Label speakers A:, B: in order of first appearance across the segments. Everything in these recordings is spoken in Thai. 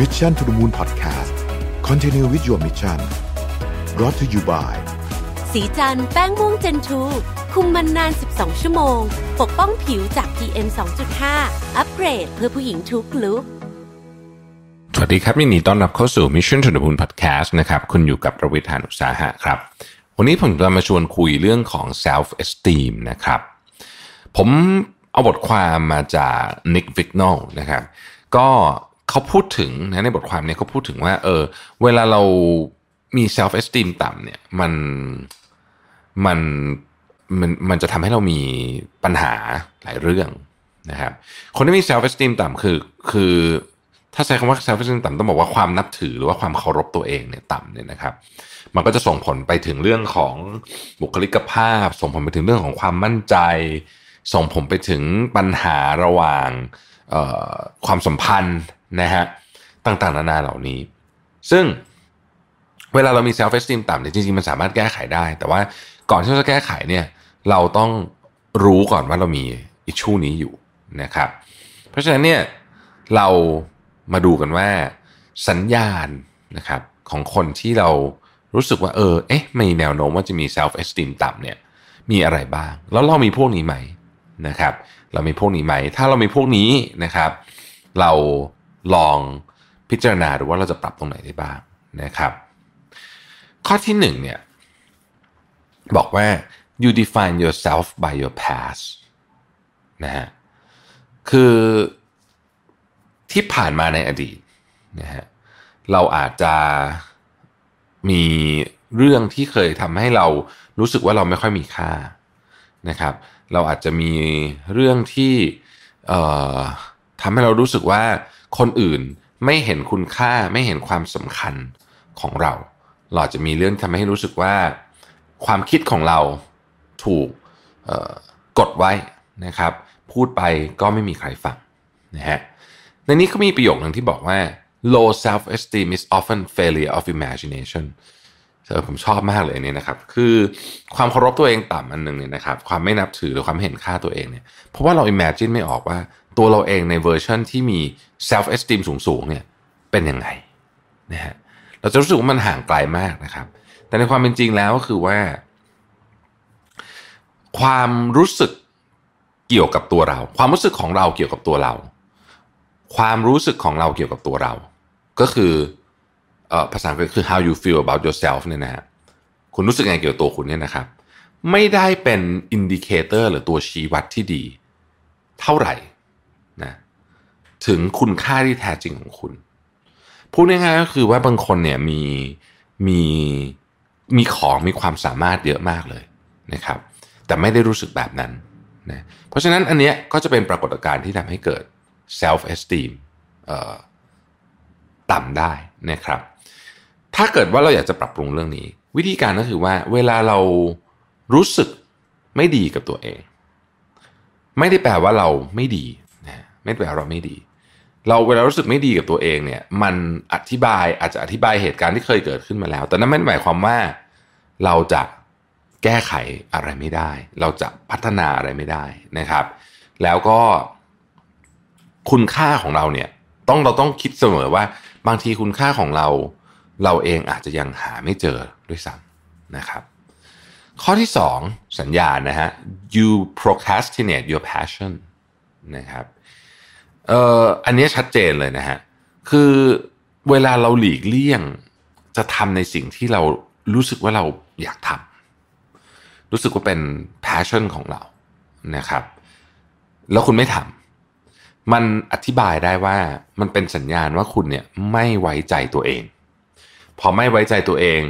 A: Mission to the Moon Podcast Continue with your mission brought to you by
B: สีจันแป้งม่วงเจนทูคุมมันนาน 12 ชั่วโมง ปกป้องผิวจาก PM 2.5 อัปเกรดเพื่อผู้หญิงทุกลุก
C: สวัสดีครับยินดีต้อนรับเข้าสู่ Mission to the Moon Podcast นะครับ คุณอยู่กับประวิทยานุสาหะครับ วันนี้ผมจะมาชวนคุยเรื่องของ self esteem นะครับ ผมเอาบทความมาจาก Nick Vignall นะครับ ก็ เขาพูดถึงนะในบทความเนี้เขาพูดถึงว่า เออ เวลาเรามี self esteem ต่ำเนี่ย มันมันมันมันจะทำให้เรามีปัญหาหลายเรื่องนะครับ คนที่มี self esteem ต่ำคือคือถ้าใช้คำว่า self esteem ต่ำต้องบอกว่าความนับถือหรือว่าความเคารพตัวเองเนี่ยต่ำเนี่ยนะครับ มันก็จะส่งผลไปถึงเรื่องของบุคลิกภาพ ส่งผลไปถึงเรื่องของความมั่นใจ ส่งผลไปถึงปัญหาระหว่างความสัมพันธ์ นะฮะต่างๆ นานาเหล่านี้ ซึ่งเวลาเรามี self esteem ต่ำเนี่ยจริงๆ มันสามารถแก้ไขได้ แต่ว่าก่อนที่เราจะแก้ไขเนี่ยเราต้องรู้ก่อนว่าเรามีอิชชูนี้อยู่นะครับ เพราะฉะนั้นเนี่ยเรามาดูกันว่าสัญญาณนะครับของคนที่เรารู้สึกว่าเออเอ๊ะมีแนวโน้มว่าจะมี self esteem ต่ำเนี่ยมีอะไรบ้าง แล้วเรามีพวกนี้ไหมนะครับ เรามีพวกนี้ไหม ถ้าเรามีพวกนี้นะครับ เรา ลองพิจารณาดูว่าเราจะปรับตรงไหนได้บ้างนะครับ ข้อที่หนึ่งเนี่ยบอกว่า you define yourself by your past นะฮะคือที่ผ่านมาในอดีตนะฮะเราอาจจะมีเรื่องที่เคยทำให้เรารู้สึกว่าเราไม่ค่อยมีค่านะครับ เราอาจจะมีเรื่องที่ทำให้เรารู้สึกว่า คนอื่นไม่เห็นคุณค่าไม่เห็นความสำคัญของเรา เราจะมีเรื่องทำให้รู้สึกว่า ความคิดของเราถูกกดไว้นะครับ พูดไปก็ไม่มีใครฟังนะฮะในนี้เขามีประโยคหนึ่งที่บอกว่า low self esteem is often failure of imagination เออผมชอบมากเลยเนี่ยนะครับ คือความเคารพตัวเองต่ำอันหนึ่งเนี่ยนะครับ ความไม่นับถือหรือความเห็นค่าตัวเองเนี่ย เพราะว่าเรา imagine ไม่ออกว่าตัวเราเองในเวอร์ชันที่มี self esteem สูงๆเนี่ยเป็นยังไงนะฮะเราจะรู้สึกว่ามันห่างไกลมากนะครับ แต่ในความเป็นจริงแล้วก็คือว่า ความรู้สึกเกี่ยวกับตัวเรา ความรู้สึกของเราเกี่ยวกับตัวเรา ความรู้สึกของเราเกี่ยวกับตัวเรา ก็คือภาษาอังกฤษคือ how you feel about yourself เนี่ยนะฮะคุณรู้สึกไงเกี่ยวกับตัวคุณเนี่ยนะครับ ไม่ได้เป็น indicator หรือตัวชี้วัดที่ดี เท่าไหร่ ถึงคุณค่าที่แท้จริงของคุณ พูดง่ายๆก็คือว่าบางคนเนี่ยมีมีมีของมีความสามารถเยอะมากเลยนะครับ แต่ไม่ได้รู้สึกแบบนั้นนะเพราะฉะนั้นอันเนี้ยก็จะเป็นปรากฏการณ์ที่ทำให้เกิด self esteem ต่ำได้นะครับ ถ้าเกิดว่าเราอยากจะปรับปรุงเรื่องนี้ วิธีการก็คือว่าเวลาเรารู้สึกไม่ดีกับตัวเอง ไม่ได้แปลว่าเราไม่ดีนะไม่แปลว่าเราไม่ดี เราเวลารู้สึกไม่ดีกับตัวเองเนี่ย มันอธิบายอาจจะอธิบายเหตุการณ์ที่เคยเกิดขึ้นมาแล้ว แต่นั่นไม่ได้หมายความว่าเราจะแก้ไขอะไรไม่ได้ เราจะพัฒนาอะไรไม่ได้นะครับ แล้วก็คุณค่าของเราเนี่ย ต้องเราต้องคิดเสมอว่า บางทีคุณค่าของเรา เราเองอาจจะยังหาไม่เจอด้วยซ้ำนะครับ ข้อที่สองสัญญาณนะฮะ you procrastinate your passion นะครับ เอ่ออันนี้ชัดเจนเลยนะฮะ คือเวลาเราหลีกเลี่ยง จะทำในสิ่งที่เรารู้สึกว่าเราอยากทำรู้สึกว่าเป็น passion ของเรานะครับ แล้วคุณไม่ทำมันอธิบายได้ว่ามันเป็นสัญญาณว่าคุณเนี่ยไม่ไว้ใจตัวเอง พอไม่ไว้ใจตัวเอง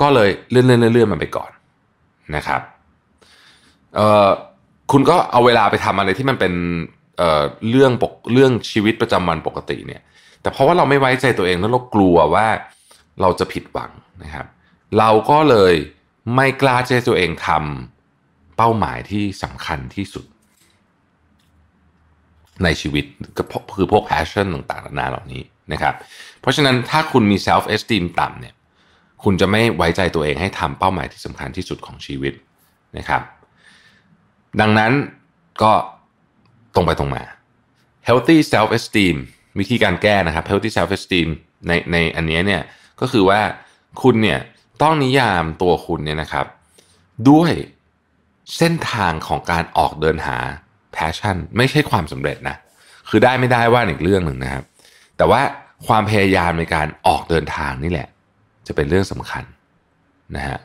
C: ก็เลยเลื่อนเลื่อนเลื่อนมันไปก่อนนะครับเอ่อคุณก็เอาเวลาไปทำอะไรที่มันเป็น เเรื่องปกเรื่องชีวิตประจำวันปกติเนี่ย แต่เพราะว่าเราไม่ไว้ใจตัวเองแล้วเรากลัวว่าเราจะผิดหวังนะครับ เราก็เลยไม่กล้าจตัวเองทำเป้าหมายที่สำคัญที่สุด ในชีวิตก็คือพวก passion ต่างๆนานาเหล่านี้นะครับ เพราะฉะนั้นถ้าคุณมี self esteem ต่ำเนี่ยคุณจะไม่ไว้ใจตัวเองให้ทำเป้าหมายที่สำคัญที่สุดของชีวิตนะครับ ดังนั้นก็ ตรงไปตรงมา healthy self esteem วิธีการแก้นะครับ healthy self esteem ในในอันนี้เนี่ยก็คือว่าคุณเนี่ยต้องนิยามตัวคุณเนี่ยนะครับ ด้วยเส้นทางของการออกเดินหา passion ไม่ใช่ความสำเร็จนะ คือได้ไม่ได้ว่าอีกเรื่องหนึ่งนะครับ แต่ว่าความพยายามในการออกเดินทางนี่แหละ จะเป็นเรื่องสำคัญนะฮะ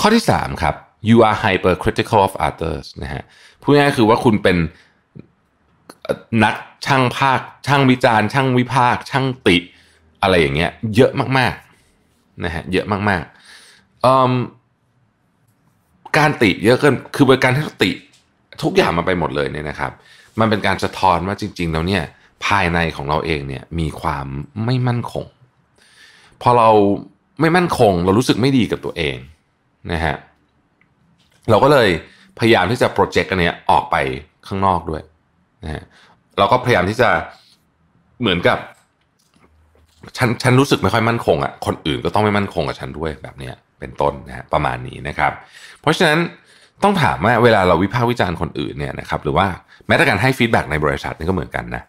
C: ข้อที่สามครับ you are hypercritical of others นะฮะพูดง่ายๆคือว่าคุณเป็น นักช่างภาค ช่างวิจารณ์ ช่างวิพากษ์ช่างติ อะไรอย่างเงี้ย เยอะมากๆนะฮะเยอะมากๆการติเยอะเกินคือเป็นการที่เราติทุกอย่างมันไปหมดเลยเนี่ยนะครับ มันเป็นการสะท้อนว่าจริง ๆ แล้วเนี่ย ภายในของเราเองเนี่ยมีความไม่มั่นคง พอเราไม่มั่นคง เรารู้สึกไม่ดีกับตัวเองนะฮะเราก็เลยพยายามที่จะโปรเจกต์อันนี้ออกไปข้างนอกด้วย นะฮะเราก็พยายามที่จะเหมือนกับ ฉันฉันรู้สึกไม่ค่อยมั่นคงอะ่ะคนอื่นก็ต้องไม่มั่นคงกับฉันด้วยแบบเนี้ยเป็นต้นนะฮะประมาณนี้นะครับ เพราะฉะนั้นต้องถามว่าเวลาเราวิพากษ์วิจารณ์คนอื่นเนี่ยนะครับหรือว่าแม้แต่การให้ feedback ในบริษัทนี่ก็เหมือนกันนะ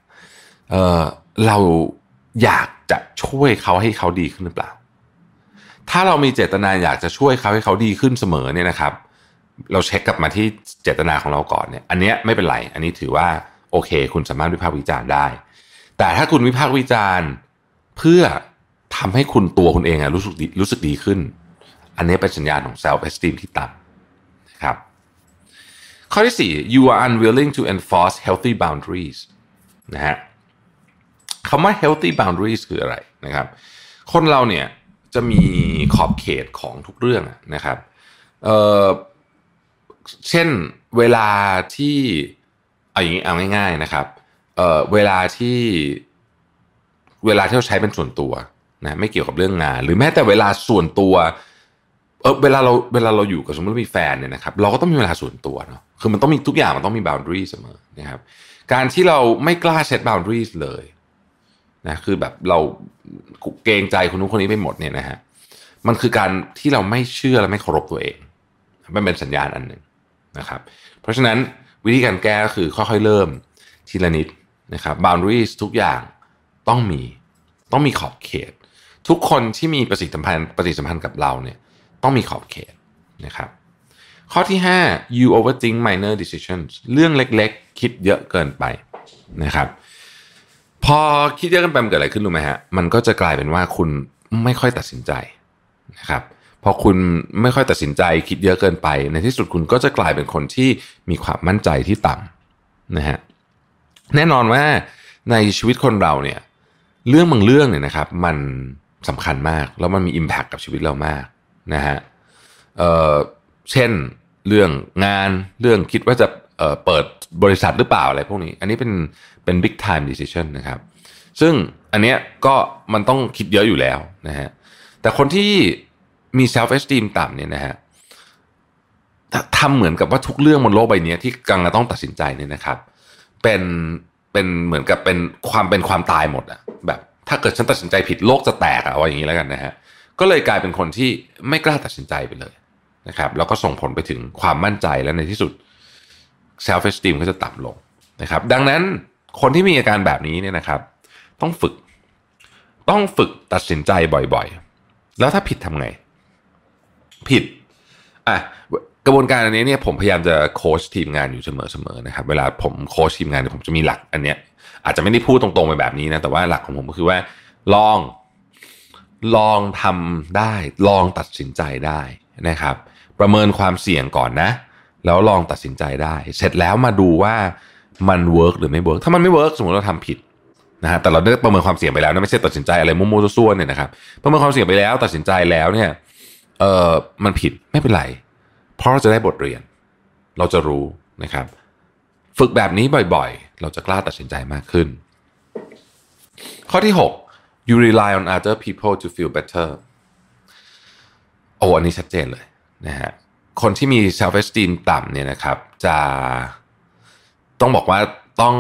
C: เออเราอยากจะช่วยเขาให้เขาดีขึ้นหรือเปล่า ถ้าเรามีเจตนาอยากจะช่วยเขาให้เขาดีขึ้นเสมอเนี่ยนะครับ เราเช็คกลับมาที่เจตนาของเราก่อนเนี่ย อันนี้ไม่เป็นไร อันนี้ถือว่า โอเค คุณสามารถวิพากษ์วิจารณ์ได้ แต่ถ้าคุณวิพากษ์วิจารณ์เพื่อทำให้คุณตัวคุณเองอะรู้สึกดีรู้สึกดีขึ้น อันนี้เป็นสัญญาณของ self esteem ที่ต่ำนะครับ ข้อที่ 4 you are unwilling to enforce healthy boundaries นะฮะคำว่า healthy boundaries คืออะไรนะครับ คนเราเนี่ยจะมีขอบเขตของทุกเรื่องนะครับเเช่นเวลาที่ เอาอย่างนี้เอาง่ายๆนะครับเเวลาที่เวลาที่เราใช้เป็นส่วนตัวนะไม่เกี่ยวกับเรื่องงาน หรือแม้แต่เวลาส่วนตัวเออเวลาเราเวลาเราอยู่กับสมมติมีแฟนเนี่ยนะครับ เราก็ต้องมีเวลาส่วนตัวเนาะคือมันต้องมีทุกอย่างมันต้องมี boundary เสมอนะครับ การที่เราไม่กล้าเซต boundaries เลยนะคือแบบเราเกรงใจคนนู้นคนนี้ไปหมดเนี่ยนะฮะมันคือการที่เราไม่เชื่อและไม่เคารพตัวเองมันเป็นสัญญาณอันหนึ่งนะครับ เพราะฉะนั้น วิธีการแก้ก็คือค่อยๆเริ่มทีละนิดนะครับ boundaries ทุกอย่างต้องมีต้องมีขอบเขต ทุกคนที่มีประสิทธิสัมพันธ์ประสิทธิสัมพันธ์กับเราเนี่ยต้องมีขอบเขตนะครับ ข้อที่ 5 you overthink minor decisions เรื่องเล็กๆ คิดเยอะเกินไปนะครับ พอคิดเยอะเกินไปมันเกิดอะไรขึ้นรู้ไหมฮะมันก็จะกลายเป็นว่าคุณไม่ค่อยตัดสินใจนะครับ พอคุณไม่ค่อยตัดสินใจคิดเยอะเกินไป ในที่สุดคุณก็จะกลายเป็นคนที่มีความมั่นใจที่ต่ำนะฮะแน่นอนว่าในชีวิตคนเราเนี่ยเรื่องบางเรื่องเนี่ยนะครับ มันสำคัญมากแล้วมันมี Impact กับชีวิตเรามากนะฮะเเช่นเรื่องงานเรื่องคิดว่าจะเเปิดบริษัทหรือเปล่าอะไรพวกนี้ อันนี้เป็นเป็น big time decision นะครับ ซึ่งอันเนี้ยก็มันต้องคิดเยอะอยู่แล้วนะฮะแต่คนที่ มี self esteem ต่ำเนี่ยนะฮะทำเหมือนกับว่าทุกเรื่องบนโลกใบนี้ที่กำลังต้องตัดสินใจเนี่ยนะครับ เป็นเป็นเหมือนกับเป็นความเป็นความตายหมดอะแบบ ถ้าเกิดฉันตัดสินใจผิดโลกจะแตกอะว่าอย่างนี้แล้วกันนะฮะก็เลยกลายเป็นคนที่ไม่กล้าตัดสินใจไปเลยนะครับแล้วก็ส่งผลไปถึงความมั่นใจและในที่สุด self esteem ก็จะต่ำลงนะครับ ดังนั้นคนที่มีอาการแบบนี้เนี่ยนะครับ ต้องฝึก ต้องฝึกตัดสินใจบ่อยๆ แล้วถ้าผิดทำไง ผิดอะกระบวนการอันนี้เนี่ยผมพยายามจะโค้ชทีมงานอยู่เสมอๆนะครับ เวลาผมโค้ชทีมงานเนี่ยผมจะมีหลักอันเนี้ย อาจจะไม่ได้พูดตรงๆไปแบบนี้นะแต่ว่าหลักของผมก็คือว่า ลองลองทำได้ ลองตัดสินใจได้นะครับ ประเมินความเสี่ยงก่อนนะ แล้วลองตัดสินใจได้ เสร็จแล้วมาดูว่ามัน work หรือไม่ work ถ้ามันไม่ work สมมติเราทำผิดนะฮะแต่เราได้ประเมินความเสี่ยงไปแล้วนะไม่ใช่ตัดสินใจอะไรมั่วๆซั่วๆเนี่ยนะครับประเมินความเสี่ยงไปแล้วตัดสินใจแล้วเนี่ย เออมันผิดไม่เป็นไร เพราะเราจะได้บทเรียน เราจะรู้นะครับ ฝึกแบบนี้บ่อยๆ เราจะกล้าตัดสินใจมากขึ้น ข้อที่ 6 you rely on other people to feel better โอ้อันนี้ชัดเจนเลยนะฮะคนที่มี self esteem ต่ำเนี่ยนะครับ จะต้องบอกว่าต้อง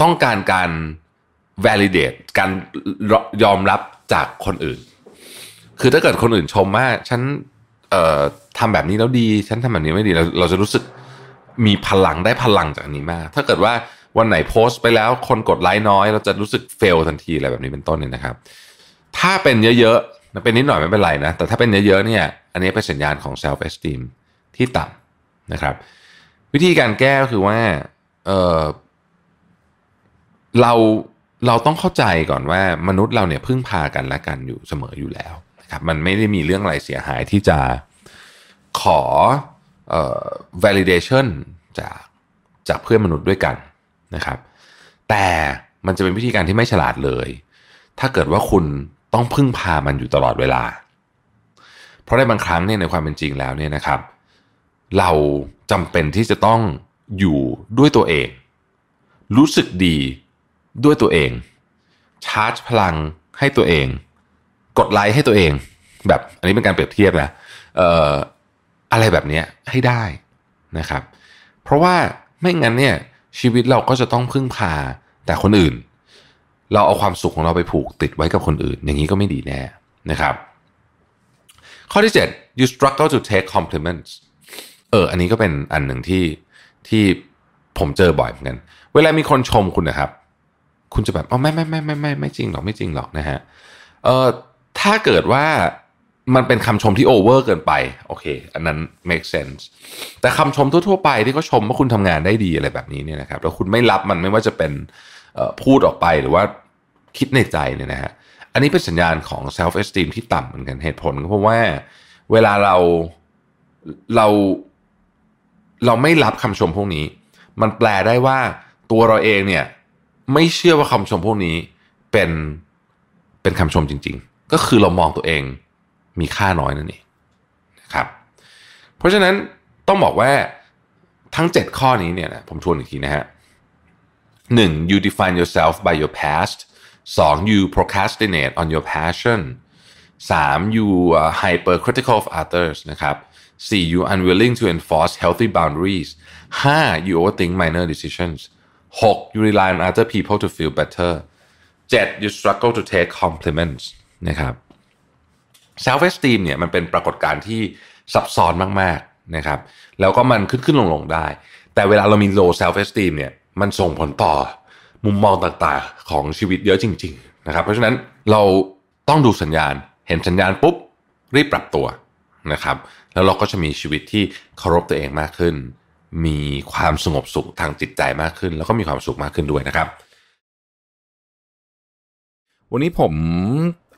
C: ต้องการการ validate การยอมรับจากคนอื่น คือถ้าเกิดคนอื่นชมว่าฉันเอ่อทำแบบนี้แล้วดี ฉันทำแบบนี้ไม่ดีเราเราจะรู้สึกมีพลังได้พลังจากนี้มาก ถ้าเกิดว่า
D: วันไหนโพสต์ไปแล้วคนกดไลค์น้อย เราจะรู้สึกเฟลทันทีอะไรแบบนี้เป็นต้นเนี่ยนะครับ ถ้าเป็นเยอะๆเป็นนิดหน่อยไม่เป็นไรนะแต่ถ้าเป็นเยอะๆเนี่ย อันนี้เป็นสัญญาณของ self esteem ที่ต่ำนะครับ วิธีการแก้ก็คือว่าเออเราเราต้องเข้าใจก่อนว่ามนุษย์เราเนี่ยพึ่งพากันและกันอยู่เสมออยู่แล้ว นะครับมันไม่ได้มีเรื่องอะไรเสียหายที่จะขอเอ่อ validation จากจากเพื่อนมนุษย์ด้วยกันนะครับ แต่มันจะเป็นวิธีการที่ไม่ฉลาดเลย ถ้าเกิดว่าคุณต้องพึ่งพามันอยู่ตลอดเวลา เพราะในบางครั้งเนี่ยในความเป็นจริงแล้วเนี่ยนะครับ เราจำเป็นที่จะต้องอยู่ด้วยตัวเอง รู้สึกดีด้วยตัวเอง ชาร์จพลังให้ตัวเอง กดไลค์ให้ตัวเอง แบบอันนี้เป็นการเปรียบเทียบนะเอ่ออะไรแบบนี้ให้ได้นะครับ เพราะว่าไม่งั้นเนี่ยชีวิตเราก็จะต้องพึ่งพาแต่คนอื่น เราเอาความสุขของเราไปผูกติดไว้กับคนอื่น อย่างนี้ก็ไม่ดีแน่นะครับ ข้อที่ 7 you struggle to take compliments เออ อันนี้ก็เป็นอันหนึ่งที่ที่ผมเจอบ่อยเหมือนกัน เวลามีคนชมคุณนะครับ คุณจะแบบอ๋อไม่ไม่ไม่ไม่ไม่ไม่จริงหรอกไม่จริงหรอกนะฮะเออ ถ้าเกิดว่ามันเป็นคำชมที่โอเวอร์เกินไป โอเค อันนั้น make sense แต่คำชมทั่วๆไปที่เขาชมว่าคุณทำงานได้ดีอะไรแบบนี้เนี่ยนะครับแล้วคุณไม่รับมันไม่ว่าจะเป็นพูดออกไปหรือว่าคิดในใจเนี่ยนะฮะอันนี้เป็นสัญญาณของ self esteem ที่ต่ำเหมือนกันเหตุผลก็เพราะว่าเวลาเราเราเราไม่รับคำชมพวกนี้ มันแปลได้ว่าตัวเราเองเนี่ยไม่เชื่อว่าคำชมพวกนี้เป็นเป็นคำชมจริงๆ ก็คือเรามองตัวเองมีค่าน้อยนั่นเองนะครับ เพราะฉะนั้นต้องบอกว่าทั้ง 7 ข้อนี้เนี่ยนะผมชวนอีกทีนะฮะหนึ่ง you define yourself by your past สอง you procrastinate on your passion สาม you are hypercritical of others นะครับสี่ you unwilling to enforce healthy boundaries ห้า you overthink minor decisions หก you rely on other people to feel better เจ็ด you struggle to take compliments นะครับ self esteem เนี่ยมันเป็นปรากฏการณ์ที่ซับซ้อนมากๆนะครับ แล้วก็มันขึ้นขึ้นลงลงได้ แต่เวลาเรามี low self esteem เนี่ยมันส่งผลต่อมุมมองต่างๆของชีวิตเยอะจริง ๆ นะครับ เพราะฉะนั้นเราต้องดูสัญญาณ เห็นสัญญาณปุ๊บรีบปรับตัวนะครับ แล้วเราก็จะมีชีวิตที่เคารพตัวเองมากขึ้น มีความสงบสุขทางจิตใจมากขึ้น แล้วก็มีความสุขมากขึ้นด้วยนะครับ
C: วันนี้ผม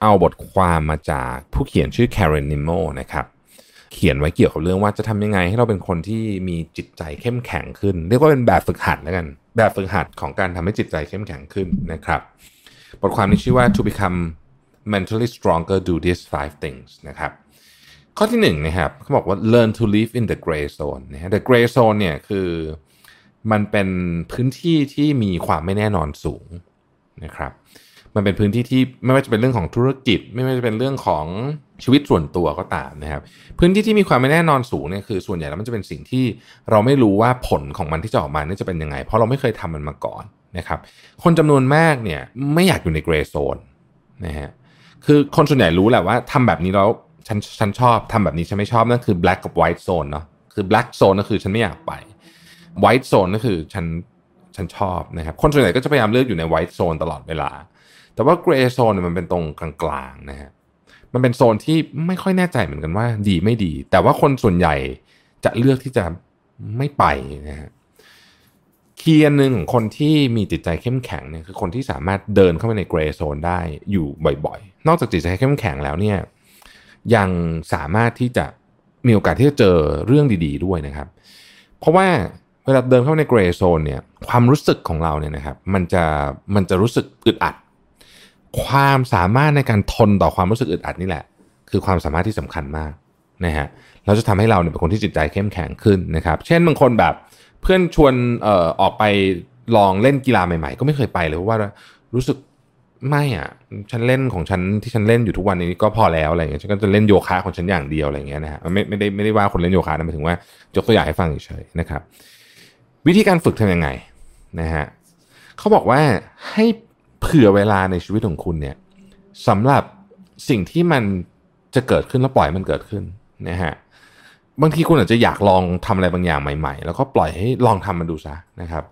C: เอาบทความมาจากผู้เขียนชื่อ Karen Nimmo นะครับเขียนไว้เกี่ยวกับเรื่องว่าจะทำยังไงให้เราเป็นคนที่มีจิตใจเข้มแข็งขึ้น เรียกว่าเป็นแบบฝึกหัดแล้วกัน แบบฝึกหัดของการทำให้จิตใจเข้มแข็งขึ้นนะครับ บทความนี้ชื่อว่า to become mentally stronger do these five things นะครับ ข้อที่หนึ่งนะครับเขาบอกว่า learn to live in the gray zone นะฮะ the gray zone เนี่ยคือมันเป็นพื้นที่ที่มีความไม่แน่นอนสูงนะครับ มันเป็นพื้นที่ที่ไม่ว่าจะเป็นเรื่องของธุรกิจ ไม่ว่าจะเป็นเรื่องของชีวิตส่วนตัวก็ตามนะครับ พื้นที่ที่มีความไม่แน่นอนสูงเนี่ยคือส่วนใหญ่แล้วมันจะเป็นสิ่งที่เราไม่รู้ว่าผลของมันที่จะออกมาเนี่ยจะเป็นยังไง เพราะเราไม่เคยทำมันมาก่อนนะครับ คนจำนวนมากเนี่ยไม่อยากอยู่ในเกรย์โซนนะฮะคือคนส่วนใหญ่รู้แหละว่าทำแบบนี้แล้วฉันฉันชอบทำแบบนี้ฉันไม่ชอบนั่นคือ black กับ white zone เนาะคือ black zone ก็คือฉันไม่อยากไป white zone ก็คือฉันฉันชอบนะครับคนส่วนใหญ่ก็จะพยายามเลือกอยู่ใน white zone ตลอดเวลา แต่ว่าเกรย์โซนมันเป็นตรงกลางๆนะฮะมันเป็นโซนที่ไม่ค่อยแน่ใจเหมือนกันว่าดีไม่ดี แต่ว่าคนส่วนใหญ่จะเลือกที่จะไม่ไปนะฮะเคีย์หนึ่งของคนที่มีจิตใจเข้มแข็งเนี่ยคือคนที่สามารถเดินเข้าไปในเกรย์โซนได้อยู่บ่อยๆ นอกจากจิตใจเข้มแข็งแล้วเนี่ยยังสามารถที่จะมีโอกาสที่จะเจอเรื่องดีๆด้วยนะครับ เพราะว่าเวลาเดินเข้าในเกรย์โซนเนี่ยความรู้สึกของเราเนี่ยนะครับมันจะมันจะรู้สึกอึดอัด ความสามารถในการทนต่อความรู้สึกอึดอัดนี่แหละ คือความสามารถที่สำคัญมากนะฮะเราจะทำให้เราเนี่ยเป็นคนที่จิตใจเข้มแข็งขึ้นนะครับ เช่นบางคนแบบเพื่อนชวนเอ่อออกไปลองเล่นกีฬาใหม่ ๆ ก็ไม่เคยไปเลยเพราะว่ารู้สึกไม่อะฉันเล่นของฉันที่ฉันเล่นอยู่ทุกวันนี้ก็พอแล้วอะไรเงี้ยฉันก็จะเล่นโยคะของฉันอย่างเดียวอะไรเงี้ยนะฮะไม่ไม่ได้ไม่ได้ว่าคนเล่นโยคะนะหมายถึงว่ายกตัวอย่างให้ฟังเฉยๆนะครับ วิธีการฝึกทำยังไงนะฮะเขาบอกว่าให้ เผื่อเวลาในชีวิตของคุณเนี่ยสำหรับสิ่งที่มันจะเกิดขึ้นแล้วปล่อยมันเกิดขึ้นนะฮะบางทีคุณอาจจะอยากลองทำอะไรบางอย่างใหม่ ๆ แล้วก็ปล่อยให้ลองทำมันดูซะนะครับ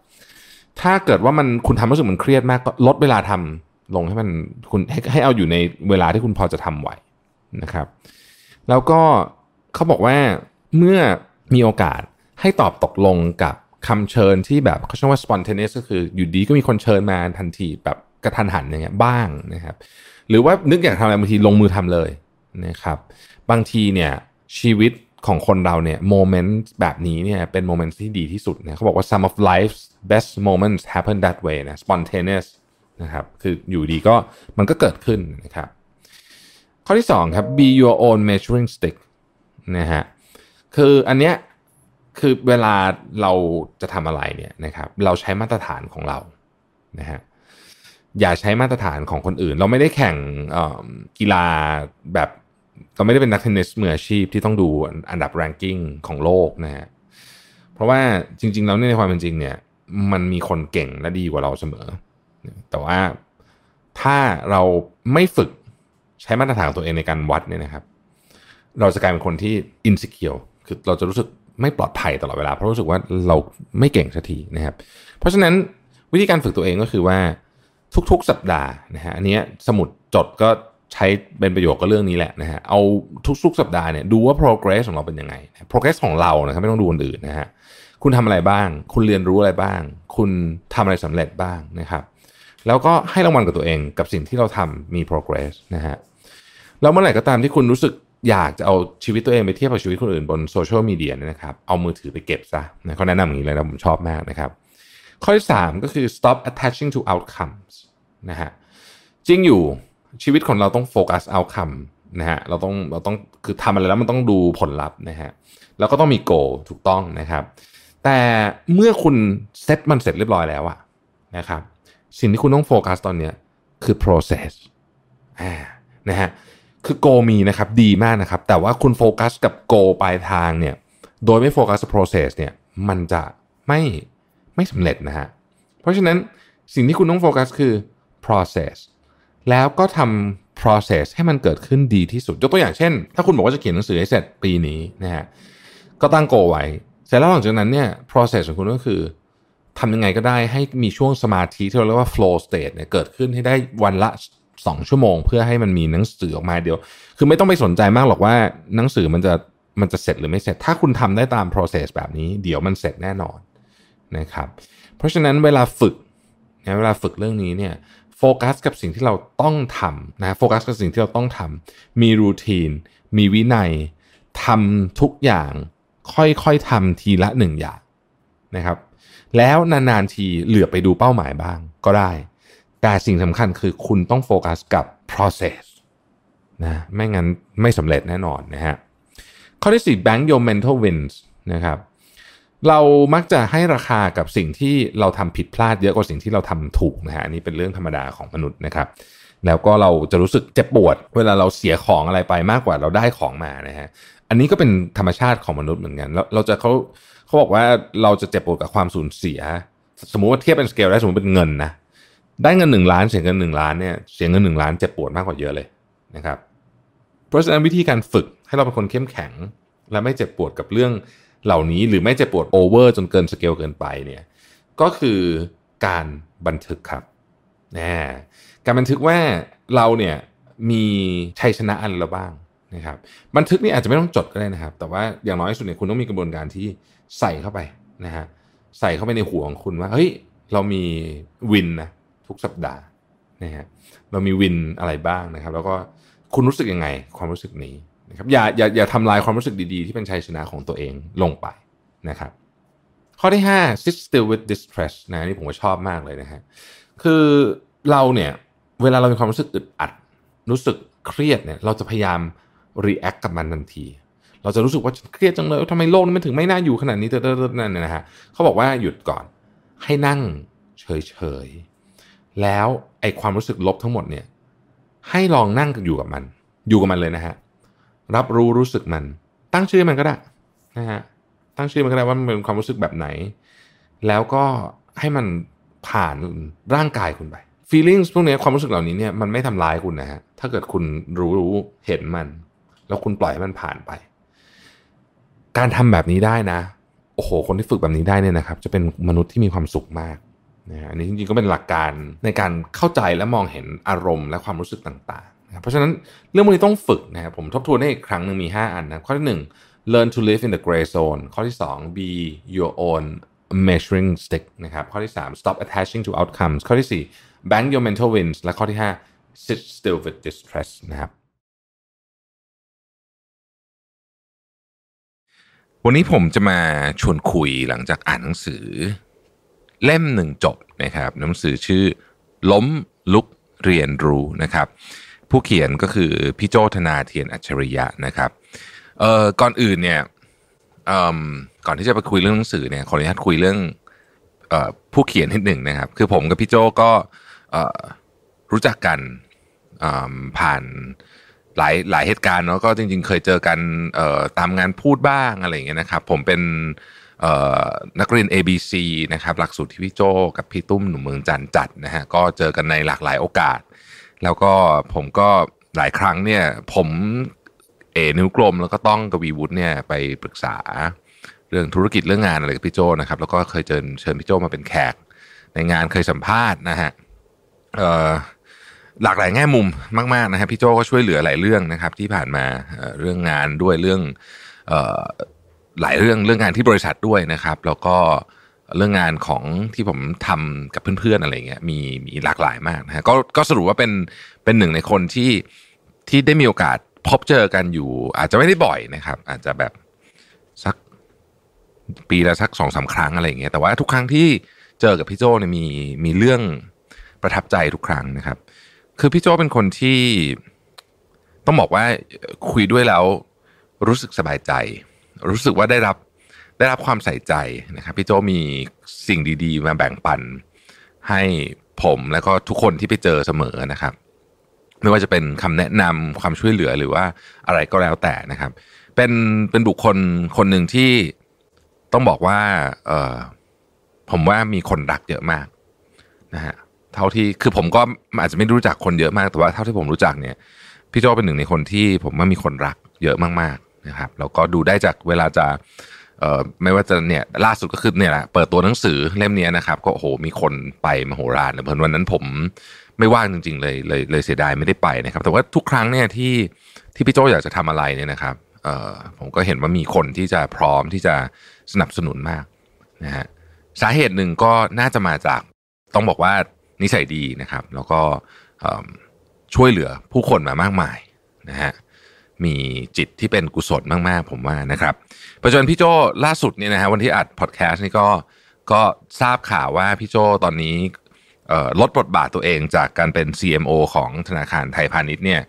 C: ถ้าเกิดว่ามันคุณทำรู้สึกมันเครียดมากก็ลดเวลาทำลงให้มันคุณให้ให้เอาอยู่ในเวลาที่คุณพอจะทำไหวนะครับ แล้วก็เขาบอกว่าเมื่อมีโอกาสให้ตอบตกลงกับคำเชิญที่แบบเขาเรียกว่า spontaneous ก็คืออยู่ดีก็มีคนเชิญมาทันทีแบบ กระทันหันอย่างเงี้ยบ้างนะครับ หรือว่านึกอยากทำอะไรบางทีลงมือทำเลยนะครับ บางทีเนี่ยชีวิตของคนเราเนี่ย moment แบบนี้เนี่ยเป็น moment ที่ดีที่สุดเนี่ยเขาบอกว่า some of life's best moments happen that way นะ spontaneous นะครับคืออยู่ดีก็มันก็เกิดขึ้นนะครับ ข้อที่สองครับ be your own measuring stick นะฮะคืออันเนี้ยคือเวลาเราจะทำอะไรเนี่ยนะครับเราใช้มาตรฐานของเรานะฮะ อย่าใช้มาตรฐานของคนอื่น เราไม่ได้แข่งกีฬาแบบเราไม่ได้เป็นนักเทนนิสมืออาชีพที่ต้องดูอันดับแรงกิ้งของโลกนะฮะเพราะว่าจริง ๆ แล้วในความเป็นจริงเนี่ยมันมีคนเก่งและดีกว่าเราเสมอ แต่ว่าถ้าเราไม่ฝึกใช้มาตรฐานตัวเองในการวัดเนี่ยนะครับ เราจะกลายเป็นคนที่อินสิเคียวคือเราจะรู้สึกไม่ปลอดภัยตลอดเวลา เพราะรู้สึกว่าเราไม่เก่งสักทีนะครับ เพราะฉะนั้นวิธีการฝึกตัวเองก็คือว่า ทุกๆ สัปดาห์นะฮะอันนี้สมุดจดก็ใช้เป็นประโยชน์ก็เรื่องนี้แหละนะฮะเอาทุกๆ สัปดาห์เนี่ยดูว่า progress ของเราเป็นยังไง progress ของเรานะครับไม่ต้องดูคนอื่นนะฮะคุณทำอะไรบ้าง คุณเรียนรู้อะไรบ้าง คุณทำอะไรสำเร็จบ้างนะครับ แล้วก็ให้รางวัลกับตัวเองกับสิ่งที่เราทำมี progress นะฮะแล้วเมื่อไหร่ก็ตามที่คุณรู้สึกอยากจะเอาชีวิตตัวเองไปเทียบกับชีวิตคนอื่นบนโซเชียลมีเดียนะครับ เอามือถือไปเก็บซะนะเขาแนะนำอย่างนี้เลยนะผมชอบมากนะครับ ข้อที่3ก็คือ stop attaching to outcomes นะฮะจริงอยู่ชีวิตของเราต้องโฟกัสเอาคัมนะฮะเราต้องเราต้องคือทำอะไรแล้วมันต้องดูผลลัพธ์นะฮะแล้วก็ต้องมีโกถูกต้องนะครับ แต่เมื่อคุณเซตมันเสร็จเรียบร้อยแล้วอะนะครับ สิ่งที่คุณต้องโฟกัสตอนนี้คือ process อ่านะฮะคือโกมีนะครับดีมากนะครับ แต่ว่าคุณโฟกัสกับโกปลายทางเนี่ยโดยไม่โฟกัส process เนี่ยมันจะไม่ ไม่สำเร็จนะฮะ เพราะฉะนั้นสิ่งที่คุณต้องโฟกัสคือ process แล้วก็ทำ process ให้มันเกิดขึ้นดีที่สุด ยกตัวอย่างเช่น ถ้าคุณบอกว่าจะเขียนหนังสือให้เสร็จปีนี้นะฮะ ก็ตั้งโกไว้ เสร็จแล้วหลังจากนั้นเนี่ย process ของคุณก็คือทำยังไงก็ได้ให้มีช่วงสมาธิที่เราเรียกว่า flow state เนี่ยเกิดขึ้นให้ได้วันละสองชั่วโมง เพื่อให้มันมีหนังสือออกมาเดียว คือไม่ต้องไปสนใจมากหรอกว่าหนังสือมันจะมันจะเสร็จหรือไม่เสร็จ ถ้าคุณทำได้ตาม process แบบนี้ เดี๋ยวมันเสร็จแน่นอน นะครับเพราะฉะนั้นเวลาฝึกเวลาฝึกเรื่องนี้เนี่ยโฟกัสกับสิ่งที่เราต้องทำนะโฟกัสกับสิ่งที่เราต้องทำมีรูทีน มีวินัยทำทุกอย่างค่อยๆทำทีละหนึ่งอย่างนะครับ แล้วนานๆทีเหลือไปดูเป้าหมายบ้างก็ได้ แต่สิ่งสำคัญคือคุณต้องโฟกัสกับ process นะไม่งั้นไม่สำเร็จแน่นอนนะฮะข้อที่ 4 bank your mental wins นะครับ เรามักจะให้ราคากับสิ่งที่เราทำผิดพลาดเยอะกว่าสิ่งที่เราทำถูกนะฮะอันนี้เป็นเรื่องธรรมดาของมนุษย์นะครับ แล้วก็เราจะรู้สึกเจ็บปวด เวลาเราเสียของอะไรไปมากกว่าเราได้ของมานะฮะอันนี้ก็เป็นธรรมชาติของมนุษย์เหมือนกันแล้วเราจะเขาเขาบอกว่าเราจะเจ็บปวดกับความสูญเสีย สมมุติว่าเทียบเป็นสเกลได้สมมติเป็นเงินนะได้เงินหนึ่งล้านเสียเงินหนึ่งล้านเนี่ยเสียเงินหนึ่งล้านเจ็บปวดมากกว่าเยอะเลยนะครับ เพราะฉะนั้นวิธีการฝึกให้เราเป็นคนเข้มแข็ง และไม่เจ็บปวดกับเรื่อง เหล่านี้หรือไม่จะปวด over จนเกินสเกลเกินไปเนี่ยก็คือการบันทึกครับนะการบันทึกว่าเราเนี่ยมีชัยชนะอะไรบ้างนะครับบันทึกนี่อาจจะไม่ต้องจดก็ได้นะครับ แต่ว่าอย่างน้อยสุดเนี่ยคุณต้องมีกระบวนการที่ใส่เข้าไปนะฮะใส่เข้าไปในหัวของคุณว่าเฮ้ยเรามีวินนะทุกสัปดาห์นะฮะเรามีวินอะไรบ้างนะครับ แล้วก็คุณรู้สึกยังไงความรู้สึกนี้ นะครับอย่าอย่าอย่าทำลายความรู้สึกดีๆ ที่เป็นชัยชนะของตัวเองลงไปนะครับ ข้อที่ 5 sit still with distress นะนี่ผมก็ชอบมากเลยนะฮะคือเราเนี่ยเวลาเรามีความรู้สึกอึดอัด รู้สึกเครียดเนี่ยเราจะพยายาม react กับมันทันที เราจะรู้สึกว่าเครียดจังเลยทำไมโลกนี้มันถึงไม่น่าอยู่ขนาดนี้เติร์นั่นนะฮะเขาบอกว่าหยุดก่อนให้นั่งเฉยๆแล้วไอความรู้สึกลบทั้งหมดเนี่ยให้ลองนั่งอยู่กับมัน อยู่กับมันเลยนะฮะ รับรู้รู้สึกมัน ตั้งชื่อมันก็ได้นะฮะตั้งชื่อมันก็ได้ว่ามันเป็นความรู้สึกแบบไหน แล้วก็ให้มันผ่านร่างกายคุณไป feelings พวกนี้ความรู้สึกเหล่านี้เนี่ยมันไม่ทำร้ายคุณนะฮะถ้าเกิดคุณรู้รู้เห็นมัน แล้วคุณปล่อยให้มันผ่านไป การทำแบบนี้ได้นะโอ้โห คนที่ฝึกแบบนี้ได้เนี่ยนะครับ จะเป็นมนุษย์ที่มีความสุขมากนะฮะอันนี้จริงๆก็เป็นหลักการในการเข้าใจและมองเห็นอารมณ์และความรู้สึกต่างๆ นะเพราะฉะนั้นเรื่องพวกนี้ต้องฝึกนะครับผมทบทวนได้อีกครั้งหนึ่งมี 5 อันนะข้อที่ 1 learn to live in the gray zone ข้อที่ 2 be your own measuring stick นะครับข้อที่ 3 stop attaching to outcomes ข้อที่ 4 bank your mental wins และข้อที่ 5 sit still with distress นะครับวันนี้ผมจะมาชวนคุยหลังจากอ่านหนังสือ เล่มหนึ่งจบนะครับหนังสือชื่อ ล้มลุกเรียนรู้นะครับ ผู้เขียนก็คือพี่โจธนาเทียนอัจฉริยะนะครับเอ่อก่อนอื่นเนี่ยเอ่อก่อนที่จะไปคุยเรื่องหนังสือเนี่ยขออนุญาตคุยเรื่องเอ่อผู้เขียนนิดหนึ่งนะครับ คือผมกับพี่โจก็เอ่อรู้จักกันผ่านหลายหลายเหตุการณ์เนาะก็จริง ๆ เคยเจอกันตามงานพูดบ้างอะไรอย่างเงี้ยนะครับ ผมเป็นนักเรียน ABC นะครับหลักสูตรที่พี่โจกับพี่ตุ้มหนุ่มเมืองจันจัดนะฮะก็เจอกันในหลากหลายโอกาส แล้วก็ผมก็หลายครั้งเนี่ย ผมเอนิ้วกลมแล้วก็ต้องกวีวุฒิเนี่ยไปปรึกษาเรื่องธุรกิจเรื่องงานอะไรกับพี่โจนะครับ แล้วก็เคยเชิญเชิญพี่โจมาเป็นแขก ในงานเคยสัมภาษณ์นะฮะหลากหลายแง่มุมมากๆนะครับพี่โจก็ช่วยเหลือหลายเรื่องนะครับ ที่ผ่านมาเรื่องงานด้วยเรื่องหลายเรื่องเรื่องงานที่บริษัทด้วยนะครับ แล้วก็เเรื่องงานของที่ผมทำกับเพื่อนๆอะไรเงี้ยมีมีหลากหลายมากนะฮะก็ก็สรุปว่าเป็นเป็นหนึ่งในคนที่ที่ได้มีโอกาสพบเจอกันอยู่ อาจจะไม่ได้บ่อยนะครับ อาจจะแบบสักปีละสักสองสาครั้งอะไรเงี้ยแต่ว่าทุกครั้งที่เจอกับพี่โจเนี่ยมีมีเรื่องประทับใจทุกครั้งนะครับ คือพี่โจเป็นคนที่ต้องบอกว่าคุยด้วยแล้วรู้สึกสบายใจ รู้สึกว่าได้รับ ได้รับความใส่ใจนะครับพี่โจมีสิ่งดี ๆ มาแบ่งปัน ให้ผมแล้วก็ทุกคนที่ไปเจอเสมอนะครับ ไม่ว่าจะเป็นคำแนะนำความช่วยเหลือหรือว่าอะไรก็แล้วแต่นะครับ เป็นเป็นบุคคลคนหนึ่งที่ต้องบอกว่า เออผมว่ามีคนรักเยอะมากนะฮะเท่าที่คือผมก็อาจจะไม่รู้จักคนเยอะมากแต่ว่าเท่าที่ผมรู้จักเนี่ย พี่โจเป็นหนึ่งในคนที่ผมว่ามีคนรักเยอะมากๆนะครับ แล้วก็ดูได้จากเวลาจะ เอ่อไม่ว่าจะเนี่ยล่าสุดก็คือเนี่ยแหละเปิดตัวหนังสือเล่มนี้นะครับก็โอ้โหมีคนไปมโหฬารเลยเพราะวันนั้นผมไม่ว่างจริง ๆ เลยเลยเลยเสียดายไม่ได้ไปนะครับ แต่ว่าทุกครั้งเนี่ยที่ที่พี่โจอยากจะทำอะไรเนี่ยนะครับเอ่อผมก็เห็นว่ามีคนที่จะพร้อมที่จะสนับสนุนมากนะฮะสาเหตุหนึ่งก็น่าจะมาจากต้องบอกว่านิสัยดีนะครับ แล้วก็ช่วยเหลือผู้คนมามากมายนะฮะ มีจิตที่เป็นกุศลมากๆ ผมว่านะครับปัจจุบันพี่โจล่าสุดเนี่ยนะฮะวันที่อัดพอดแคสต์นี่ก็ก็ทราบข่าวว่าพี่โจตอนนี้ลดบทบาทตัวเองจากการเป็น CMO ของธนาคารไทยพาณิชย์เนี่ย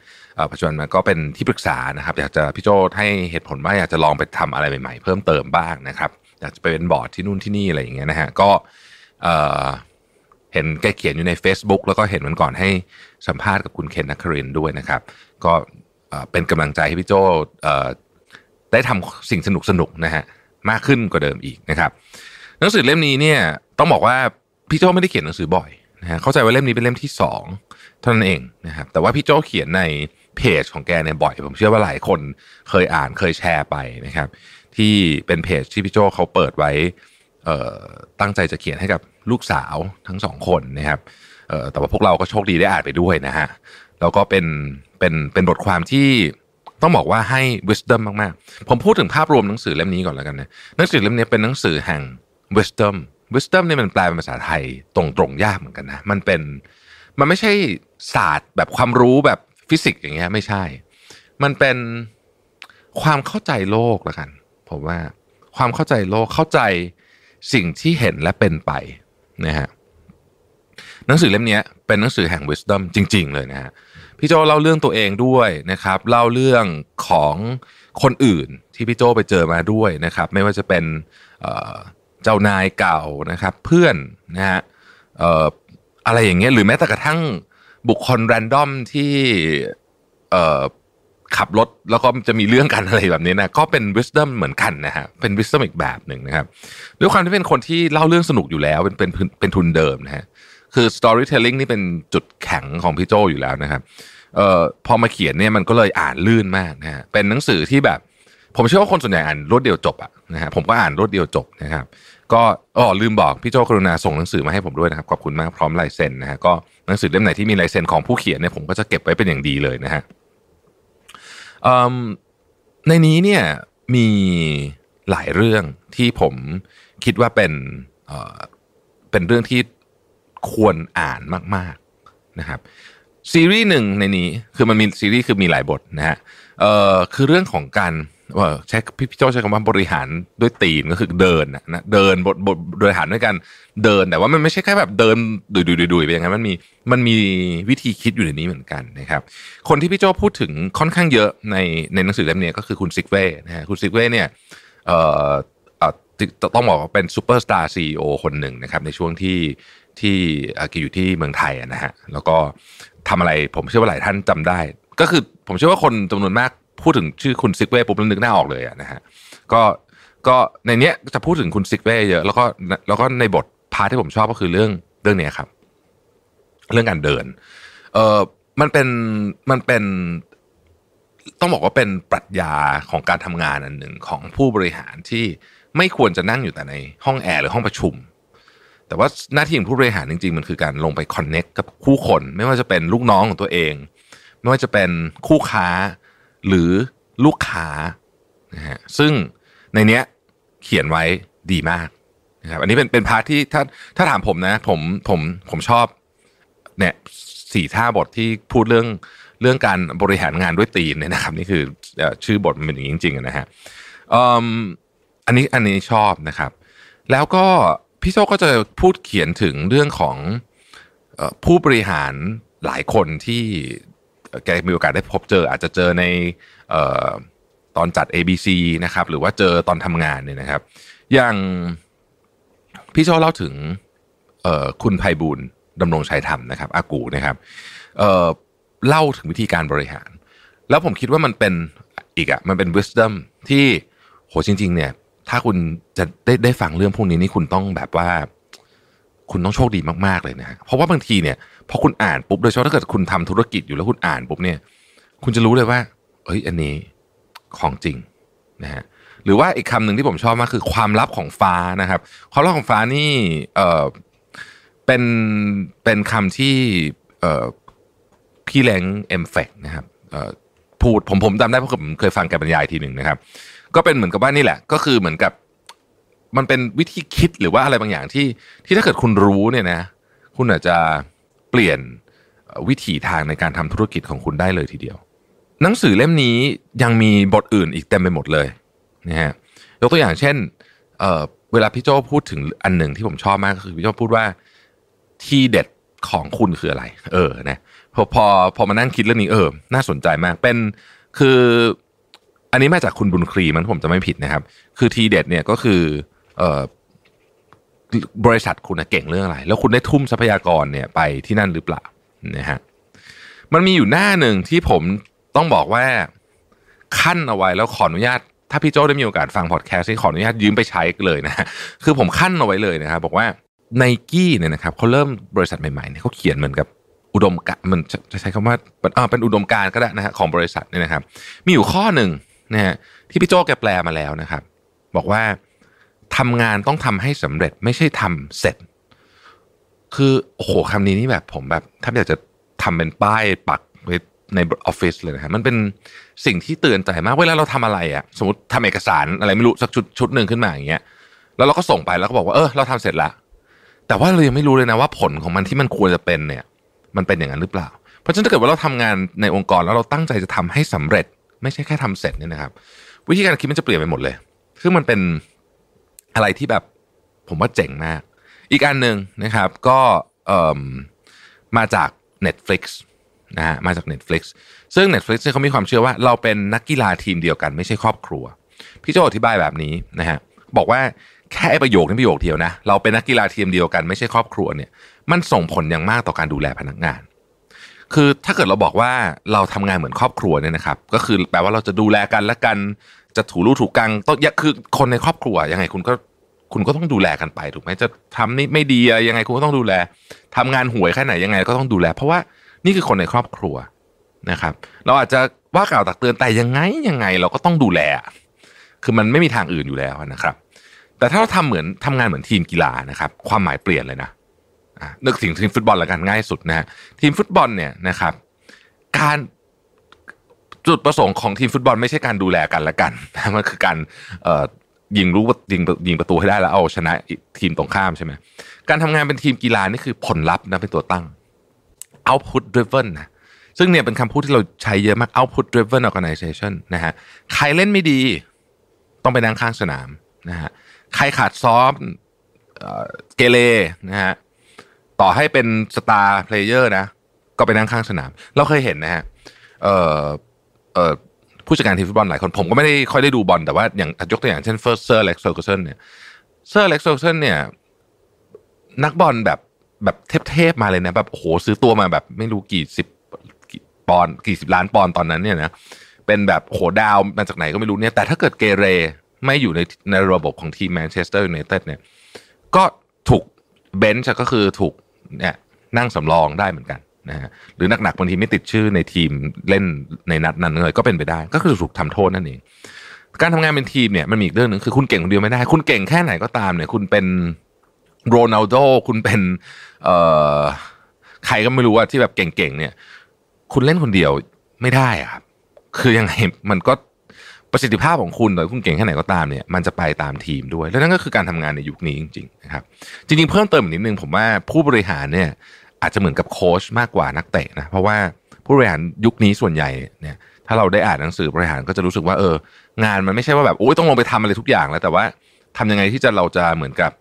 C: ปัจจุบันมันก็เป็นที่ปรึกษานะครับอยากจะพี่โจให้เหตุผลว่าอยากจะลองไปทำอะไรใหม่ๆ เพิ่มเติมบ้างนะครับอยากจะไปเป็นบอร์ดที่นู่นที่นี่อะไรอย่างเงี้ยนะฮะก็เห็นแกเขียนอยู่ใน Facebook แล้วก็เห็นมันก่อนให้สัมภาษณ์กับคุณเคนนักครินด้วยนะครับ ก็ เป็นกำลังใจให้พี่โจได้ทำสิ่งสนุกสนุกนะฮะมากขึ้นกว่าเดิมอีกนะครับหนังสือเล่มนี้เนี่ยต้องบอกว่าพี่โจไม่ได้เขียนหนังสือบ่อยนะฮะเข้าใจว่าเล่มนี้เป็นเล่มที่สองเท่านั้นเองนะครับแต่ว่าพี่โจเขียนในเพจของแกเนี่ยบ่อย ผมเชื่อว่าหลายคนเคยอ่านเคยแชร์ไปนะครับ ที่เป็นเพจที่พี่โจเขาเปิดไว้ตั้งใจจะเขียนให้กับลูกสาวทั้งสองคนนะครับแต่ว่าพวกเราก็โชคดีได้อ่านไปด้วยนะฮะแล้วก็เป็น เป็นเป็นบทความที่ต้องบอกว่าให้ wisdom มากๆ ผมพูดถึงภาพรวมหนังสือเล่มนี้ก่อนแล้วกันนะหนังสือเล่มนี้เป็นหนังสือแห่ง wisdom wisdom เนี่ยมันแปลเป็นภาษาไทยตรงๆยากเหมือนกันนะมันเป็นมันไม่ใช่ศาสตร์แบบความรู้แบบฟิสิกส์อย่างเงี้ยไม่ใช่ มันเป็นความเข้าใจโลกแล้วกัน ผมว่าความเข้าใจโลกเข้าใจสิ่งที่เห็นและเป็นไปนะฮะหนังสือเล่มนี้เป็นหนังสือแห่ง wisdom จริง ๆ เลยนะฮะ พี่โจเล่าเรื่องตัวเองด้วยนะครับเล่าเรื่องของคนอื่นที่พี่โจไปเจอมาด้วยนะครับ ไม่ว่าจะเป็นเจ้านายเก่านะครับ เพื่อนนะฮะอะไรอย่างเงี้ยหรือแม้แต่กระทั่งบุคคลแรนดอมที่ขับรถแล้วก็จะมีเรื่องกันอะไรแบบนี้นะก็เป็น wisdom เหมือนกันนะฮะเป็น wisdom อีกแบบหนึ่งนะครับด้วยความที่เป็นคนที่เล่าเรื่องสนุกอยู่แล้วเป็นเป็นเป็นทุนเดิมนะฮะ คือ storytelling นี่เป็นจุดแข็งของพี่โจอยู่แล้วนะครับเอ่อพอมาเขียนเนี่ยมันก็เลยอ่านลื่นมากนะฮะเป็นหนังสือที่แบบ ผมเชื่อว่าคนส่วนใหญ่อ่านรวดเดียวจบอะนะฮะผมก็อ่านรวดเดียวจบนะครับ ก็อ๋อลืมบอกพี่โจกรุณาส่งหนังสือมาให้ผมด้วยนะครับขอบคุณมากพร้อมลายเซ็นนะฮะก็หนังสือเล่มไหนที่มีลายเซ็นของผู้เขียนเนี่ยผมก็จะเก็บไว้เป็นอย่างดีเลยนะฮะในนี้เนี่ยมีหลายเรื่องที่ผมคิดว่าเป็นเอ่อเป็นเรื่องที่ ควรอ่านมาก ๆนะครับซีรีส์หนึ่งในนี้คือมันมีซีรีส์คือมีหลายบทนะฮะเอ่อคือเรื่องของการว่าใช้พี่โจใช้คำว่าบริหารด้วยตีนก็คือเดินนะเดินบทบทบริหารด้วยกันเดินแต่ว่ามันไม่ใช่แค่แบบเดินดุยดุยดุยไปอย่างนั้นมันมีมันมีวิธีคิดอยู่ในนี้เหมือนกันนะครับคนที่พี่โจพูดถึงค่อนข้างเยอะในในหนังสือเล่มนี้ก็คือคุณซิกเว่นะฮะคุณซิกเว่เนี่ยเอ่อต้องบอกว่าเป็นซูเปอร์สตาร์ CEO คนหนึ่งนะครับในช่วงที่ ที่แกอยู่ที่เมืองไทยนะฮะแล้วก็ทำอะไรผมเชื่อว่าหลายท่านจำได้ ก็คือผมเชื่อว่าคนจำนวนมากพูดถึงชื่อคุณซิกเว่ปุ๊บแล้วนึกหน้าออกเลยนะฮะก็ก็ในเนี้ยจะพูดถึงคุณซิกเว่เยอะแล้วก็แล้วก็ในบท part ที่ผมชอบก็คือเรื่องเรื่องนี้ครับ เรื่องการเดินเออมันเป็นมันเป็นต้องบอกว่าเป็นปรัชญาของการทำงานอันหนึ่งของผู้บริหารที่ไม่ควรจะนั่งอยู่แต่ในห้องแอร์หรือห้องประชุม แต่ว่าหน้าที่ของผู้บริหารจริงๆ มันคือการลงไป connect กับคู่คน ไม่ว่าจะเป็นลูกน้องของตัวเอง ไม่ว่าจะเป็นคู่ค้าหรือลูกค้านะฮะซึ่งในเนี้ยเขียนไว้ดีมากนะครับอันนี้เป็นเป็น part ที่ถ้าถ้าถามผมนะ ผมผมผมชอบเนี่ยสี่ท่าบทที่พูดเรื่องเรื่องการบริหารงานด้วยตีนเนี่ยนะครับ นี่คือชื่อบทมันเป็นอย่างนี้จริงๆนะฮะอันนี้อันนี้ชอบนะครับ แล้วก็ พี่โซก็จะพูดเขียนถึงเรื่องของผู้บริหารหลายคนที่แกมีโอกาสได้พบเจอ อาจจะเจอในตอนจัด ABC นะครับ หรือว่าเจอตอนทำงานเนี่ยนะครับ อย่างพี่โชเล่าถึงคุณไพบูลดำรงชัยธรรมนะครับอากูนะครับเเล่าถึงวิธีการบริหาร แล้วผมคิดว่ามันเป็นอีกอะมันเป็น wisdom ที่โหจริง ๆ เนี่ย ถ้าคุณจะได้ได้ฟังเรื่องพวกนี้นี่คุณต้องแบบว่า คุณต้องโชคดีมากๆเลยนะเพราะว่าบางทีเนี่ยพอคุณอ่านปุ๊บโดยเฉพาะถ้าเกิดคุณทำธุรกิจอยู่แล้วคุณอ่านปุ๊บเนี่ย คุณจะรู้เลยว่า เอ้ย อันนี้ของจริงนะฮะหรือว่าอีกคำหนึ่งที่ผมชอบมากคือความลับของฟ้านะครับ ความลับของฟ้านี่เออเป็นเป็นคำที่เออพี่แรงเอ็มเฟกนะครับเออพูดผมผมจำได้เพราะผมเคยฟังแกบรรยายทีหนึ่งนะครับ ก็เป็นเหมือนกับว่านี่แหละ ก็คือเหมือนกับ มันเป็นวิธีคิดหรือว่าอะไรบางอย่างที่ที่ถ้าเกิดคุณรู้เนี่ยนะ คุณอาจจะเปลี่ยนวิถีทางในการทำธุรกิจของคุณได้เลยทีเดียว หนังสือเล่มนี้ยังมีบทอื่นอีกเต็มไปหมดเลยนะฮะยกตัวอย่างเช่นเเวลาพี่โจพูดถึงอันหนึ่งที่ผมชอบมากก็คือพี่โจพูดว่าที่เด็ดของคุณคืออะไร เออนะพอพอพอมานั่งคิดเรื่องนี้เออ น่าสนใจมากเป็นคือ อันนี้มาจากคุณบุญครีมันผมจะไม่ผิดนะครับ คือทีเด็ดเนี่ยก็คือเออบริษัทคุณเก่งเรื่องอะไร แล้วคุณได้ทุ่มทรัพยากรเนี่ยไปที่นั่นหรือเปล่านะฮะมันมีอยู่หน้าหนึ่งที่ผมต้องบอกว่าขั้นเอาไว้แล้วขออนุญาต ถ้าพี่โจ้ได้มีโอกาสฟังพอดแคสต์ที่ขออนุญาตยืมไปใช้เลยนะคือผมขั้นเอาไว้เลยนะครับบอกว่าไนกี้เนี่ยนะครับเขาเริ่มบริษัทใหม่ๆเนี่ยเขาเขียนเหมือนกับอุดมการมันจะใช้คำว่าเป็นอุดมการก็ได้นะฮะของบริษัทเนี่ยนะครับ มีอยู่ข้อหนึ่ง นะฮะที่พี่โจ้แกแปลมาแล้วนะครับ บอกว่าทำงานต้องทำให้สำเร็จไม่ใช่ทำเสร็จ คือโอ้โหคำนี้นี่แบบผมแบบถ้าอยากจะทำเป็นป้ายปักไว้ในออฟฟิศเลยนะครับมันเป็นสิ่งที่เตือนใจมากเวลาเราทำอะไรอะสมมติทำเอกสารอะไรไม่รู้สักชุดชุดหนึ่งขึ้นมาอย่างเงี้ยแล้วเราก็ส่งไปแล้วก็บอกว่าเออเราทำเสร็จละแต่ว่าเรายังไม่รู้เลยนะว่าผลของมันที่มันควรจะเป็นเนี่ย มันเป็นอย่างนั้นหรือเปล่า เพราะฉะนั้นถ้าเกิดว่าเราทำงานในองค์กรแล้วเราตั้งใจจะทำให้สำเร็จ ไม่ใช่แค่ทำเสร็จเนี่ยนะครับ วิธีการคิดมันจะเปลี่ยนไปหมดเลย ซึ่งมันเป็นอะไรที่แบบผมว่าเจ๋งมาก อีกอันหนึ่งนะครับก็มาจาก Netflix นะฮะมาจาก Netflix ซึ่ง Netflix เนี่ยเขามีความเชื่อว่าเราเป็นนักกีฬาทีมเดียวกันไม่ใช่ครอบครัว พี่โจอธิบายแบบนี้นะฮะบอกว่าแค่ประโยคนี้ประโยคเดียวนะ เราเป็นนักกีฬาทีมเดียวกันไม่ใช่ครอบครัวเนี่ย มันส่งผลอย่างมากต่อการดูแลพนักงาน คือถ้าเกิดเราบอกว่าเราทำงานเหมือนครอบครัวเนี่ยนะครับ ก็คือแปลว่าเราจะดูแลกันและกัน จะถูรูถูกกังต้องคือคนในครอบครัวยังไงคุณก็คุณก็ต้องดูแลกันไปถูกไหมจะทำนี่ไม่ดียังไงคุณก็ต้องดูแลทำงานห่วยแค่ไหนยังไงก็ต้องดูแล เพราะว่านี่คือคนในครอบครัวนะครับ เราอาจจะว่ากล่าวตักเตือนแต่ยังไงยังไงเราก็ต้องดูแล คือมันไม่มีทางอื่นอยู่แล้วนะครับ แต่ถ้าเราทำเหมือนทำงานเหมือนทีมกีฬานะครับ ความหมายเปลี่ยนเลยนะ นึกถึงทีมฟุตบอลละกันง่ายสุดนะฮะทีมฟุตบอลเนี่ยนะครับ การจุดประสงค์ของทีมฟุตบอลไม่ใช่การดูแลกันละกันนะมันคือการยิงรู้ว่ายิงยิงประตูให้ได้แล้วเอาชนะทีมตรงข้ามใช่ไหมการทำงานเป็นทีมกีฬานี่คือผลลัพธ์นะเป็นตัวตั้ง output driven นะซึ่งเนี่ยเป็นคำพูดที่เราใช้เยอะมาก output driven organization นะฮะใครเล่นไม่ดีต้องไปนั่งข้างสนามนะฮะใครขาดซ้อมเออเกเรนะฮะ ต่อให้เป็น star player นะ ก็ไปนั่งข้างสนาม เราเคยเห็นนะฮะเออเออผู้จัดการทีมฟุตบอลหลายคนผมก็ไม่ได้ค่อยได้ดูบอลแต่ว่าอย่างยกตัวอย่างเช่นเฟิร์สเซอร์อเล็กซ์เฟอร์กูสันเนี่ยเซอร์อเล็กซ์เฟอร์กูสันเนี่ย นักบอลแบบแบบเทพๆมาเลยนะแบบโอ้โหซื้อตัวมาแบบไม่รู้กี่สิบปอนด์กี่สิบล้านปอนตอนนั้นเนี่ยนะเป็นแบบโอ้โหดาวมาจากไหนก็ไม่รู้เนี่ยแต่ถ้าเกิดเกเรไม่อยู่ในในระบบของทีมแมนเชสเตอร์ยูไนเต็ดเนี่ย ก็ถูกเบนช์ก็คือถูก เนี่ยนั่งสำรองได้เหมือนกันนะฮะหรือหนักๆบางทีไม่ติดชื่อในทีมเล่นในนัดนั้นเลยก็เป็นไปได้ ก็คือถูกทำโทษนั่นเอง การทำงานเป็นทีมเนี่ยมันมีอีกเรื่องหนึ่งคือคุณเก่งคนเดียวไม่ได้ คุณเก่งแค่ไหนก็ตามเนี่ย คุณเป็นโรนัลโดคุณเป็นเอ่อใครก็ไม่รู้ว่าที่แบบเก่งๆเนี่ย คุณเล่นคนเดียวไม่ได้อะครับคือยังไงมันก็ ประสิทธิภาพของคุณต่อคุณเก่งแค่ไหนก็ตามเนี่ยมันจะไปตามทีมด้วย แล้วนั่นก็คือการทำงานในยุคนี้จริงๆนะครับจริงๆเพิ่มเติมอีกนิดนึงผมว่าผู้บริหารเนี่ยอาจจะเหมือนกับโค้ชมากกว่านักเตะนะเพราะว่าผู้บริหารยุคนี้ส่วนใหญ่เนี่ยถ้าเราได้อ่านหนังสือบริหารก็จะรู้สึกว่าเออ งานมันไม่ใช่ว่าแบบโอ้ยต้องลงไปทำอะไรทุกอย่างแล้วแต่ว่าทำยังไงที่จะเราจะเหมือนกับ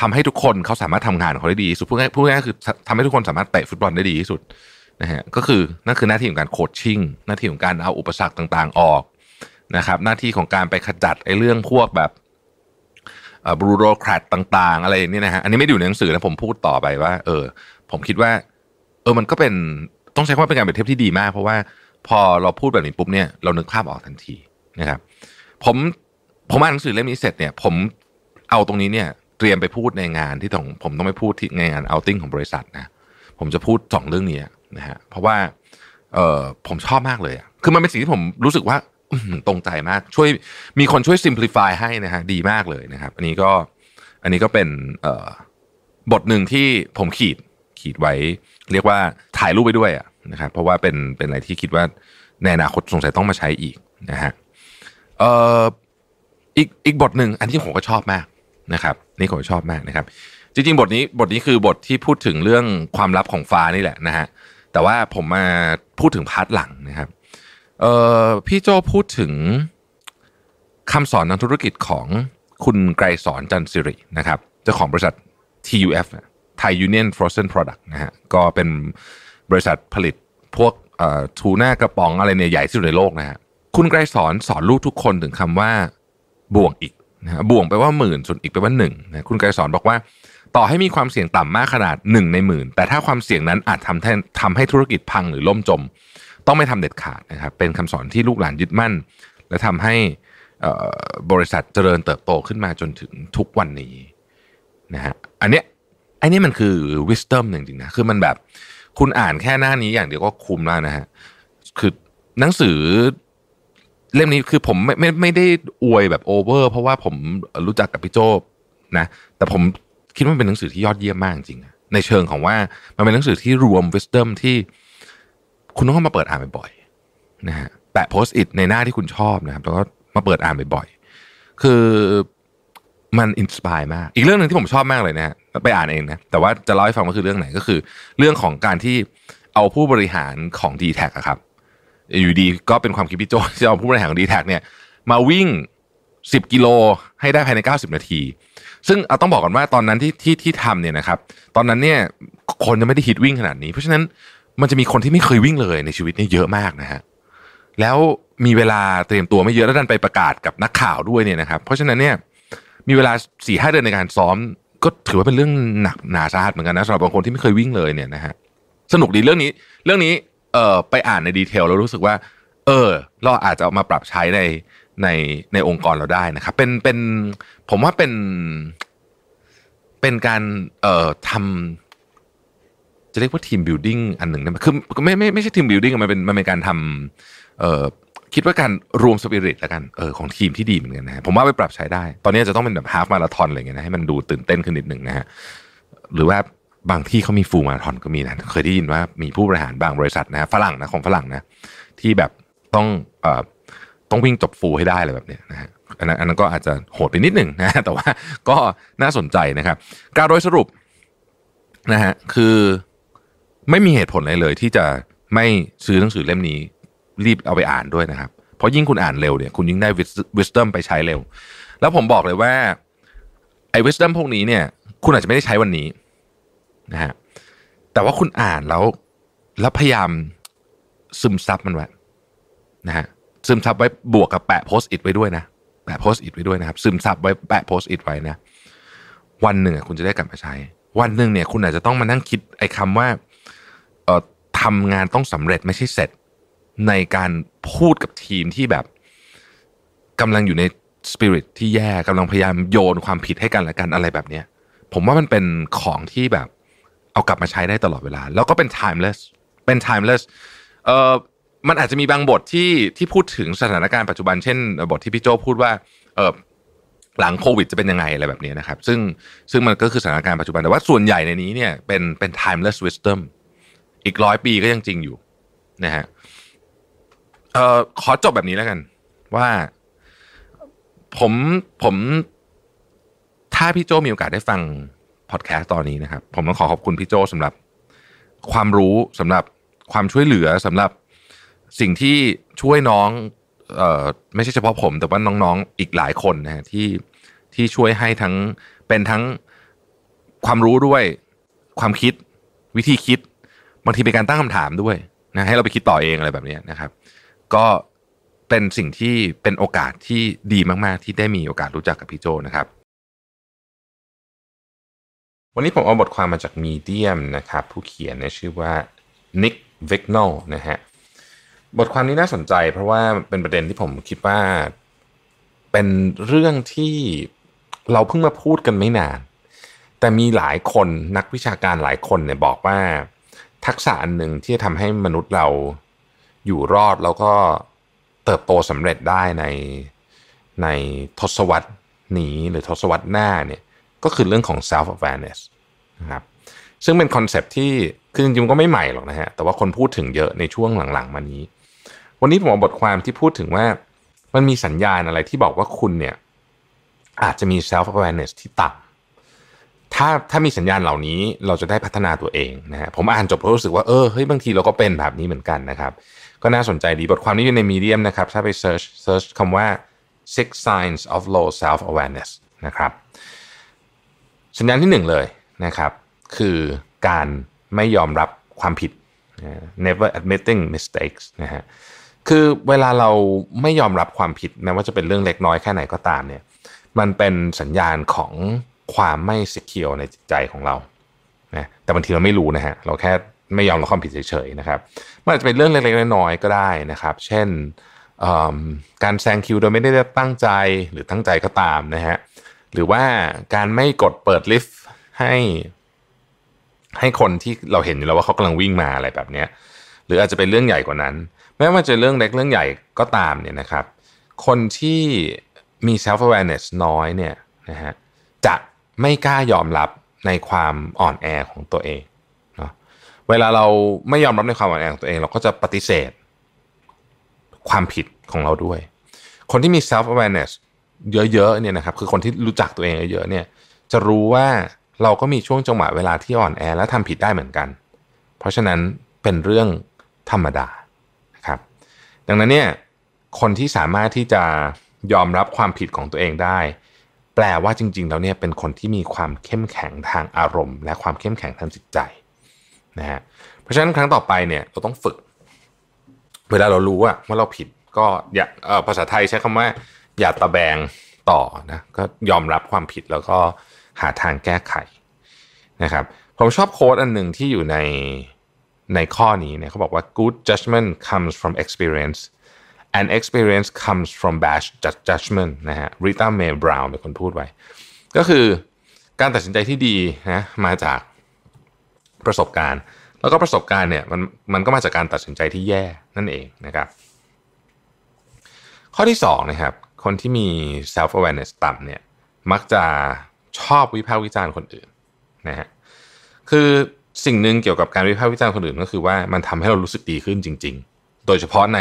C: ทำให้ทุกคนเขาสามารถทำงานของเขาได้ดีสุดพูดง่ายพูดง่ายคือทำให้ทุกคนสามารถเตะฟุตบอลได้ดีที่สุดนะฮะก็คือนั่นคือหน้าที่ของการโคชชิ่งหน้าที่ของการเอาอุปสรรคต่าง ๆ ออก นะครับหน้าที่ของการไปขจัดไอ้เรื่องพวกแบบบรูโรแครตต่างๆ อะไรนี้นะฮะอันนี้ไม่ได้อยู่ในหนังสือนะผมพูดต่อไปว่า เออ ผมคิดว่า เออมันก็เป็นต้องใช้คำว่าเป็นการเปรียบเทียบที่ดีมาก เพราะว่าพอเราพูดแบบนี้ปุ๊บเนี่ยเรานึกภาพออกทันทีนะครับ ผมผมอ่านหนังสือเล่มนี้เสร็จเนี่ย ผมเอาตรงนี้เนี่ยเตรียมไปพูดในงานที่ต้องผมต้องไปพูดที่ในงานเอาติ้งของบริษัทนะผมจะพูดสองเรื่องนี้นะฮะเพราะว่าเออผมชอบมากเลยอะคือมันเป็นสิ่งที่ผมรู้สึกว่า ตรงใจมากช่วยมีคนช่วย simplify ให้นะฮะดีมากเลยนะครับ อันนี้ก็อันนี้ก็เป็นบทหนึ่งที่ผมขีดขีดไว้ เรียกว่าถ่ายรูปไปด้วยนะครับ เพราะว่าเป็นเป็นอะไรที่คิดว่าในอนาคตสงสัยต้องมาใช้อีกนะฮะเอ่ออีกอีกบทหนึ่งอันที่ผมก็ชอบมากนะครับ นี่ผมชอบมากนะครับ จริง ๆ บทนี้บทนี้คือบทที่พูดถึงเรื่องความลับของฟ้านี่แหละนะฮะแต่ว่าผมมาพูดถึงพาร์ทหลังนะครับ เออพี่โจพูดถึงคำสอนทางธุรกิจของคุณไกรสอนจันสิรินะครับเจ้าของบริษัท TUF Thai Union Frozen Product นะฮะก็เป็นบริษัทผลิตพวกทูน่ากระป๋องอะไรเนี่ยใหญ่ที่สุดในโลกนะฮะคุณไกรสอนสอนลูกทุกคนถึงคำว่าบ่วงอีกนะฮะบ่วงแปว่าหมื่นส่วนอีกแปว่าหนึ่งนะคุณไกรสอนบอกว่า ต่อให้มีความเสี่ยงต่ำมากขนาดหนึ่งในหมื่นแต่ถ้าความเสี่ยงนั้นอาจทำให้ทำให้ธุรกิจพังหรือล่มจม ต้องไม่ทำเด็ดขาดนะครับ เป็นคำสอนที่ลูกหลานยึดมั่น และทำให้บริษัทเจริญเติบโตขึ้นมาจนถึงทุกวันนี้นะฮะอันเนี้ยอันนี้มันคือ wisdom จริงๆนะคือมันแบบคุณอ่านแค่หน้านี้อย่างเดียวก็คุ้มแล้วนะฮะคือหนังสือเล่มนี้คือผมไม่ไม่ไม่ได้อวยแบบ over เพราะว่าผมรู้จักกับพี่โจนะแต่ผมคิดว่าเป็นหนังสือที่ยอดเยี่ยมมากจริงๆในเชิงของว่ามันเป็นหนังสือที่รวม wisdom ที่ คุณต้องเข้ามาเปิดอ่านบ่อยๆนะฮะแปะ Post-it ในหน้าที่คุณชอบนะครับแล้วก็มาเปิดอ่านบ่อยๆคือมัน inspire มาก อีกเรื่องหนึ่งที่ผมชอบมากเลยนะฮะไปอ่านเองนะแต่ว่าจะเล่าให้ฟังว่าคือเรื่องไหนก็คือ เรื่องของการที่เอาผู้บริหารของ dtacครับ อยู่ดีก็เป็นความคิดพี่โจที่เอาผู้บริหารของดีแท็เนี่ย มาวิ่ง 10 กิโลให้ได้ภายใน 90 นาที ซึ่งเอาต้องบอกก่อนว่าตอนนั้นที่ที่ที่ทำเนี่ยนะครับ ตอนนั้นเนี่ยคนจะไม่ได้ฮิตวิ่งขนาดนี้ เพราะฉะนั้น มันจะมีคนที่ไม่เคยวิ่งเลยในชีวิตนี่เยอะมากนะฮะแล้วมีเวลาเตรียมตัวไม่เยอะแล้วดันไปประกาศกับนักข่าวด้วยเนี่ยนะครับ เพราะฉะนั้นเนี่ยมีเวลาสี่ห้าเดือนในการซ้อม ก็ถือว่าเป็นเรื่องหนักหนาสาหัสเหมือนกันนะสำหรับบางคนที่ไม่เคยวิ่งเลยเนี่ยนะฮะสนุกดีเรื่องนี้ เรื่องนี้เอ่อไปอ่านใน detail แล้วรู้สึกว่า เออ เราอาจจะเอามาปรับใช้ในในในองค์กรเราได้นะครับ เป็นเป็นผมว่าเป็นเป็นการเอ่อทำ จะเรียกว่า team building อันหนึ่งนะคือไม่ไม่ไม่ใช่ team building มันเป็นมันเป็นการทำเอ่อคิดว่าการรวมสปิริตแล้วกันเออของทีมที่ดีเหมือนกันนะฮะผมว่าไปปรับใช้ได้ ตอนนี้จะต้องเป็นแบบ half marathon อะไรเงี้ยนะให้มันดูตื่นเต้นขึ้นนิดหนึ่งนะฮะหรือว่าบางที่เขามีฟูลมาราธอนก็มีนะเคยได้ยินว่ามีผู้บริหารบางบริษัทนะฝรั่งนะของฝรั่งนะที่แบบต้องเอ่อต้องวิ่งจบฟูลให้ได้อะไรแบบเนี้ยนะฮะอันนั้นอันนั้นก็อาจจะโหดไปนิดหนึ่งนะแต่ว่าก็น่าสนใจนะครับ การโดยสรุปนะฮะคือ ไม่มีเหตุผลอะไรเลย ที่จะไม่ซื้อหนังสือเล่มนี้ รีบเอาไปอ่านด้วยนะครับ เพราะยิ่งคุณอ่านเร็วเนี่ยคุณยิ่งได้ wisdom ไปใช้เร็ว แล้วผมบอกเลยว่าไอ้ wisdom พวกนี้เนี่ย คุณอาจจะไม่ได้ใช้วันนี้นะฮะแต่ว่าคุณอ่านแล้วแล้วพยายามซึมซับมันไว้นะฮะซึมซับไว้บวกกับแปะ Post-it ไว้ด้วยนะแปะ Post-it ไว้ด้วยนะครับ ซึมซับไว้แปะ Post-it ไว้นะ วันหนึ่งคุณจะได้กลับมาใช้ วันหนึ่งเนี่ย คุณอาจจะต้องมานั่งคิดไอ้คำว่า ทำงานต้องสำเร็จไม่ใช่เสร็จ ในการพูดกับทีมที่แบบกำลังอยู่ในสปิริตที่แย่กำลังพยายามโยนความผิดให้กันและกันอะไรแบบเนี้ยผมว่ามันเป็นของที่แบบเอากลับมาใช้ได้ตลอดเวลา แล้วก็เป็น timeless เป็น timeless เอ่อมันอาจจะมีบางบทที่ที่พูดถึงสถานการณ์ปัจจุบันเช่น บทที่พี่โจพูดว่าเออหลังโควิดจะเป็นยังไงอะไรแบบนี้นะครับ ซึ่งซึ่งมันก็คือสถานการณ์ปัจจุบันแต่ว่าส่วนใหญ่ในนี้เนี่ยเป็นเป็น timeless wisdom อีกร้อยปีก็ยังจริงอยู่นะฮะเอ่อขอจบแบบนี้แล้วกัน ว่าผมผมถ้าพี่โจมีโอกาสได้ฟังพอดแคสต์ตอนนี้นะครับ ผมต้องขอขอบคุณพี่โจสำหรับความรู้สำหรับความช่วยเหลือสำหรับสิ่งที่ช่วยน้องเอ่อไม่ใช่เฉพาะผม แต่ว่าน้องๆอีกหลายคนนะฮะที่ที่ช่วยให้ทั้งเป็นทั้งความรู้ด้วย ความคิดวิธีคิด บางทีเป็นการตั้งคำถามด้วยนะให้เราไปคิดต่อเองอะไรแบบนี้นะครับ ก็เป็นสิ่งที่เป็นโอกาสที่ดีมากๆ ที่ได้มีโอกาสรู้จักกับพี่โจนะครับ วันนี้ผมเอาบทความมาจากมีเดียมนะครับ ผู้เขียนเนี่ยชื่อว่า Nick v i g n o l นะฮะบทความนี้น่าสนใจเพราะว่าเป็นประเด็นที่ผมคิดว่าเป็นเรื่องที่เราเพิ่งมาพูดกันไม่นาน แต่มีหลายคนนักวิชาการหลายคนเนี่ยบอกว่า ทักษะอันหนึ่งที่จะทำให้มนุษย์เราอยู่รอดแล้วก็เติบโตสำเร็จได้ในในทศวรรษนี้หรือทศวรรษหน้าเนี่ยก็คือเรื่องของ self awareness นะครับซึ่งเป็นคอนเซปที่คือจริงๆก็ไม่ใหม่หรอกนะฮะแต่ว่าคนพูดถึงเยอะในช่วงหลังๆ มานี้ วันนี้ผมเอาบทความที่พูดถึงว่ามันมีสัญญาณอะไรที่บอกว่าคุณเนี่ยอาจจะมี self awareness ที่ต่ำ ถ้าถ้ามีสัญญาณเหล่านี้เราจะได้พัฒนาตัวเองนะฮะผมอ่านจบรู้สึกว่าเออเฮ้ยบางทีเราก็เป็นแบบนี้เหมือนกันนะครับ ก็น่าสนใจดีบทความนี้อยู่ใน Medium นะครับ ถ้าไป search search คำว่า six signs of low self awareness นะครับ สัญญาณที่หนึ่งเลยนะครับ คือการไม่ยอมรับความผิด never admitting mistakes นะฮะคือเวลาเราไม่ยอมรับความผิดแม้ว่าจะเป็นเรื่องเล็กน้อยแค่ไหนก็ตามเนี่ยมันเป็นสัญญาณของ ความไม่ secure ในจิตใจของเรานะแต่บางทีเราไม่รู้นะฮะเราแค่ไม่ยอมรับความผิดเฉยๆนะครับมันอาจจะเป็นเรื่องเล็กๆน้อยๆก็ได้นะครับ เช่นการแซงคิวโดยไม่ได้ตั้งใจหรือตั้งใจก็ตามนะฮะหรือว่าการไม่กดเปิดลิฟต์ให้ให้คนที่เราเห็นอยู่แล้วว่าเขากำลังวิ่งมาอะไรแบบนี้หรืออาจจะเป็นเรื่องใหญ่กว่านั้น แม้ว่าจะเรื่องเล็กเรื่องใหญ่ก็ตามเนี่ยนะครับ คนที่มี self awareness น้อยเนี่ยนะฮะจะ ไม่กล้ายอมรับในความอ่อนแอของตัวเองเนาะเวลาเราไม่ยอมรับในความอ่อนแอของตัวเอง เราก็จะปฏิเสธ ความผิดของเราด้วย คนที่มี self awareness เยอะๆเนี่ยนะครับคือคนที่รู้จักตัวเองเยอะๆเนี่ยจะรู้ว่าเราก็มีช่วงจังหวะเวลาที่อ่อนแอและทำผิดได้เหมือนกัน เพราะฉะนั้นเป็นเรื่องธรรมดานะครับ ดังนั้นเนี่ยคนที่สามารถที่จะยอมรับความผิดของตัวเองได้ แปลว่าจริง ๆ แล้วเนี่ยเป็นคนที่มีความเข้มแข็งทางอารมณ์ และความเข้มแข็งทางจิตใจนะฮะเพราะฉะนั้นครั้งต่อไปเนี่ยเราต้องฝึก เวลาเรารู้ว่าว่าเราผิดก็อย่าภาษาไทยใช้คำว่า อย่าตะแบงต่อนะก็ยอมรับความผิดแล้วก็หาทางแก้ไขนะครับผมชอบโค้ดอันหนึ่งที่อยู่ในในข้อนี้เนี่ยเขาบอกว่า good judgment comes from experience and experience comes from bad judgment นะฮะ Rita Mae Brown เป็นคนพูดไว้ ก็คือการตัดสินใจที่ดีนะมาจากประสบการณ์ แล้วก็ประสบการณ์เนี่ยมันมันก็มาจากการตัดสินใจที่แย่นั่นเองนะครับข้อที่สองนะครับคนที่มี self awareness ต่ำเนี่ยมักจะชอบวิพากษ์วิจารณ์คนอื่นนะฮะคือสิ่งหนึ่งเกี่ยวกับการวิพากษ์วิจารณ์คนอื่นก็คือว่ามันทำให้เรารู้สึกดีขึ้นจริง ๆ โดยเฉพาะใน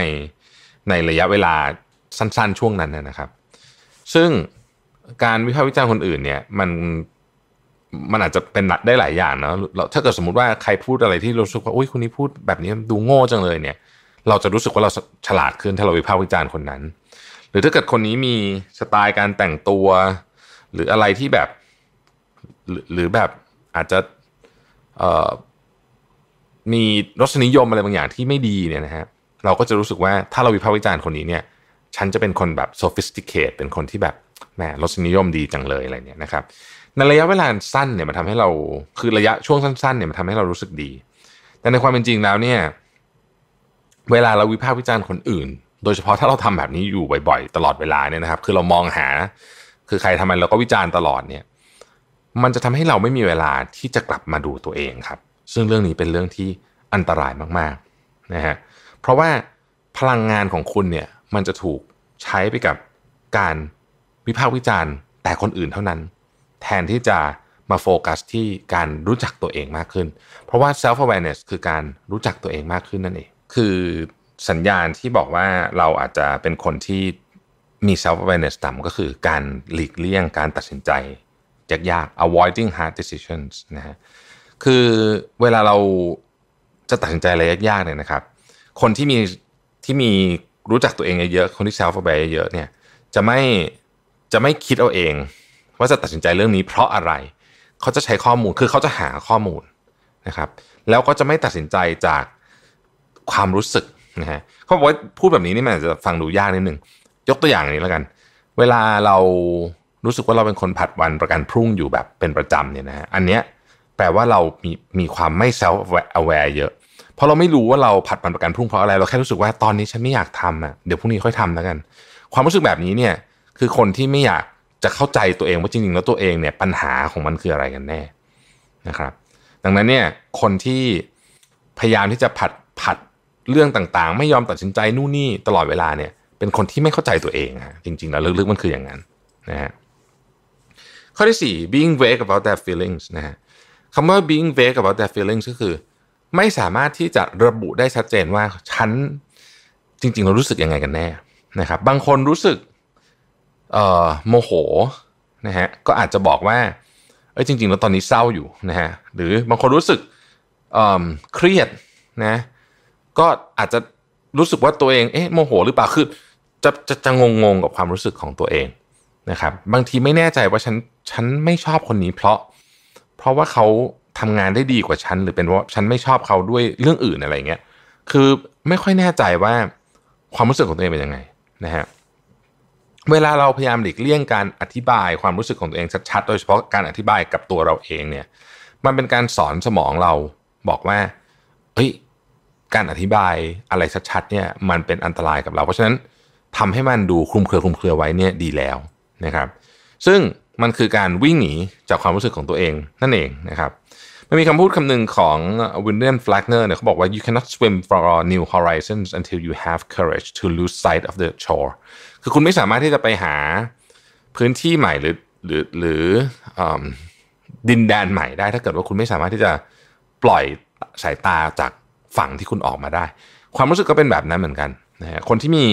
C: ในระยะเวลาสั้นๆ ช่วงนั้นนะครับ ซึ่งการวิพากษ์วิจารณ์คนอื่นเนี่ยมันมันอาจจะเป็นได้หลายอย่างเนาะถ้าเกิดสมมติว่าใครพูดอะไรที่รู้สึกว่าอุ้ยคนนี้พูดแบบนี้ดูโง่จังเลยเนี่ย เราจะรู้สึกว่าเราฉลาดขึ้นถ้าเราวิพากษ์วิจารณ์คนนั้น หรือถ้าเกิดคนนี้มีสไตล์การแต่งตัว หรืออะไรที่แบบหรือแบบอาจจะมีรสนิยมอะไรบางอย่างที่ไม่ดีเนี่ยนะฮะ เราก็จะรู้สึกว่าถ้าเราวิพากษ์วิจารณ์คนนี้เนี่ยฉันจะเป็นคนแบบ sophisticated เป็นคนที่แบบแหมรสนิยมดีจังเลยอะไรเนี่ยนะครับในระยะเวลาสั้นเนี่ยมันทำให้เราคือระยะช่วงสั้นๆเนี่ยมันทำให้เรารู้สึกดี แต่ในความเป็นจริงแล้วเนี่ยเวลาเราวิพากษ์วิจารณ์คนอื่น โดยเฉพาะถ้าเราทำแบบนี้อยู่บ่อยๆ ตลอดเวลาเนี่ยนะครับ คือเรามองหา คือใครทำไมเราก็วิจารณ์ตลอดเนี่ย มันจะทำให้เราไม่มีเวลาที่จะกลับมาดูตัวเองครับ ซึ่งเรื่องนี้เป็นเรื่องที่อันตรายมากๆนะฮะเพราะว่าพลังงานของคุณเนี่ยมันจะถูกใช้ไปกับการวิพากษ์วิจารณ์ แต่คนอื่นเท่านั้น แทนที่จะมาโฟกัสที่การรู้จักตัวเองมากขึ้น เพราะว่า self awareness คือการรู้จักตัวเองมากขึ้นนั่นเอง คือสัญญาณที่บอกว่าเราอาจจะเป็นคนที่มี self awareness ต่ำก็คือการหลีกเลี่ยงการตัดสินใจยากๆ avoiding hard decisions นะฮะ คือเวลาเราจะตัดสินใจอะไรยากๆเนี่ยนะครับ คนที่มีที่มีรู้จักตัวเองเยอะคนที่ self aware เยอะเนี่ยจะไม่จะไม่คิดเอาเอง ว่าจะตัดสินใจเรื่องนี้เพราะอะไร เขาจะใช้ข้อมูลคือเขาจะหาข้อมูลนะครับ แล้วก็จะไม่ตัดสินใจจากความรู้สึกนะฮะเขาบอกว่าพูดแบบนี้นี่มันอาจจะฟังดูยากนิดนึงยกตัวอย่างนี้แล้วกัน เวลาเรารู้สึกว่าเราเป็นคนผัดวันประกันพรุ่งอยู่แบบเป็นประจำเนี่ยนะฮะอันเนี้ยแปลว่าเรามีมีความไม่ self aware เยอะ เพราะเราไม่รู้ว่าเราผัดวันประกันพรุ่งเพราะอะไร เราแค่รู้สึกว่าตอนนี้ฉันไม่อยากทำอะเดี๋ยวพรุ่งนี้ค่อยทำแล้วกัน ความรู้สึกแบบนี้เนี่ยคือคนที่ไม่อยากจะเข้าใจตัวเองว่าจริงๆแล้วตัวเองเนี่ยปัญหาของมันคืออะไรกันแน่นะครับ ดังนั้นเนี่ยคนที่พยายามที่จะผัดผัดเรื่องต่างๆ ไม่ยอมตัดสินใจนู่นนี่ตลอดเวลาเนี่ย เป็นคนที่ไม่เข้าใจตัวเองฮะจริงๆแล้วลึกๆมันคืออย่างนั้นนะฮะข้อที่สี่ being vague about their feelings นะฮะคำว่า being vague about their feelings ก็คือ ไม่สามารถที่จะระบุได้ชัดเจนว่าฉันจริง ๆ เรารู้สึกยังไงกันแน่นะครับ บางคนรู้สึกโมโหนะฮะก็อาจจะบอกว่าเอ้ยจริง ๆ แล้วตอนนี้เศร้าอยู่นะฮะหรือบางคนรู้สึกเอ่อเครียดนะก็อาจจะรู้สึกว่าตัวเองเอ๊ะโมโหหรือเปล่าคือจะจะจะงงงกับความรู้สึกของตัวเองนะครับ บางทีไม่แน่ใจว่าฉันฉันไม่ชอบคนนี้เพราะ เพราะว่าเขา ทำงานได้ดีกว่าฉันหรือเป็นว่าฉันไม่ชอบเขาด้วยเรื่องอื่นอะไรเงี้ยคือไม่ค่อยแน่ใจว่าความรู้สึกของตัวเองเป็นยังไงนะฮะเวลาเราพยายามหลีกเลี่ยงการอธิบายความรู้สึกของตัวเองชัดๆ โดยเฉพาะการอธิบายกับตัวเราเองเนี่ยมันเป็นการสอนสมองเราบอกว่าเฮ้ยการอธิบายอะไรชัดๆเนี่ยมันเป็นอันตรายกับเรา เพราะฉะนั้นทำให้มันดูคลุมเครือคลุมเครือไว้เนี่ยดีแล้วนะครับ ซึ่งมันคือการวิ่งหนีจากความรู้สึกของตัวเองนั่นเองนะครับ มันมีคำพูดคำหนึ่งของวินเลียมฟลักเนอร์เนี่ยเขาบอกว่า you cannot swim for new horizons until you have courage to lose sight of the shore คือคุณไม่สามารถที่จะไปหาพื้นที่ใหม่หรือหรือหรือดินแดนใหม่ได้ ถ้าเกิดว่าคุณไม่สามารถที่จะปล่อยสายตาจากฝั่งที่คุณออกมาได้ ความรู้สึกก็เป็นแบบนั้นเหมือนกันนะฮะคนที่มี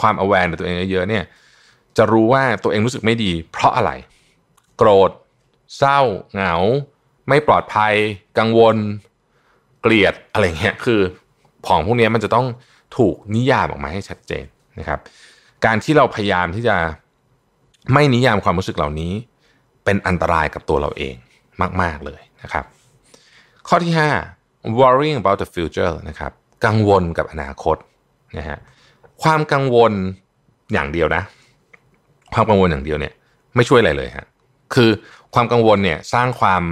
C: ความ aware ในตัวเองเยอะๆเนี่ยจะรู้ว่าตัวเองรู้สึกไม่ดี เพราะอะไร โกรธ เศร้า เหงา ไม่ปลอดภัย กังวล เกลียดอะไรเงี้ยคือของพวกนี้มันจะต้องถูกนิยามออกมาให้ชัดเจนนะครับ การที่เราพยายามที่จะไม่นิยามความรู้สึกเหล่านี้ เป็นอันตรายกับตัวเราเองมาก ๆเลยนะครับ ข้อที่ 5 worrying about the future นะครับกังวลกับอนาคตนะฮะความกังวลอย่างเดียวนะ ความกังวลอย่างเดียวเนี่ยไม่ช่วยอะไรเลยฮะคือความกังวลเนี่ยสร้างความ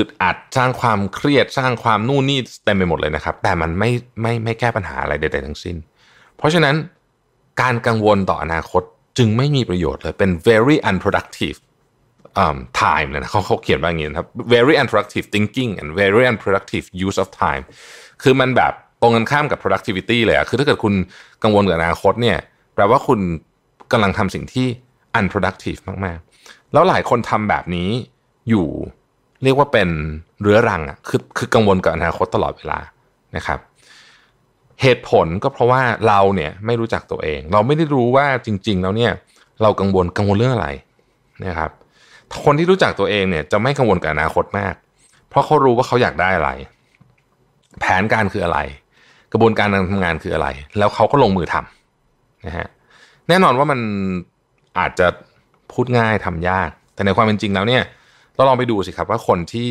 C: อึดอัดสร้างความเครียดสร้างความนู่นนี่เต็มไปหมดเลยนะครับ แต่มันไม่ไม่ไม่แก้ปัญหาอะไรใดๆทั้งสิ้น เพราะฉะนั้นการกังวลต่ออนาคตจึงไม่มีประโยชน์เลยเป็น very unproductive time เลยนะเขาเขาเขียนว่าอย่างนี้นะครับ very unproductive thinking and very unproductive use of time คือมันแบบตรงกันข้ามกับ productivity เลยอะคือถ้าเกิดคุณกังวลกับอนาคตเนี่ยแปลว่าคุณกำลังทำสิ่งที่ unproductive มาก ๆ แล้วหลายคนทำแบบนี้อยู่ เรียกว่าเป็นเรื้อรังอะคือคือกังวลกับอนาคตตลอดเวลานะครับ เหตุผลก็เพราะว่าเราเนี่ยไม่รู้จักตัวเอง เราไม่ได้รู้ว่าจริง ๆ แล้วเนี่ย เรากังวลกังวลเรื่องอะไรนะครับคนที่รู้จักตัวเองเนี่ยจะไม่กังวลกับอนาคตมาก เพราะเขารู้ว่าเขาอยากได้อะไร แผนการคืออะไร กระบวนการการทำงานคืออะไร แล้วเขาก็ลงมือทำนะฮะแน่นอนว่ามันอาจจะพูดง่ายทำยาก แต่ในความเป็นจริงแล้วเนี่ย เราลองไปดูสิครับว่าคนที่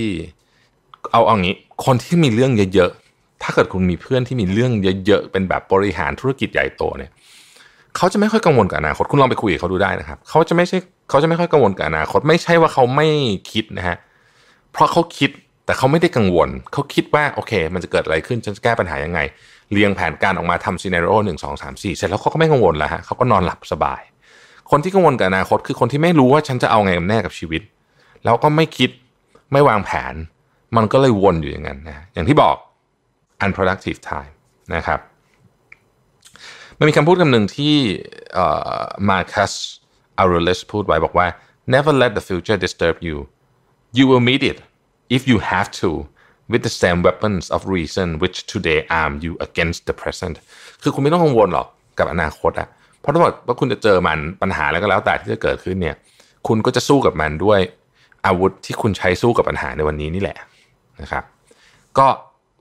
C: เอาเอางี้ คนที่มีเรื่องเยอะๆ ถ้าเกิดคุณมีเพื่อนที่มีเรื่องเยอะๆ เป็นแบบบริหารธุรกิจใหญ่โตเนี่ยเขาจะไม่ค่อยกังวลกับอนาคตคุณลองไปคุยกับเขาดูได้นะครับเขาจะไม่ใช่เขาจะไม่ค่อยกังวลกับอนาคตไม่ใช่ว่าเขาไม่คิดนะฮะเพราะเขาคิดแต่เขาไม่ได้กังวลเขาคิดว่าโอเค มันจะเกิดอะไรขึ้นฉันจะแก้ปัญหายังไงเรียงแผนการออกมาทำซีเนารีโอหนึ่งสองสามสี่เสร็จแล้วเขาก็ไม่กังวลแล้วฮะเขาก็นอนหลับสบาย คนที่กังวลกับอนาคตคือคนที่ไม่รู้ว่าฉันจะเอาไงกับแน่กับชีวิต แล้วก็ไม่คิดไม่วางแผน มันก็เลยวนอยู่อย่างนั้นนะอย่างที่บอก unproductive time นะครับมันมีคำพูดคำหนึ่งที่มาคัสอารูเลสพูดไว้บอกว่า never let the future disturb you you will meet it if you have to with the same weapons of reason which today arm you against the present คือคุณไม่ต้องกังวลหรอกกับอนาคตอะเพราะถ้าบอกว่าคุณจะเจอมันปัญหาแล้วก็แล้วแต่ที่จะเกิดขึ้นเนี่ย คุณก็จะสู้กับมันด้วย อาวุธที่คุณใช้สู้กับปัญหาในวันนี้นี่แหละนะครับ ก็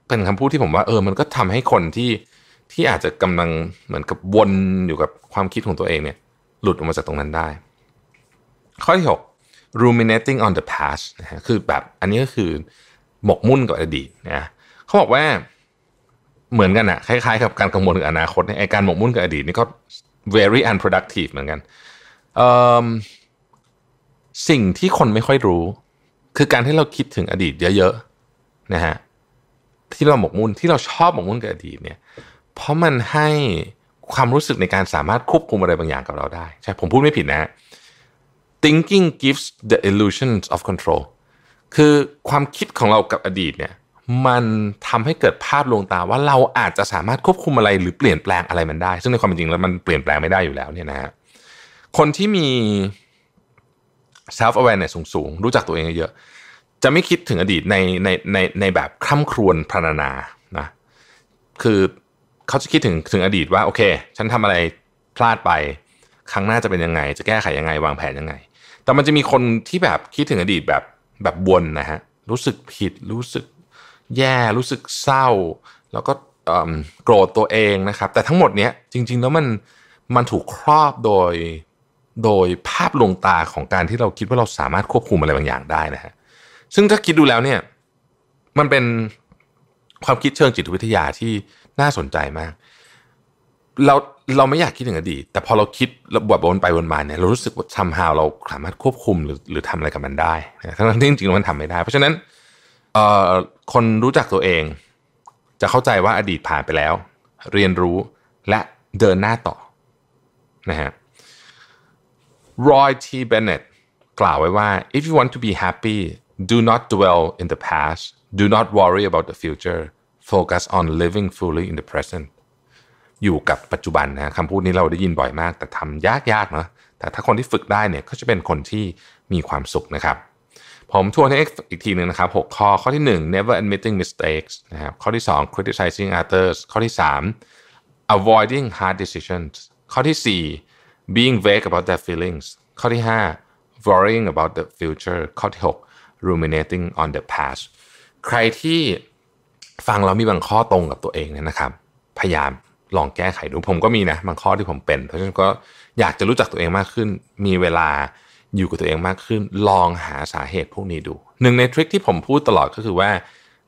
C: เป็นคำพูดที่ผมว่าเออมันก็ทำให้คนที่ที่อาจจะกำลังเหมือนกับวนอยู่กับความคิดของตัวเองเนี่ย หลุดออกมาจากตรงนั้นได้ ข้อที่ 6 ruminating on the past นะฮะคือแบบอันนี้ก็คือหมกมุ่นกับอดีตนะเขาบอกว่าเหมือนกันอะคล้ายๆ กับการกังวลถึงอนาคตเนี่ยการหมกมุ่นกับอดีตนี่ก็ very unproductive เหมือนกัน สิ่งที่คนไม่ค่อยรู้ คือการที่เราคิดถึงอดีตเยอะๆนะฮะที่เราหมกมุ่นที่เราชอบหมกมุ่นกับอดีตเนี่ย เพราะมันให้ความรู้สึกในการสามารถควบคุมอะไรบางอย่างกับเราได้ ใช่ ผมพูดไม่ผิดนะ thinking gives the illusion of control คือความคิดของเรากับอดีตเนี่ย มันทำให้เกิดภาพลวงตาว่าเราอาจจะสามารถควบคุมอะไรหรือเปลี่ยนแปลงอะไรมันได้ ซึ่งในความเป็นจริงแล้วมันเปลี่ยนแปลงไม่ได้อยู่แล้วเนี่ยนะฮะคนที่มี self awareness สูงๆ รู้จักตัวเองเยอะ จะไม่คิดถึงอดีตในในในในแบบคร่ำครวญพรรณนานะคือเขาจะคิดถึงถึงอดีตว่าโอเค ฉันทำอะไรพลาดไป ครั้งหน้าจะเป็นยังไง จะแก้ไขยังไง วางแผนยังไง แต่มันจะมีคนที่แบบคิดถึงอดีตแบบแบบวนนะฮะรู้สึกผิดรู้สึกแย่รู้สึกเศร้า แล้วก็โกรธตัวเองนะครับ แต่ทั้งหมดเนี้ยจริง ๆ แล้วมันมันถูกครอบโดย โดยภาพลวงตาของการที่เราคิดว่าเราสามารถควบคุมอะไรบางอย่างได้นะฮะซึ่งถ้าคิดดูแล้วเนี่ยมันเป็นความคิดเชิงจิตวิทยาที่น่าสนใจมาก เราเราไม่อยากคิดถึงอดีตแต่พอเราคิดราบวนไปวนมาเนี่ยเรารู้สึกว่าทำฮาวเราสามารถควบคุมหรือหรือทำอะไรกับมันได้ทั้งที่จริงๆมันทำไม่ได้ เพราะฉะนั้นคนรู้จักตัวเอง จะเข้าใจว่าอดีตผ่านไปแล้ว เรียนรู้และเดินหน้าต่อนะฮะ Roy T. Bennett กล่าวไว้ว่า if you want to be happy do not dwell in the past do not worry about the future focus on living fully in the present อยู่กับปัจจุบันนะคำพูดนี้เราได้ยินบ่อยมาก แต่ทำยากๆเนะแต่ถ้าคนที่ฝึกได้เนี่ยก็จะเป็นคนที่มีความสุขนะครับ ผมทวนให้อีกทีหนึ่งนะครับ 6 ข้อข้อที่ 1 never admitting mistakes นะครับข้อที่ 2 criticizing others ข้อที่ 3 avoiding hard decisions ข้อที่ 4 being vague about their feelings ข้อที่ 5 worrying about the future ข้อที่ 6 ruminating on the past ใครที่ฟังแล้วมีบางข้อตรงกับตัวเองเนี่ยนะครับ พยายามลองแก้ไขดูผมก็มีนะบางข้อที่ผมเป็น เพราะฉะนั้นก็อยากจะรู้จักตัวเองมากขึ้น มีเวลาอยู่กับตัวเองมากขึ้น ลองหาสาเหตุพวกนี้ดูหนึ่งในทริคที่ผมพูดตลอดก็คือว่า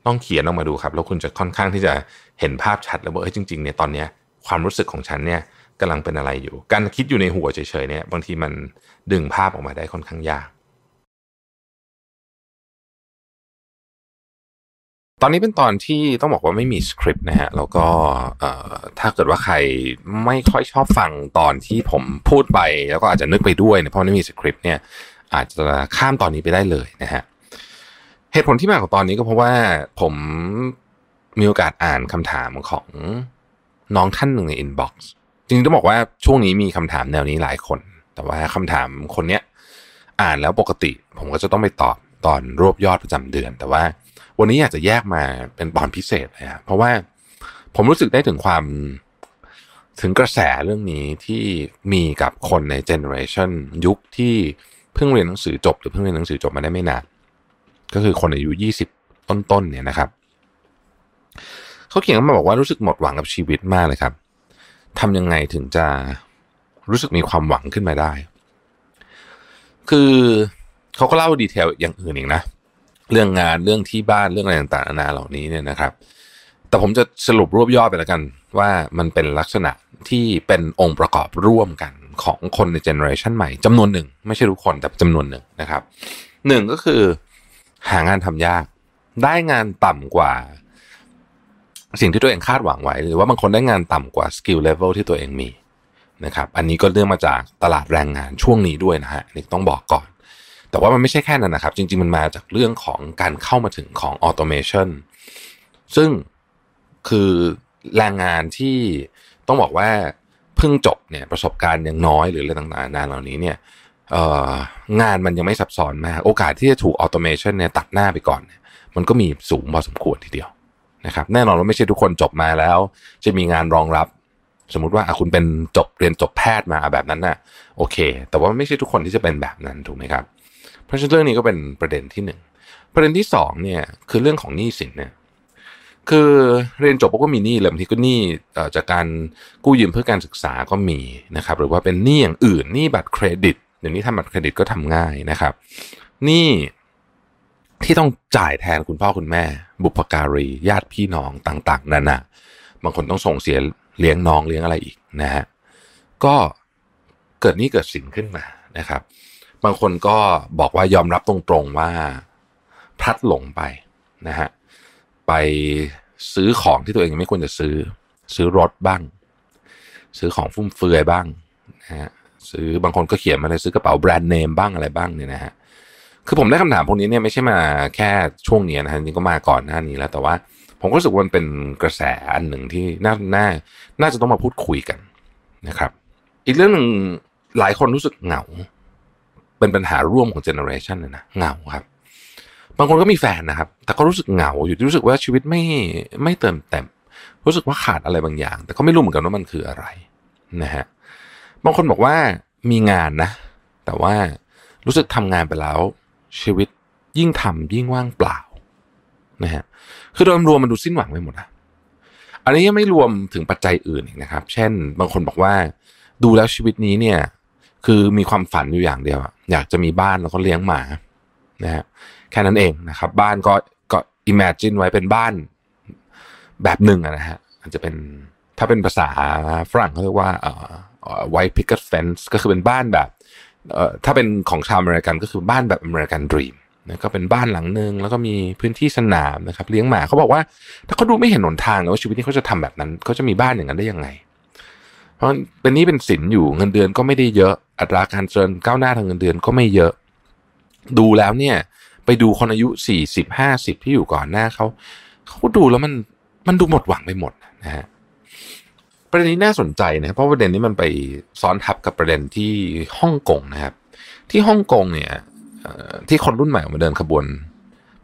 C: ต้องเขียนออกมาดูครับ แล้วคุณจะค่อนข้างที่จะเห็นภาพชัดแล้วว่าเฮ้ยจริงๆเนี่ยตอนเนี้ยความรู้สึกของฉันเนี่ย กำลังเป็นอะไรอยู่ การคิดอยู่ในหัวเฉยๆเนี่ยบางทีมันดึงภาพออกมาได้ค่อนข้างยาก ตอนนี้เป็นตอนที่ต้องบอกว่าไม่มีสคริปต์นะฮะแล้วก็ถ้าเกิดว่าใครไม่ค่อยชอบฟังตอนที่ผมพูดไป แล้วก็อาจจะนึกไปด้วยเนี่ยเพราะไม่มีสคริปต์เนี่ยอาจจะข้ามตอนนี้ไปได้เลยนะฮะเหตุผลที่มาของตอนนี้ก็เพราะว่าผมมีโอกาสอ่านคำถามของน้องท่านหนึ่งในอินบ็อกซ์ จริงๆต้องบอกว่าช่วงนี้มีคำถามแนวนี้หลายคน แต่ว่าคำถามคนเนี้ยอ่านแล้วปกติ ผมก็จะต้องไปตอบตอนรวบยอดประจำเดือน แต่ว่าวันนี้อยากจะแยกมาเป็นตอนพิเศษเลยครับเพราะว่าผมรู้สึกได้ถึงความถึงกระแสเรื่องนี้ที่มีกับคนในเจเนอเรชันยุคที่เพิ่งเรียนหนังสือจบ หรือเพิ่งเรียนหนังสือจบมาได้ไม่นานก็คือคนอายุยี่สิบต้นๆเนี่ยนะครับเขาเขียนมาบอกว่ารู้สึกหมดหวังกับชีวิตมากเลยครับ ทำยังไงถึงจะรู้สึกมีความหวังขึ้นมาได้ คือเขาก็เล่า detail อย่างอื่นอีกนะ เรื่องงานเรื่องที่บ้านเรื่องอะไรต่างๆนานาเหล่านี้เนี่ยนะครับ แต่ผมจะสรุปรวบยอดไปแล้วกัน ว่ามันเป็นลักษณะที่เป็นองค์ประกอบร่วมกันของคนใน generation ใหม่จำนวนหนึ่ง ไม่ใช่ทุกคนแต่จำนวนหนึ่งนะครับหนึ่งก็คือหางานทำยาก ได้งานต่ำกว่า สิ่งที่ตัวเองคาดหวังไว้ หรือว่าบางคนได้งานต่ำกว่า skill level ที่ตัวเองมีนะครับ อันนี้ก็เรื่องมาจากตลาดแรงงานช่วงนี้ด้วยนะฮะนี่ต้องบอกก่อน แต่ว่ามันไม่ใช่แค่นั้นนะครับ จริง ๆ มันมาจากเรื่องของการเข้ามาถึงของ automation ซึ่งคือแรงงานที่ต้องบอกว่าเพิ่งจบเนี่ยประสบการณ์ยังน้อยหรืออะไรต่างๆนานาเหล่านี้เนี่ยงานมันยังไม่ซับซ้อนมาก โอกาสที่จะถูก automation เนี่ยตัดหน้าไปก่อน มันก็มีสูงพอสมควรทีเดียว นะครับแน่นอนว่าไม่ใช่ทุกคนจบมาแล้ว จะมีงานรองรับ สมมุติว่าคุณเป็นจบเรียนจบแพทย์มาแบบนั้นน่ะโอเค แต่ว่าไม่ใช่ทุกคนที่จะเป็นแบบนั้นถูกไหมครับ เพราะฉะนั้นเรื่องนี้ก็เป็นประเด็นที่หนึ่งประเด็นที่สองเนี่ยคือเรื่องของหนี้สินเนี่ยคือเรียนจบก็มีหนี้เลยบางทีก็หนี้จากการกู้ยืมเพื่อการศึกษาก็มีนะครับ หรือว่าเป็นหนี้อย่างอื่นหนี้บัตรเครดิตเดี๋ยวนี้ทำบัตรเครดิตก็ทำง่ายนะครับหนี้ ที่ต้องจ่ายแทนคุณพ่อคุณแม่ บุพการีญาติพี่น้องต่างๆนั่นนะบางคนต้องส่งเสียเลี้ยงน้องเลี้ยงอะไรอีกนะฮะก็เกิดนี้เกิดสินขึ้นมานะครับ บางคนก็บอกว่ายอมรับตรงๆว่าพลัดหลงไปนะฮะไปซื้อของที่ตัวเองไม่ควรจะซื้อ ซื้อรถบ้าง ซื้อของฟุ่มเฟือยบ้างนะฮะซื้อบางคนก็เขียนมาเลยซื้อกระเป๋าแบรนด์เนมบ้างอะไรบ้างเนี่ยนะฮะ คือผมได้คำถามพวกนี้เนี่ยไม่ใช่มาแค่ช่วงนี้นะฮะจริงก็มาก่อนหน้านี้แล้ว แต่ว่าผมก็รู้สึกว่ามันเป็นกระแสอันหนึ่งที่น่าน่าน่าจะต้องมาพูดคุยกันนะครับ อีกเรื่องหนึ่งหลายคนรู้สึกเหงา เป็นปัญหาร่วมของเจเนอเรชันเลยนะเหงาครับ บางคนก็มีแฟนนะครับ แต่ก็รู้สึกเหงาอยู่รู้สึกว่าชีวิตไม่ไม่เติมเต็ม รู้สึกว่าขาดอะไรบางอย่าง แต่ก็ไม่รู้เหมือนกันว่ามันคืออะไรนะฮะบางคนบอกว่ามีงานนะ แต่ว่ารู้สึกทำงานไปแล้ว ชีวิตยิ่งทำยิ่งว่างเปล่านะฮะคือโดยรวมมันดูสิ้นหวังไปหมดอะอันนี้ยังไม่รวมถึงปัจจัยอื่นอีกนะครับ เช่น บางคนบอกว่าดูแล้วชีวิตนี้เนี่ย คือมีความฝันอยู่อย่างเดียวอยากจะมีบ้านแล้วก็เลี้ยงหมานะฮะแค่นั้นเองนะครับ บ้านก็ก็ imagine ไว้เป็นบ้านแบบหนึ่งนะฮะอาจจะเป็นถ้าเป็นภาษาฝรั่งเขาเรียกว่าเอ่อ white picket fence ก็คือเป็นบ้านแบบ ถ้าเป็นของชาวอเมริกันก็คือบ้านแบบ American dream นะก็เป็นบ้านหลังหนึ่งแล้วก็มีพื้นที่สนามนะครับ เลี้ยงหมาเขาบอกว่า ถ้าเขาดูไม่เห็นหนทางว่าชีวิตนี้เขาจะทำแบบนั้นเขาจะมีบ้านอย่างนั้นได้ยังไง เพราะเป็นหนี้เป็นสินอยู่เงินเดือนก็ไม่ได้เยอะอัตราการเจริญก้าวหน้าทางเงินเดือนก็ไม่เยอะ ดูแล้วเนี่ย ไปดูคนอายุสี่สิบห้าสิบที่อยู่ก่อนหน้าเขาเขาดูแล้วมันมันดูหมดหวังไปหมดนะฮะ ประเด็นนี้น่าสนใจนะเพราะประเด็นนี้มันไปซ้อนทับกับประเด็นที่ฮ่องกงนะครับ ที่ฮ่องกงเนี่ยที่คนรุ่นใหม่มาเดินขบวน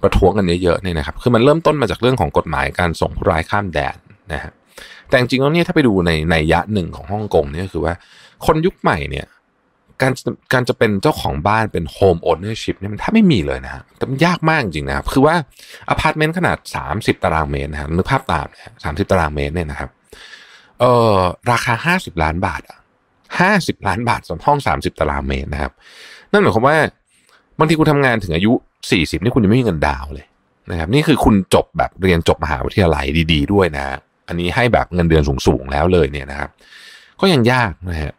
C: ประท้วงกันเยอะๆเนี่ยนะครับ คือมันเริ่มต้นมาจากเรื่องของกฎหมายการส่งผู้ร้ายข้ามแดนนะฮะแต่จริงๆแล้วเนี่ยถ้าไปดูในในนัยยะหนึ่งของฮ่องกงเนี่ยคือว่าคนยุคใหม่เนี่ยการการจะเป็นเจ้าของบ้านเป็น home ownership เนี่ยมันถ้าไม่มีเลยนะฮะแต่มันยากมากจริงนะครับ คือว่าอพาร์ตเมนต์ขนาด 30 ตารางเมตรนะครับนึกภาพตามนะสามสิบตารางเมตรเนี่ยนะครับ เออราคาห้าสิบล้านบาทอะห้าสิบล้านบาทสำหรับห้องสามสิบตารางเมตรนะครับ นั่นหมายความว่าบางทีคุณทำงานถึงอายุสี่สิบนี่คุณยังไม่มีเงินดาวเลยนะครับนี่คือคุณจบแบบเรียนจบมหาวิทยาลัยดี ๆ ด้วยนะ อันนี้ให้แบบเงินเดือนสูงๆแล้วเลยเนี่ยนะครับ ก็ยังยากนะฮะ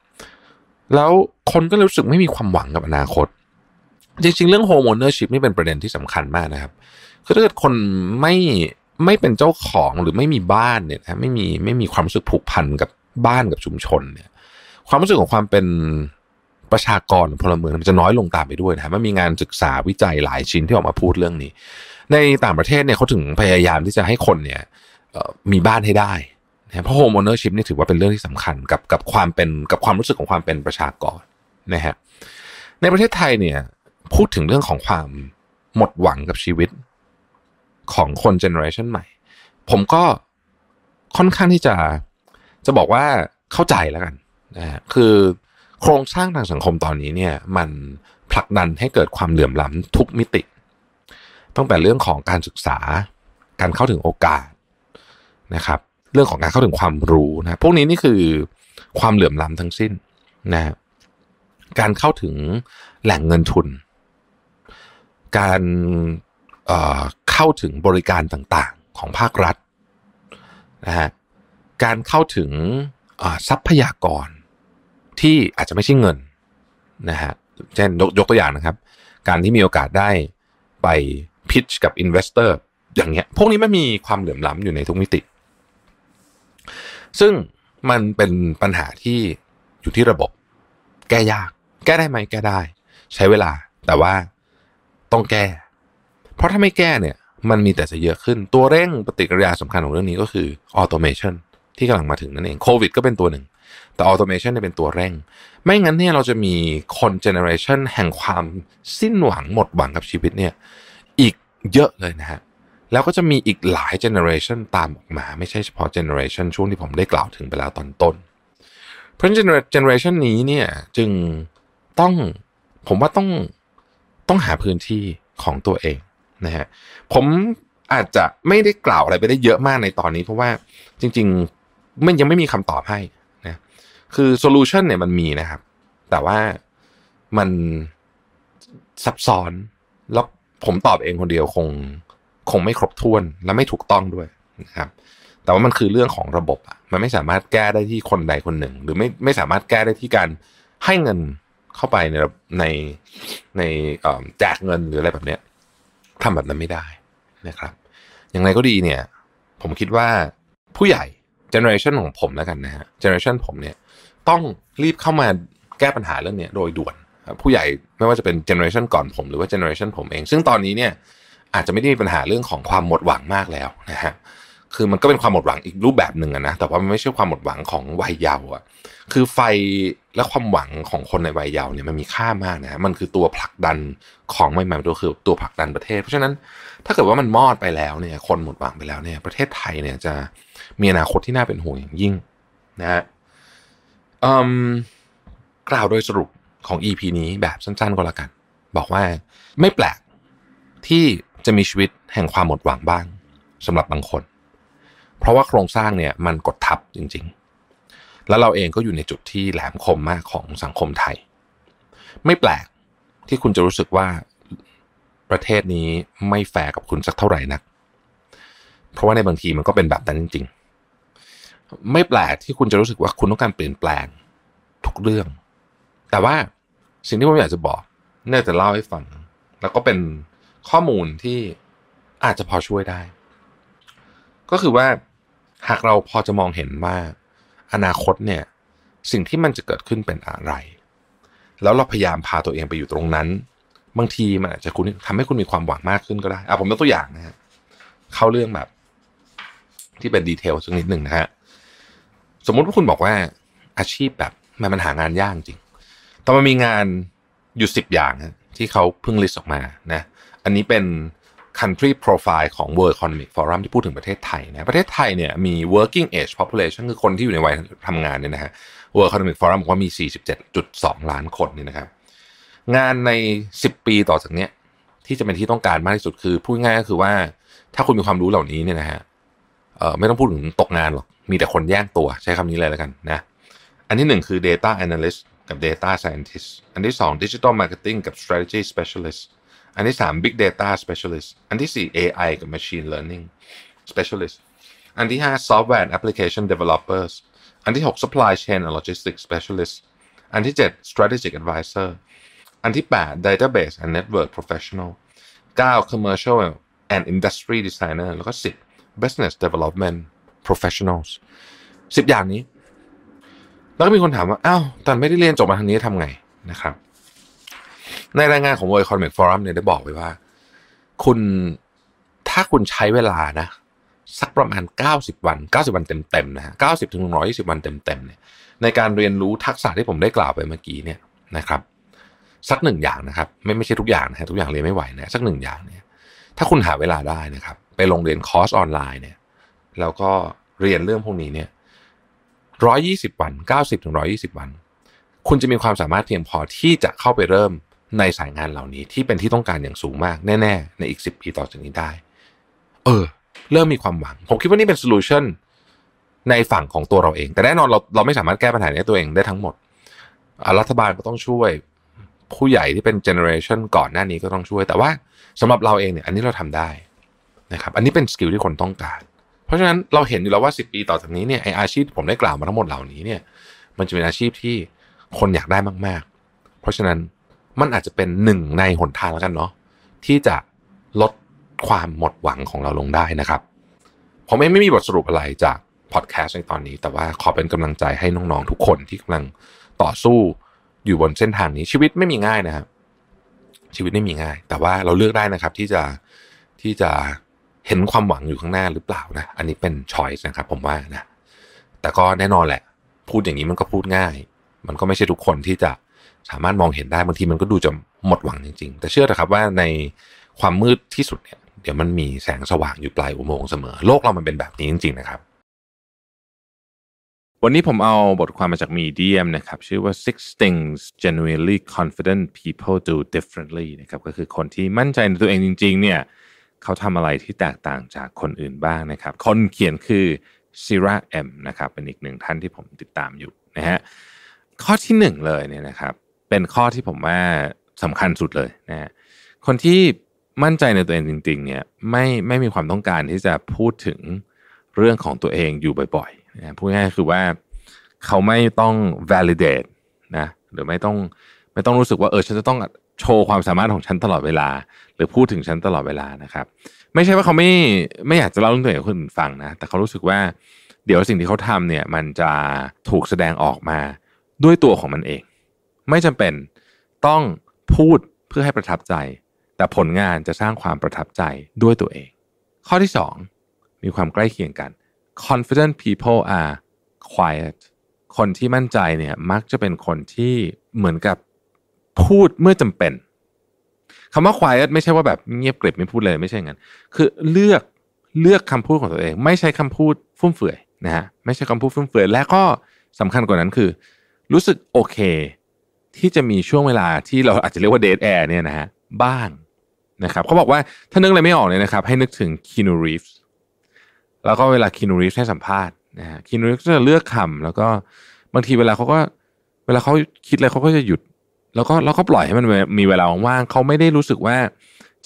C: แล้วคนก็รู้สึกไม่มีความหวังกับอนาคต จริงๆ เรื่อง home ownership นี่เป็นประเด็นที่สำคัญมากนะครับคือถ้าเกิดคนไม่ ไม่เป็นเจ้าของหรือไม่มีบ้านเนี่ยนะไม่มีไม่มีความรู้สึกผูกพันกับบ้านกับชุมชนเนี่ย ความรู้สึกของความเป็นประชากรพลเมืองมันจะน้อยลงตามไปด้วยนะมันมีงานศึกษาวิจัยหลายชิ้นที่ออกมาพูดเรื่องนี้ ในต่างประเทศเนี่ยเขาถึงพยายามที่จะให้คนเนี่ยมีบ้านให้ได้นะเพราะ home ownership นี่ถือว่าเป็นเรื่องที่สำคัญกับกับความเป็นกับความรู้สึกของความเป็นประชากรนะฮะในประเทศไทยเนี่ยพูดถึงเรื่องของความหมดหวังกับชีวิต ของคน generation ใหม่ ผมก็ค่อนข้างที่จะจะบอกว่าเข้าใจแล้วกันนะคือโครงสร้างทางสังคมตอนนี้เนี่ยมันผลักดันให้เกิดความเหลื่อมล้ำทุกมิติ ตั้งแต่เรื่องของการศึกษา การเข้าถึงโอกาสนะครับ เรื่องของการเข้าถึงความรู้นะพวกนี้นี่คือความเหลื่อมล้ำทั้งสิ้นนะการเข้าถึงแหล่งเงินทุน การ เข้าถึงบริการต่างๆของภาครัฐนะฮะการเข้าถึงทรัพยากรที่อาจจะไม่ใช่เงินนะฮะเช่นยกตัวอย่างนะครับ การที่มีโอกาสได้ไป pitch กับ investor อย่างเงี้ยพวกนี้ไม่มีความเหลื่อมล้ำอยู่ในทุกมิติ ซึ่งมันเป็นปัญหาที่อยู่ที่ระบบ แก้ยาก แก้ได้ไหมแก้ได้ ใช้เวลาแต่ว่าต้องแก้ เพราะถ้าไม่แก้เนี่ย มันมีแต่จะเยอะขึ้นตัวเร่งปฏิกิริยาสำคัญของเรื่องนี้ก็คือ automation ที่กำลังมาถึงนั่นเองโควิดก็เป็นตัวหนึ่ง แต่ automation เนี่ยเป็นตัวเร่ง ไม่งั้นเนี่ยเราจะมีคน generation แห่งความสิ้นหวังหมดหวังกับชีวิตเนี่ยอีกเยอะเลยนะฮะแล้วก็จะมีอีกหลาย generation ตามออกมา ไม่ใช่เฉพาะ generation ช่วงที่ผมได้กล่าวถึงไปแล้วตอนต้น เพราะ generation นี้เนี่ยจึงต้องผมว่าต้องต้องหาพื้นที่ของตัวเอง นะฮะผมอาจจะไม่ได้กล่าวอะไรไปได้เยอะมากในตอนนี้ เพราะว่าจริงๆมันยังไม่มีคำตอบให้นะคือ solution เนี่ยมันมีนะครับ แต่ว่ามันซับซ้อนแล้วผมตอบเองคนเดียวคงคงไม่ครบถ้วนและไม่ถูกต้องด้วยนะครับแต่ว่ามันคือเรื่องของระบบอะมันไม่สามารถแก้ได้ที่คนใดคนหนึ่ง หรือไม่ไม่สามารถแก้ได้ที่การให้เงินเข้าไปในในในแจกเงินหรืออะไรแบบเนี้ย ทำแบบนั้นไม่ได้นะครับ อย่างไรก็ดีเนี่ย ผมคิดว่าผู้ใหญ่เจเนอเรชันของผมแล้วกันนะฮะเจเนอเรชันผมเนี่ยต้องรีบเข้ามาแก้ปัญหาเรื่องนี้โดยด่วน ผู้ใหญ่ไม่ว่าจะเป็น generation ก่อนผมหรือว่า generation ผมเอง ซึ่งตอนนี้เนี่ยอาจจะไม่ได้มีปัญหาเรื่องของความหมดหวังมากแล้วนะฮะ คือมันก็เป็นความหมดหวังอีกรูปแบบหนึ่งนะแต่ว่ามันไม่ใช่ความหมดหวังของวัยเยาว์อะคือไฟและความหวังของคนในวัยเยาว์เนี่ยมันมีค่ามากนะมันคือตัวผลักดันของใหม่ๆตัวคือตัวผลักดันประเทศ เพราะฉะนั้นถ้าเกิดว่ามันมอดไปแล้วเนี่ยคนหมดหวังไปแล้วเนี่ยประเทศไทยเนี่ยจะมีอนาคตที่น่าเป็นห่วงอย่างยิ่งนะฮะกล่าวโดยสรุปของ EP นี้แบบสั้นๆก็แล้วกัน บอกว่าไม่แปลกที่จะมีชีวิตแห่งความหมดหวังบ้างสำหรับบางคน เพราะว่าโครงสร้างเนี่ยมันกดทับจริงๆ แล้วเราเองก็อยู่ในจุดที่แหลมคมมากของสังคมไทย ไม่แปลกที่คุณจะรู้สึกว่าประเทศนี้ไม่แฟร์กับคุณสักเท่าไหร่นัก เพราะว่าในบางทีมันก็เป็นแบบนั้นจริง ๆ ไม่แปลกที่คุณจะรู้สึกว่าคุณต้องการเปลี่ยนแปลงทุกเรื่อง แต่ว่าสิ่งที่ผมอยากจะบอกเนี่ยจะเล่าให้ฟัง แล้วก็เป็นข้อมูลที่อาจจะพอช่วยได้ ก็คือว่า หากเราพอจะมองเห็นว่าอนาคตเนี่ยสิ่งที่มันจะเกิดขึ้นเป็นอะไร แล้วเราพยายามพาตัวเองไปอยู่ตรงนั้น บางทีมันอาจจะคุณทำให้คุณมีความหวังมากขึ้นก็ได้อะผมยกตัวอย่างนะฮะเข้าเรื่องแบบ ที่เป็นดีเทลสักนิดหนึ่งนะฮะสมมุติว่าคุณบอกว่าอาชีพแบบมันมันหางานยากจริง แต่มันมีงานอยู่สิบอย่างที่เขาเพิ่งลิสต์ออกมานะ อันนี้เป็น country profile ของ World Economic Forum ที่พูดถึงประเทศไทยนะประเทศไทยเนี่ยมี working age population คือคนที่อยู่ในวัยทำงานเนี่ยนะฮะ World Economic Forum บอกว่ามี 47.2 ล้านคนนี่นะครับ งานใน 10 ปีต่อจากเนี้ยที่จะเป็นที่ต้องการมากที่สุดคือพูดง่ายก็คือว่าถ้าคุณมีความรู้เหล่านี้เนี่ยนะฮะเอ่อไม่ต้องพูดถึงตกงานหรอก มีแต่คนแย่งตัวใช้คำนี้เลยแล้วกันนะอันที่หนึ่งคือ data analyst กับ data scientist อันที่สอง digital marketing กับ strategy specialist อันที่สาม big data specialist อันที่สี่ AI กับ machine learning specialist อันที่ห้า software and application developers อันที่หก supply chain and logistics specialist อันที่เจ็ด strategic advisor อันที่แปด database and network professional เก้า commercial and industry designer แล้วก็สิบ business development professionals สิบอย่างนี้ แล้วก็มีคนถามว่า อ้าวตอนไม่ได้เรียนจบมาทางนี้ทำไงนะครับ ในรายงานของ World Economic Forum เนี่ยได้บอกไว้ว่า คุณถ้าคุณใช้เวลานะ
D: สักประมาณ 90 วัน 90 วันเต็มๆนะฮะ90ถึง120 วันเต็มๆเนี่ยในการเรียนรู้ทักษะที่ผมได้กล่าวไปเมื่อกี้เนี่ยนะครับ สักหนึ่งอย่างนะครับ ไม่ไม่ใช่ทุกอย่างนะฮะทุกอย่างเรียนไม่ไหวนะสักหนึ่งอย่างเนี่ย ถ้าคุณหาเวลาได้นะครับ ไปลงเรียนคอร์สออนไลน์เนี่ยแล้วก็เรียนเรื่องพวกนี้เนี่ยร้อยี่สิบวันเก้าสิบถึงร้อยี่สิบวัน คุณจะมีความสามารถเพียงพอที่จะเข้าไปเริ่ม ในสายงานเหล่านี้ที่เป็นที่ต้องการอย่างสูงมากแน่ ๆ ในอีกสิบปีต่อจากนี้ได้ เออ เริ่มมีความหวัง ผมคิดว่านี่เป็น solution ในฝั่งของตัวเราเอง แต่แน่นอนเราเราไม่สามารถแก้ปัญหานี้ตัวเองได้ทั้งหมด รัฐบาลก็ต้องช่วย ผู้ใหญ่ที่เป็น generation ก่อนหน้านี้ก็ต้องช่วย แต่ว่าสำหรับเราเองเนี่ย อันนี้เราทำได้นะครับ อันนี้เป็น skill ที่คนต้องการ เพราะฉะนั้นเราเห็นอยู่แล้วว่า 10 ปีต่อจากนี้เนี่ยไออาชีพที่ผมได้กล่าวมาทั้งหมดเหล่านี้เนี่ย มันจะเป็นอาชีพที่คนอยากได้มาก ๆ เพราะฉะนั้น มันอาจจะเป็นหนึ่งในหนทางแล้วกันเนาะที่จะลดความหมดหวังของเราลงได้นะครับ ผมเองไม่มีบทสรุปอะไรจากพอดแคสต์ในตอนนี้ แต่ว่าขอเป็นกำลังใจให้น้องๆทุกคนที่กำลังต่อสู้อยู่บนเส้นทางนี้ชีวิตไม่มีง่ายนะครับ ชีวิตไม่มีง่าย แต่ว่าเราเลือกได้นะครับที่จะที่จะเห็นความหวังอยู่ข้างหน้าหรือเปล่านะ อันนี้เป็นช้อยส์นะครับ ผมว่านะ แต่ก็แน่นอนแหละ พูดอย่างนี้มันก็พูดง่าย มันก็ไม่ใช่ทุกคนที่จะ สามารถมองเห็นได้บางทีมันก็ดูจะหมดหวังจริง ๆ แต่เชื่อเถอะครับว่าในความมืดที่สุดเนี่ยเดี๋ยวมันมีแสงสว่างอยู่ปลายอุโมงค์เสมอ โลกเรามันเป็นแบบนี้จริง ๆ นะครับ
C: วันนี้ผมเอาบทความมาจาก Medium นะครับ ชื่อว่า six things genuinely confident people do differently นะครับก็คือคนที่มั่นใจในตัวเองจริง ๆ เนี่ยเขาทำอะไรที่แตกต่างจากคนอื่นบ้างนะครับ คนเขียนคือ Sira M นะครับ เป็นอีกหนึ่งท่านที่ผมติดตามอยู่นะฮะข้อที่หนึ่งเลยเนี่ยนะครับ เป็นข้อที่ผมว่าสำคัญสุดเลยนะฮะคนที่มั่นใจในตัวเองจริง ๆ เนี่ยไม่ไม่มีความต้องการที่จะพูดถึงเรื่องของตัวเองอยู่บ่อยๆนะพูดง่ายๆคือว่าเขาไม่ต้อง validate นะหรือไม่ต้องไม่ต้องรู้สึกว่าเออฉันจะต้องโชว์ความสามารถของฉันตลอดเวลา หรือพูดถึงฉันตลอดเวลานะครับ ไม่ใช่ว่าเขาไม่ไม่อยากจะเล่าเรื่องตัวเองให้คนอื่นฟังนะแต่เขารู้สึกว่าเดี๋ยวสิ่งที่เขาทำเนี่ยมันจะถูกแสดงออกมาด้วยตัวของมันเอง ไม่จำเป็นต้องพูดเพื่อให้ประทับใจ แต่ผลงานจะสร้างความประทับใจด้วยตัวเอง ข้อที่สองมีความใกล้เคียงกัน confident people are quiet คนที่มั่นใจเนี่ยมักจะเป็นคนที่เหมือนกับพูดเมื่อจำเป็นคำว่า quiet ไม่ใช่ว่าแบบเงียบกริบไม่พูดเลยไม่ใช่งั้น คือเลือกเลือกคำพูดของตัวเอง ไม่ใช่คำพูดฟุ่มเฟือยนะฮะไม่ใช่คำพูดฟุ่มเฟือยและก็สำคัญกว่านั้นคือ รู้สึกโอเค ที่จะมีช่วงเวลาที่เราอาจจะเรียกว่า dead air เนี่ยนะฮะบ้างนะครับเขาบอกว่าถ้านึกอะไรไม่ออกเนี่ยนะครับ ให้นึกถึงคีนูรีฟส์แล้วก็เวลาคีนูรีฟส์ให้สัมภาษณ์นะฮะคีนูรีฟส์จะเลือกคำแล้วก็บางทีเวลาเขาก็เวลาเขาคิดอะไรเขาก็จะหยุด แล้วก็แล้วก็ปล่อยให้มันมีเวลาว่างๆเขาไม่ได้รู้สึกว่า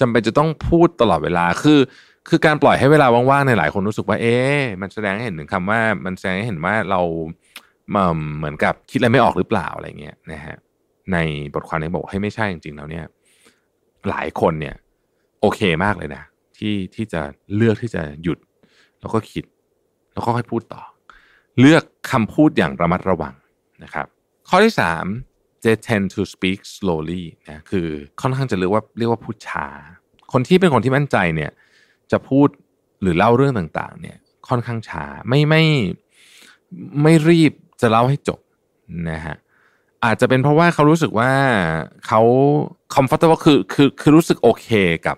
C: จำเป็นจะต้องพูดตลอดเวลาคือ คือการปล่อยให้เวลาว่างๆในหลายคนรู้สึกว่า เอ๊ะมันแสดงให้เห็นถึงคำว่ามันแสดงให้เห็นว่าเราเหมือนกับคิดอะไรไม่ออกหรือเปล่าอะไรเงี้ยนะฮะ ในบทความนี้บอกให้ไม่ใช่จริงๆแล้วเนี่ย หลายคนเนี่ย โอเคมากเลยนะ ที่ที่จะเลือกที่จะหยุด แล้วก็คิด แล้วก็ค่อยพูดต่อ เลือกคำพูดอย่างระมัดระวังนะครับ ข้อที่สาม they tend to speak slowly นะคือค่อนข้างจะเรียกว่าเรียกว่าพูดช้า คนที่เป็นคนที่มั่นใจเนี่ย จะพูดหรือเล่าเรื่องต่างๆ เนี่ย ค่อนข้างช้าไม่ไม่ไม่รีบจะเล่าให้จบนะฮะ อาจจะเป็นเพราะว่าเขารู้สึกว่าเขา comfortable คือคือคือรู้สึกโอเคกับ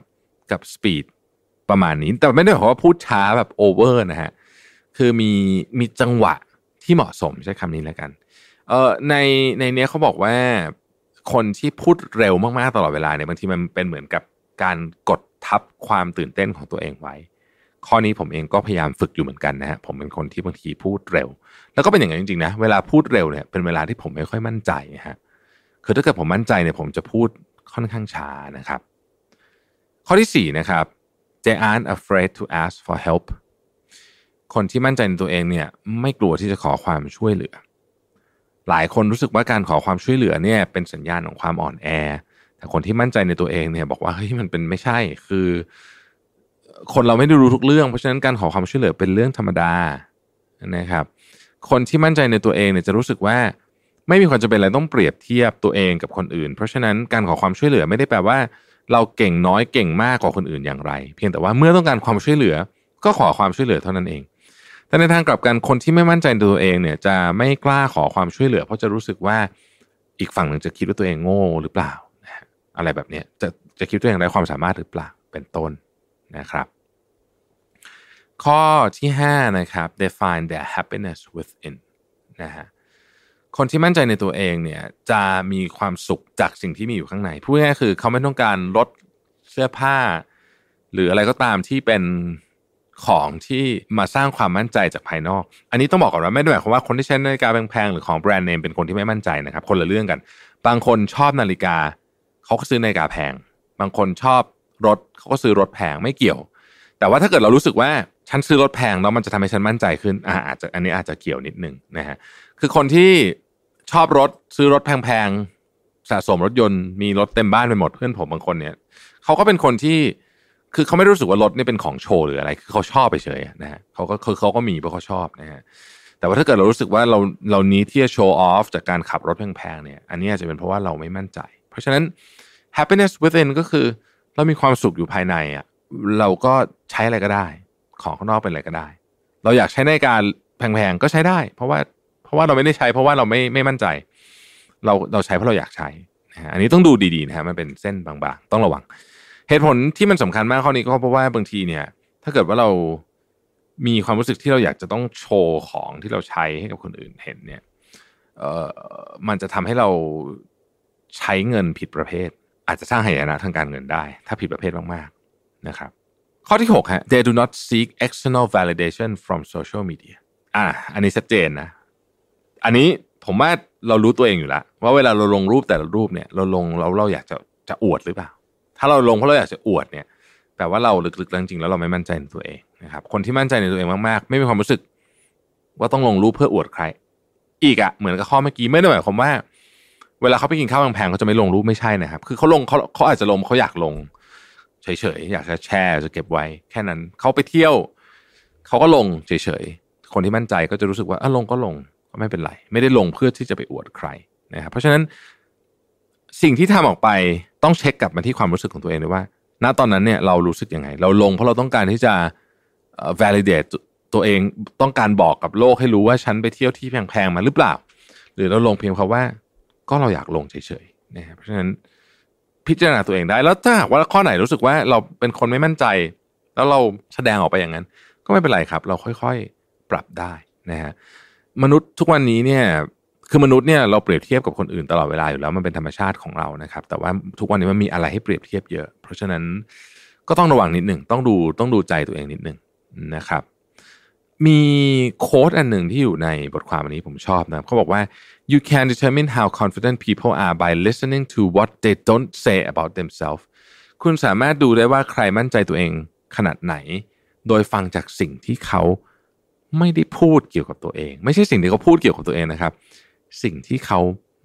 C: กับ speed ประมาณนี้ แต่ไม่ได้หมายความว่าพูดช้าแบบ over นะฮะคือมีมีจังหวะที่เหมาะสมใช้คำนี้แล้วกันเออในในเนี้ยเขาบอกว่าคนที่พูดเร็วมากๆตลอดเวลาเนี่ยบางทีมันเป็นเหมือนกับการกดทับความตื่นเต้นของตัวเองไว้ ข้อนี้ผมเองก็พยายามฝึกอยู่เหมือนกันนะฮะผมเป็นคนที่บางทีพูดเร็ว แล้วก็เป็นอย่างนั้นจริงๆนะเวลาพูดเร็วเนี่ยเป็นเวลาที่ผมไม่ค่อยมั่นใจฮะคือถ้าเกิดผมมั่นใจเนี่ยผมจะพูดค่อนข้างช้านะครับ ข้อที่สี่นะครับ they aren't afraid to ask for help คนที่มั่นใจในตัวเองเนี่ยไม่กลัวที่จะขอความช่วยเหลือ หลายคนรู้สึกว่าการขอความช่วยเหลือเนี่ยเป็นสัญญาณของความอ่อนแอ แต่คนที่มั่นใจในตัวเองเนี่ยบอกว่าเฮ้ยมันเป็นไม่ใช่ คือ คนเราไม่ได้รู้ทุกเรื่อง เพราะฉะนั้นการขอความช่วยเหลือเป็นเรื่องธรรมดานะครับ คนที่มั่นใจในตัวเองเนี่ยจะรู้สึกว่าไม่มีความจำเป็นอะไรต้องเปรียบเทียบตัวเองกับคนอื่น เพราะฉะนั้นการขอความช่วยเหลือไม่ได้แปลว่า เราเก่งน้อยเก่งมากกว่าคนอื่นอย่างไร เพียงแต่ว่าเมื่อต้องการความช่วยเหลือ ก็ขอความช่วยเหลือเท่านั้นเอง แต่ในทางกลับกันคนที่ไม่มั่นใจในตัวเองเนี่ยจะไม่กล้าขอความช่วยเหลือ เพราะจะรู้สึกว่าอีกฝั่งหนึ่งจะคิดว่าตัวเองโง่หรือเปล่า อะไรแบบนี้จะจะคิดตัวเองไร้ความสามารถหรือเปล่าเป็นต้น นะครับข้อที่5นะครับ define their happiness within นะฮะคนที่มั่นใจในตัวเองเนี่ยจะมีความสุขจากสิ่งที่มีอยู่ข้างในพูดง่ายคือเขาไม่ต้องการลดเสื้อผ้า หรืออะไรก็ตามที่เป็นของที่มาสร้างความมั่นใจจากภายนอก อันนี้ต้องบอกก่อนว่าไม่ได้หมายความว่าคนที่ใช้นาฬิกาแพงๆหรือของแบรนด์เนมเป็นคนที่ไม่มั่นใจนะครับ คนละเรื่องกัน บางคนชอบนาฬิกาเขาก็ซื้อนาฬิกาแพง บางคนชอบ รถเขาก็ซื้อรถแพงไม่เกี่ยว แต่ว่าถ้าเกิดเรารู้สึกว่าฉันซื้อรถแพงแล้วมันจะทำให้ฉันมั่นใจขึ้นอ่าอาจจะอันนี้อาจจะเกี่ยวนิดนึงนะฮะคือคนที่ชอบรถซื้อรถแพงๆสะสมรถยนต์มีรถเต็มบ้านไปหมดเพื่อนผมบางคนเนี่ยเขาก็เป็นคนที่คือเขาไม่รู้สึกว่ารถนี่เป็นของโชว์หรืออะไรคือเขาชอบไปเฉยนะฮะเขาก็คือเขาก็มีเพราะเขาชอบนะฮะแต่ว่าถ้าเกิดเรารู้สึกว่าเราเรานี้ที่จะโชว์ออฟจากการขับรถแพงๆเนี่ย อันนี้อาจจะเป็นเพราะว่าเราไม่มั่นใจ เพราะฉะนั้น happiness within ก็คือ เรามีความสุขอยู่ภายในอะเราก็ใช้อะไรก็ได้ ของข้างนอกเป็นอะไรก็ได้ เราอยากใช้ในการแพงๆก็ใช้ได้ เพราะว่าเพราะว่าเราไม่ได้ใช้ เพราะว่าเราไม่ไม่มั่นใจ เราเราใช้เพราะเราอยากใช้อันนี้ต้องดูดีๆนะฮะมันเป็นเส้นบางๆ ต้องระวัง เหตุผลที่มันสำคัญมากข้อนี้ก็เพราะว่าบางทีเนี่ย ถ้าเกิดว่าเรามีความรู้สึกที่เราอยากจะต้องโชว์ของที่เราใช้ให้กับคนอื่นเห็นเนี่ยเอ่อมันจะทำให้เราใช้เงินผิดประเภท อาจจะสร้างหายนะทางการเงินได้ ถ้าผิดประเภทมากๆนะครับ ข้อที่6ฮะ they do not seek external validation from social media อะอันนี้ชัดเจนนะ อันนี้ผมว่าเรารู้ตัวเองอยู่แล้วว่าเวลาเราลงรูปแต่ละรูปเนี่ย เราลงเราเราอยากจะจะอวดหรือเปล่า ถ้าเราลงเพราะเราอยากจะอวดเนี่ยแปลว่าเราลึกๆจริงๆแล้วเราไม่มั่นใจในตัวเองนะครับ คนที่มั่นใจในตัวเองมากๆ ไม่มีความรู้สึกว่าต้องลงรูปเพื่ออวดใคร อีกอะเหมือนกับข้อเมื่อกี้ไม่ได้หมายความว่า เวลาเขาไปกินข้าวแพงๆเขาจะไม่ลงรูปไม่ใช่นะครับ คือเขาลงเขาเขาอาจจะลงเขาอยากลงเฉยๆอยากจะแชร์จะเก็บไว้ แค่นั้นเขาไปเที่ยวเขาก็ลงเฉยๆคนที่มั่นใจก็จะรู้สึกว่าอะลงก็ลงก็ไม่เป็นไร ไม่ได้ลงเพื่อที่จะไปอวดใครนะครับเพราะฉะนั้นสิ่งที่ทำออกไปต้องเช็คกลับมาที่ความรู้สึกของตัวเองด้วยว่า ณตอนนั้นเนี่ยเรารู้สึกยังไง เราลงเพราะเราต้องการที่จะ validate ตัวเองต้องการบอกกับโลกให้รู้ว่าฉันไปเที่ยวที่แพงๆมาหรือเปล่า หรือเราลงเพียงเพราะว่า ก็เราอยากลงเฉยๆนะเพราะฉะนั้นพิจารณาตัวเองได้ แล้วถ้าหากว่าข้อไหนรู้สึกว่าเราเป็นคนไม่มั่นใจ แล้วเราแสดงออกไปอย่างนั้น ก็ไม่เป็นไรครับ เราค่อยๆปรับได้นะฮะมนุษย์ทุกวันนี้เนี่ยคือมนุษย์เนี่ยเราเปรียบเทียบกับคนอื่นตลอดเวลาอยู่แล้วมันเป็นธรรมชาติของเรานะครับ แต่ว่าทุกวันนี้มันมีอะไรให้เปรียบเทียบเยอะ เพราะฉะนั้นก็ต้องระวังนิดหนึ่งต้องดูต้องดูใจตัวเองนิดหนึ่งนะครับ มีโค้ดอันหนึ่งที่อยู่ในบทความอันนี้ผมชอบนะเขาบอกว่า you can determine how confident people are by listening to what they don't say about themselves คุณสามารถดูได้ว่าใครมั่นใจตัวเองขนาดไหน โดยฟังจากสิ่งที่เขาไม่ได้พูดเกี่ยวกับตัวเอง ไม่ใช่สิ่งที่เขาพูดเกี่ยวกับตัวเองนะครับ สิ่งที่เขา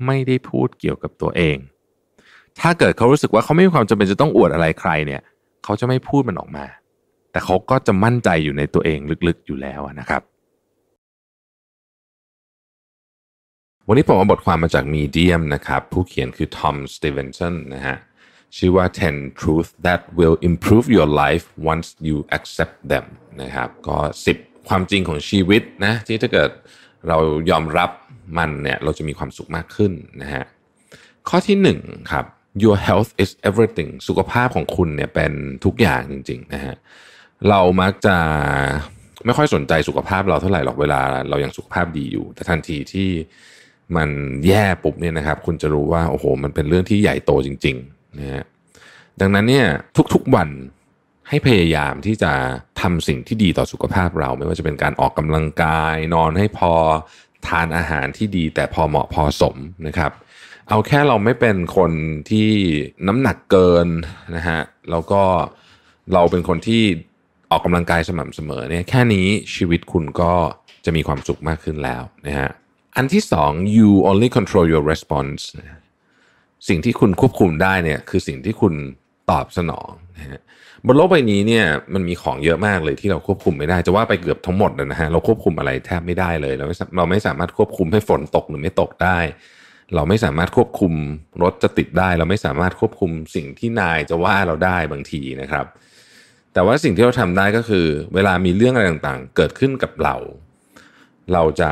C: ไม่ได้พูดเกี่ยวกับตัวเอง ถ้าเกิดเขารู้สึกว่าเขาไม่มีความจำเป็นจะต้องอวดอะไรใครเนี่ย เขาจะไม่พูดมันออกมา แต่เขาก็จะมั่นใจอยู่ในตัวเองลึกๆอยู่แล้วนะครับ วันนี้ผมเอาบทความมาจาก Medium นะครับ ผู้เขียนคือ Tom Stevenson นะฮะชื่อว่า 10 truth that will improve your life once you accept them นะครับก็ 10 ความจริงของชีวิตนะที่ถ้าเกิดเรายอมรับมันเนี่ยเราจะมีความสุขมากขึ้นนะฮะข้อที่1ครับ your health is everything สุขภาพของคุณเนี่ยเป็นทุกอย่างจริงๆนะฮะ เรามักจะไม่ค่อยสนใจสุขภาพเราเท่าไหร่หรอกเวลา เรายังสุขภาพดีอยู่ แต่ทันทีที่มันแย่ปุ๊บเนี่ยนะครับ คุณจะรู้ว่าโอ้โห มันเป็นเรื่องที่ใหญ่โตจริงๆนะฮะดังนั้นเนี่ยทุกๆวันให้พยายามที่จะทำสิ่งที่ดีต่อสุขภาพเรา ไม่ว่าจะเป็นการออกกำลังกาย นอนให้พอทานอาหารที่ดีแต่พอเหมาะพอสมนะครับ เอาแค่เราไม่เป็นคนที่น้ำหนักเกินนะฮะแล้วก็เราเป็นคนที่ ออกกำลังกายสม่ำเสมอเนี่ยแค่นี้ชีวิตคุณก็จะมีความสุขมากขึ้นแล้วนะฮะอันที่สอง you only control your response สิ่งที่คุณควบคุมได้เนี่ยคือสิ่งที่คุณตอบสนองนะฮะบนโลกใบนี้เนี่ยมันมีของเยอะมากเลยที่เราควบคุมไม่ได้ จะว่าไปเกือบทั้งหมดนะฮะเราควบคุมอะไรแทบไม่ได้เลยเราไม่เราไม่สามารถควบคุมให้ฝนตกหรือไม่ตกได้ เราไม่สามารถควบคุมรถจะติดได้ เราไม่สามารถควบคุมสิ่งที่นายจะว่าเราได้บางทีนะครับ แต่ว่าสิ่งที่เราทำได้ก็คือ เวลามีเรื่องอะไรต่างๆ เกิดขึ้นกับเรา เราจะ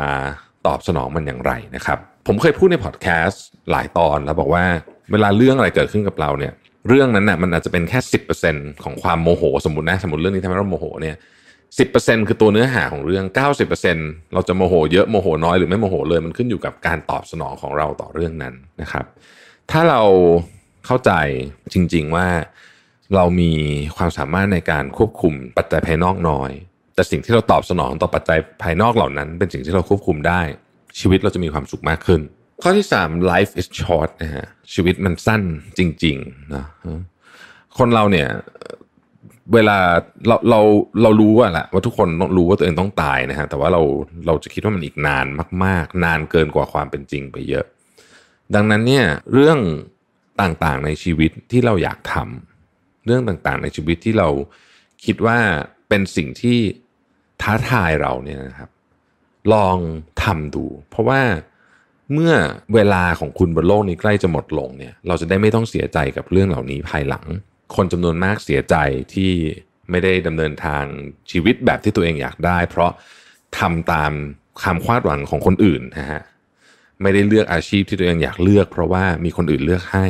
C: ตอบสนองมันอย่างไรนะครับ ผมเคยพูดในพอดแคสต์หลายตอนแล้วบอกว่าเวลาเรื่องอะไรเกิดขึ้นกับเราเนี่ย เรื่องนั้นน่ะมันอาจจะเป็นแค่สิบเปอร์เซ็นของความโมโห สมมตินะสมมติเรื่องนี้ทำให้เราโมโหเนี่ยสิบเปอร์เซ็นคือตัวเนื้อหาของเรื่องเก้าสิบเปอร์เซ็นเราจะโมโหเยอะโมโหน้อยหรือไม่โมโหเลยมันขึ้นอยู่กับการตอบสนองของเราต่อเรื่องนั้นนะครับ ถ้าเราเข้าใจจริง ๆว่า เรามีความสามารถในการควบคุมปัจจัยภายนอกน้อย แต่สิ่งที่เราตอบสนองต่อปัจจัยภายนอกเหล่านั้น เป็นสิ่งที่เราควบคุมได้ ชีวิตเราจะมีความสุขมากขึ้น ข้อที่ 3 life is short นะฮะชีวิตมันสั้นจริงๆนะคนเราเนี่ยเวลาเราเราเรารู้ว่าแหละว่าทุกคนต้องรู้ว่าตัวเองต้องตายนะฮะแต่ว่าเราเราจะคิดว่ามันอีกนานมาก ๆ นานเกินกว่าความเป็นจริงไปเยอะ ดังนั้นเนี่ยเรื่องต่างๆในชีวิตที่เราอยากทำ เรื่องต่างๆ ในชีวิตที่เราคิดว่าเป็นสิ่งที่ท้าทายเราเนี่ยนะครับ ลองทำดู เพราะว่าเมื่อเวลาของคุณบนโลกนี้ใกล้จะหมดลงเนี่ย เราจะได้ไม่ต้องเสียใจกับเรื่องเหล่านี้ภายหลัง คนจำนวนมากเสียใจที่ไม่ได้ดำเนินทางชีวิตแบบที่ตัวเองอยากได้ เพราะทำตามความคาดหวังของคนอื่นนะฮะไม่ได้เลือกอาชีพที่ตัวเองอยากเลือก เพราะว่ามีคนอื่นเลือกให้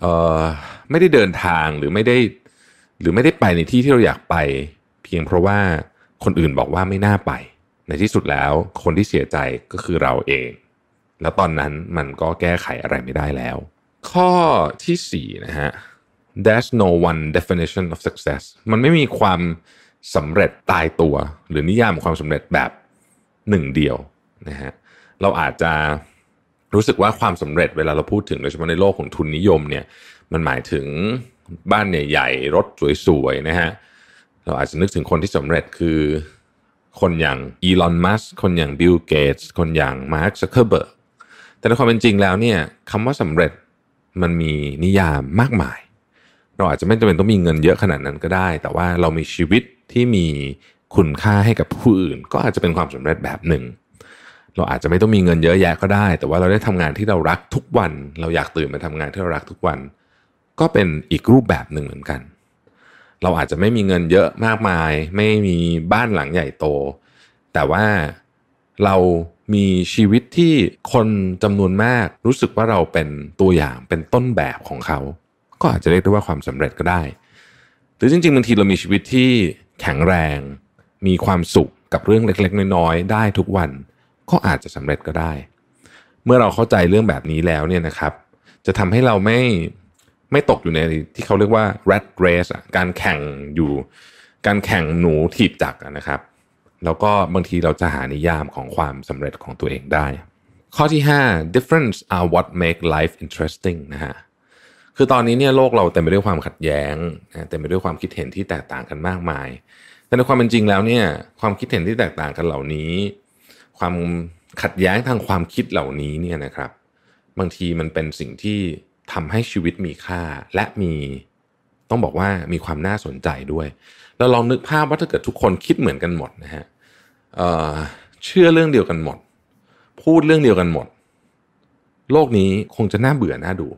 C: เอ่อไม่ได้เดินทางหรือไม่ได้ หรือไม่ได้ไปในที่ที่เราอยากไป เพียงเพราะว่าคนอื่นบอกว่าไม่น่าไป ในที่สุดแล้วคนที่เสียใจก็คือเราเอง แล้วตอนนั้นมันก็แก้ไขอะไรไม่ได้แล้ว ข้อที่สี่นะฮะ there's no one definition of success มันไม่มีความสำเร็จตายตัว หรือนิยามของความสำเร็จแบบหนึ่งเดียวนะฮะเราอาจจะ รู้สึกว่าความสำเร็จเวลาเราพูดถึงโดยเฉพาะในโลกของทุนนิยมเนี่ย มันหมายถึงบ้านใหญ่ๆรถสวยๆนะฮะเราอาจจะนึกถึงคนที่สำเร็จคือ คนอย่างอีลอนมัสคนอย่างบิลเกตส์คนอย่างมาร์คซักเคอร์เบิร์กแต่ในความเป็นจริงแล้วเนี่ยคำว่าสำเร็จมันมีนิยามมากมาย เราอาจจะไม่จำเป็นต้องมีเงินเยอะขนาดนั้นก็ได้ แต่ว่าเรามีชีวิตที่มีคุณค่าให้กับผู้อื่น ก็อาจจะเป็นความสำเร็จแบบหนึ่ง เราอาจจะไม่ต้องมีเงินเยอะแยะก็ได้ แต่ว่าเราได้ทำงานที่เรารักทุกวัน เราอยากตื่นมาทำงานที่เรารักทุกวัน ก็เป็นอีกรูปแบบหนึ่งเหมือนกัน เราอาจจะไม่มีเงินเยอะมากมาย ไม่มีบ้านหลังใหญ่โต แต่ว่าเรามีชีวิตที่คนจำนวนมากรู้สึกว่าเราเป็นตัวอย่างเป็นต้นแบบของเขา ก็อาจจะเรียกได้ว่าความสำเร็จก็ได้ หรือจริงๆบางทีเรามีชีวิตที่แข็งแรง มีความสุขกับเรื่องเล็ก ๆ น้อยๆได้ทุกวัน ก็อาจจะสำเร็จก็ได้ เมื่อเราเข้าใจเรื่องแบบนี้แล้วเนี่ยนะครับ จะทำให้เราไม่ไม่ตกอยู่ในที่เขาเรียกว่า rat race การแข่งอยู่ การแข่งหนูถีบจักรนะครับ แล้วก็บางทีเราจะหานิยามของความสำเร็จของตัวเองได้ ข้อที่ 5 difference are what make life interesting นะฮะคือตอนนี้เนี่ยโลกเราเต็มไปด้วยความขัดแย้งเต็มไปด้วยความคิดเห็นที่แตกต่างกันมากมาย แต่ในความเป็นจริงแล้วเนี่ยความคิดเห็นที่แตกต่างกันเหล่านี้ ความขัดแย้งทางความคิดเหล่านี้เนี่ยนะครับ บางทีมันเป็นสิ่งที่ทำให้ชีวิตมีค่าและมีต้องบอกว่ามีความน่าสนใจด้วยเราลองนึกภาพว่าถ้าเกิดทุกคนคิดเหมือนกันหมดนะฮะเเชื่อเรื่องเดียวกันหมด พูดเรื่องเดียวกันหมด โลกนี้คงจะน่าเบื่อน่าดู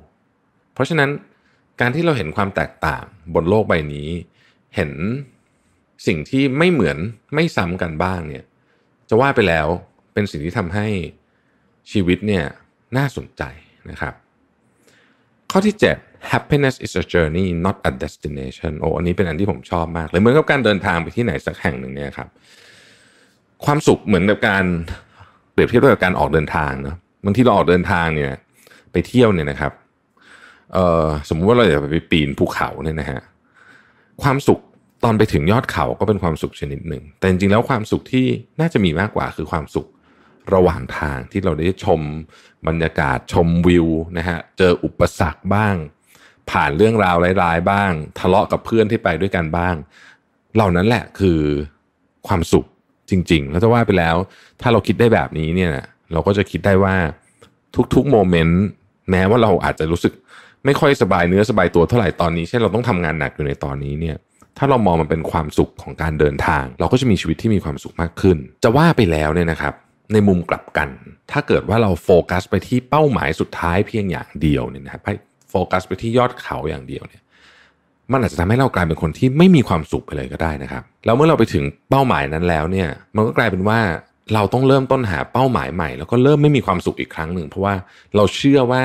C: เพราะฉะนั้นการที่เราเห็นความแตกต่างบนโลกใบนี้ เห็นสิ่งที่ไม่เหมือนไม่ซ้ำกันบ้างเนี่ย จะว่าไปแล้วเป็นสิ่งที่ทำให้ชีวิตเนี่ยน่าสนใจนะครับ ข้อที่ 7 happiness is a journey not a destination โอ้อันนี้เป็นอันที่ผมชอบมากเลยเหมือนกับการเดินทางไปที่ไหนสักแห่งหนึ่งเนี่ยครับ ความสุขเหมือนกับการเปรียบเทียบกับการออกเดินทางเนาะบางทีเราออกเดินทางเนี่ยไปเที่ยวเนี่ยนะครับเอ่อสมมุติว่าเราอยากไปปีนภูเขาเนี่ยนะฮะความสุข ตอนไปถึงยอดเขาก็เป็นความสุขชนิดหนึ่ง แต่จริงๆแล้วความสุขที่น่าจะมีมากกว่าคือความสุขระหว่างทางที่เราได้ชมบรรยากาศชมวิวนะฮะเจออุปสรรคบ้าง ผ่านเรื่องราวร้ายๆบ้าง ทะเลาะกับเพื่อนที่ไปด้วยกันบ้าง เหล่านั้นแหละคือความสุขจริงๆ แล้วจะว่าไปแล้ว ถ้าเราคิดได้แบบนี้เนี่ยเราก็จะคิดได้ว่าทุกๆโมเมนต์แม้ว่าเราอาจจะรู้สึกไม่ค่อยสบายเนื้อสบายตัวเท่าไหร่ตอนนี้เช่นเราต้องทำงานหนักอยู่ในตอนนี้เนี่ย ถ้าเรามองมันเป็นความสุขของการเดินทาง เราก็จะมีชีวิตที่มีความสุขมากขึ้น จะว่าไปแล้วเนี่ยนะครับ ในมุมกลับกัน ถ้าเกิดว่าเราโฟกัสไปที่เป้าหมายสุดท้ายเพียงอย่างเดียวเนี่ยนะครับโฟกัสไปที่ยอดเขาอย่างเดียวเนี่ยมันอาจจะทำให้เรากลายเป็นคนที่ไม่มีความสุขไปเลยก็ได้นะครับ แล้วเมื่อเราไปถึงเป้าหมายนั้นแล้วเนี่ย มันก็กลายเป็นว่าเราต้องเริ่มต้นหาเป้าหมายใหม่ แล้วก็เริ่มไม่มีความสุขอีกครั้งหนึ่ง เพราะว่าเราเชื่อว่า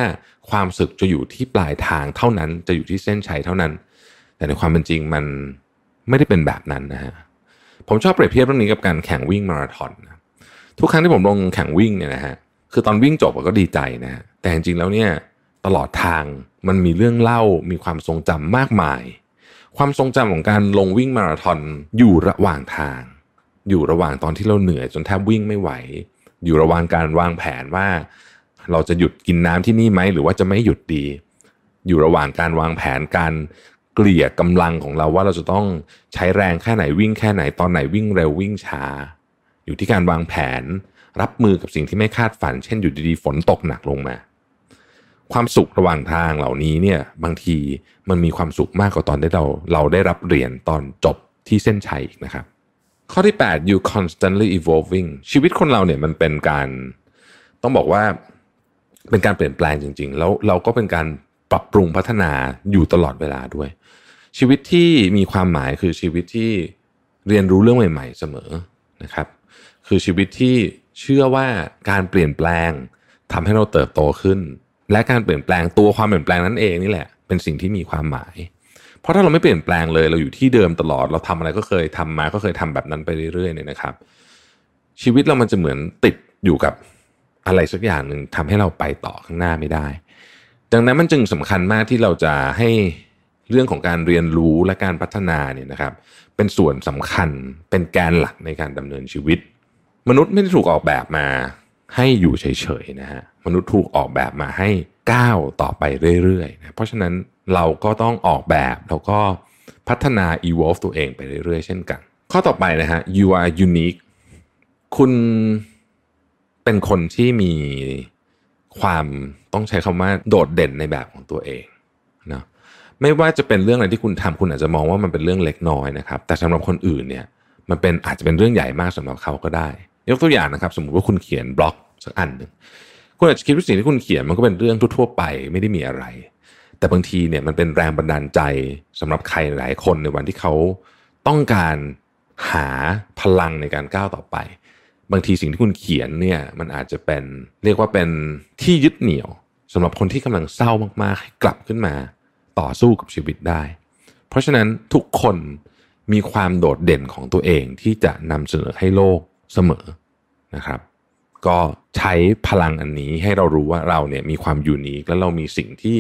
C: ความสุขจะอยู่ที่ปลายทางเท่านั้น จะอยู่ที่เส้นชัยเท่านั้น แต่ในความเป็นจริงมัน ไม่ได้เป็นแบบนั้นนะฮะผมชอบเปรียบเทียบเรื่องนี้กับการแข่งวิ่งมาราธอนนะทุกครั้งที่ผมลงแข่งวิ่งเนี่ยนะฮะคือตอนวิ่งจบก็ดีใจนะแต่จริงๆแล้วเนี่ยตลอดทางมันมีเรื่องเล่ามีความทรงจำมากมาย ความทรงจำของการลงวิ่งมาราธอนอยู่ระหว่างทาง อยู่ระหว่างตอนที่เราเหนื่อยจนแทบวิ่งไม่ไหว อยู่ระหว่างการวางแผนว่า เราจะหยุดกินน้ำที่นี่ไหมหรือว่าจะไม่หยุดดี อยู่ระหว่างการวางแผนการ เกลี่ยกำลังของเราว่าเราจะต้องใช้แรงแค่ไหนวิ่งแค่ไหนตอนไหนวิ่งเร็ววิ่งช้า อยู่ที่การวางแผน รับมือกับสิ่งที่ไม่คาดฝัน เช่นอยู่ดีๆฝนตกหนักลงมา ความสุขระหว่างทางเหล่านี้เนี่ยบางทีมันมีความสุขมากกว่าตอนที่เราเราได้รับเหรียญตอนจบที่เส้นชัยอีกนะครับ ข้อที่ 8 you constantly evolving ชีวิตคนเราเนี่ยมันเป็นการต้องบอกว่าเป็นการเปลี่ยนแปลงจริง ๆ แล้วเราก็เป็นการปรับปรุงพัฒนาอยู่ตลอดเวลาด้วย ชีวิตที่มีความหมายคือชีวิตที่เรียนรู้เรื่องใหม่ ๆ เสมอนะครับ คือชีวิตที่เชื่อว่าการเปลี่ยนแปลงทำให้เราเติบโตขึ้น และการเปลี่ยนแปลงตัวความเปลี่ยนแปลงนั้นเองนี่แหละ เป็นสิ่งที่มีความหมาย เพราะถ้าเราไม่เปลี่ยนแปลงเลยเราอยู่ที่เดิมตลอดเราทำอะไรก็เคยทำมาก็เคยทำแบบนั้นไปเรื่อยๆเนี่ยนะครับ ชีวิตเรามันจะเหมือนติดอยู่กับอะไรสักอย่างหนึ่งทำให้เราไปต่อข้างหน้าไม่ได้ ดังนั้นมันจึงสำคัญมากที่เราจะให้ เรื่องของการเรียนรู้และการพัฒนาเนี่ยนะครับเป็นส่วนสำคัญเป็นแกนหลักในการดำเนินชีวิต มนุษย์ไม่ได้ถูกออกแบบมาให้อยู่เฉยๆนะฮะมนุษย์ถูกออกแบบมาให้ก้าวต่อไปเรื่อยๆนะเพราะฉะนั้นเราก็ต้องออกแบบแล้วก็พัฒนา evolve ตัวเองไปเรื่อยๆ เช่นกัน ข้อต่อไปนะฮะ you are unique คุณเป็นคนที่มีความต้องใช้คำว่าโดดเด่นในแบบของตัวเอง ไม่ว่าจะเป็นเรื่องอะไรที่คุณทำคุณอาจจะมองว่ามันเป็นเรื่องเล็กน้อยนะครับ แต่สำหรับคนอื่นเนี่ยมันเป็นอาจจะเป็นเรื่องใหญ่มากสำหรับเขาก็ได้ ยกตัวอย่างนะครับ สมมุติว่าคุณเขียนบล็อกสักอันหนึ่งคุณอาจจะคิดว่าสิ่งที่คุณเขียนมันก็เป็นเรื่องทั่วๆไปไม่ได้มีอะไร แต่บางทีเนี่ยมันเป็นแรงบันดาลใจสำหรับใครหลายคนในวันที่เขาต้องการหาพลังในการก้าวต่อไป บางทีสิ่งที่คุณเขียนเนี่ยมันอาจจะเป็นเรียกว่าเป็นที่ยึดเหนี่ยวสำหรับคนที่กำลังเศร้ามากๆให้กลับขึ้นมา ต่อสู้กับชีวิตได้ เพราะฉะนั้นทุกคนมีความโดดเด่นของตัวเองที่จะนำเสนอให้โลกเสมอนะครับ ก็ใช้พลังอันนี้ให้เรารู้ว่าเราเนี่ยมีความยูนิคและเรามีสิ่งที่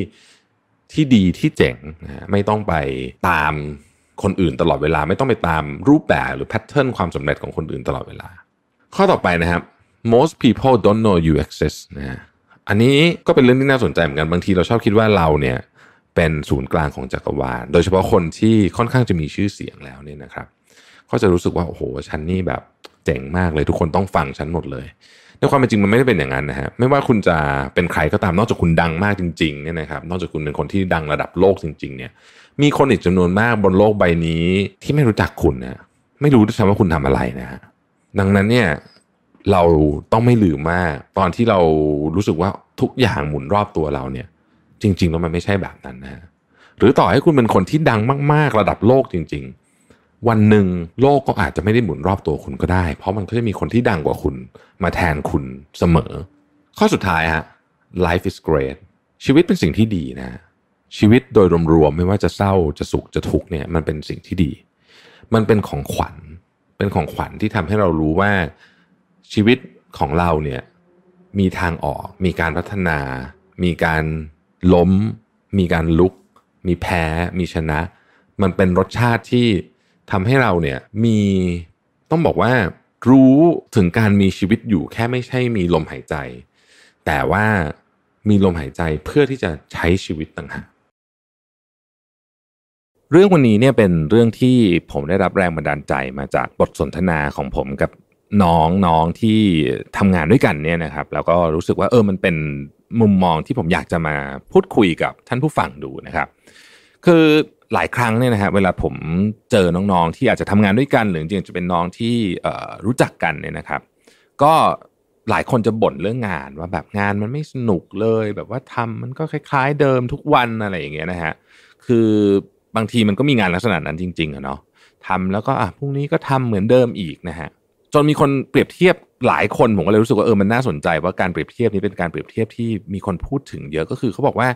C: ที่ดีที่เจ๋งนะไม่ต้องไปตามคนอื่นตลอดเวลา ไม่ต้องไปตามรูปแบบหรือแพทเทิร์นความสำเร็จของคนอื่นตลอดเวลา ข้อต่อไปนะครับ most people don't know you exist นะอันนี้ก็เป็นเรื่องที่น่าสนใจเหมือนกันบางทีเราชอบคิดว่าเราเนี่ย เป็นศูนย์กลางของจักรวาล โดยเฉพาะคนที่ค่อนข้างจะมีชื่อเสียงแล้วเนี่ยนะครับ ก็จะรู้สึกว่าโอ้โหฉันนี่แบบเจ๋งมากเลยทุกคนต้องฟังฉันหมดเลยในความเป็นจริงมันไม่ได้เป็นอย่างนั้นนะฮะไม่ว่าคุณจะเป็นใครก็ตามนอกจากคุณดังมากจริงๆเนี่ยนะครับนอกจากคุณเป็นคนที่ดังระดับโลกจริง ๆ เนี่ย มีคนอีกจำนวนมากบนโลกใบนี้ที่ไม่รู้จักคุณนะไม่รู้ด้วยซ้ำว่าคุณทำอะไรนะฮะดังนั้นเนี่ยเราต้องไม่ลืมว่าตอนที่เรารู้สึกว่าทุกอย่างหมุนรอบตัวเราเนี่ย จริงๆแล้วมันไม่ใช่แบบนั้นนะหรือต่อให้คุณเป็นคนที่ดังมาก ๆ ระดับโลกจริง ๆ วันหนึ่งโลกก็อาจจะไม่ได้หมุนรอบตัวคุณก็ได้ เพราะมันก็จะมีคนที่ดังกว่าคุณมาแทนคุณเสมอ ข้อสุดท้ายฮะ life is great ชีวิตเป็นสิ่งที่ดีนะ ชีวิตโดยรวมๆไม่ว่าจะเศร้าจะสุขจะทุกข์เนี่ยมันเป็นสิ่งที่ดี มันเป็นของขวัญ เป็นของขวัญที่ทำให้เรารู้ว่าชีวิตของเราเนี่ยมีทางออก มีการพัฒนา มีการ ล้ม มีการลุก มีแพ้ มีชนะ มันเป็นรสชาติที่ทำให้เราเนี่ยมีต้องบอกว่ารู้ถึงการมีชีวิตอยู่แค่ไม่ใช่มีลมหายใจ แต่ว่ามีลมหายใจเพื่อที่จะใช้ชีวิตต่างหากเรื่องวันนี้เนี่ยเป็นเรื่องที่ผมได้รับแรงบันดาลใจมาจากบทสนทนาของผมกับน้องน้องที่ทำงานด้วยกันเนี่ยนะครับ แล้วก็รู้สึกว่าเออมันเป็น มุมมองที่ผมอยากจะมาพูดคุยกับท่านผู้ฟังดูนะครับ คือหลายครั้งเนี่ยนะฮะเวลาผมเจอน้องๆ ที่อาจจะทำงานด้วยกันหรือจริงจะเป็นน้องที่รู้จักกันเนี่ยนะครับ ก็หลายคนจะบ่นเรื่องงานว่าแบบงานมันไม่สนุกเลย แบบว่าทำมันก็คล้าย ๆ เดิมทุกวันอะไรอย่างเงี้ยนะฮะคือบางทีมันก็มีงานลักษณะนั้นจริงๆอะเนาะทำแล้วก็อะพรุ่งนี้ก็ทำเหมือนเดิมอีกนะฮะจนมีคนเปรียบเทียบ หลายคนผมก็เลยรู้สึกว่าเออมันน่าสนใจว่าการเปรียบเทียบนี้เป็นการเปรียบเทียบที่มีคนพูดถึงเยอะก็คือเขาบอกว่า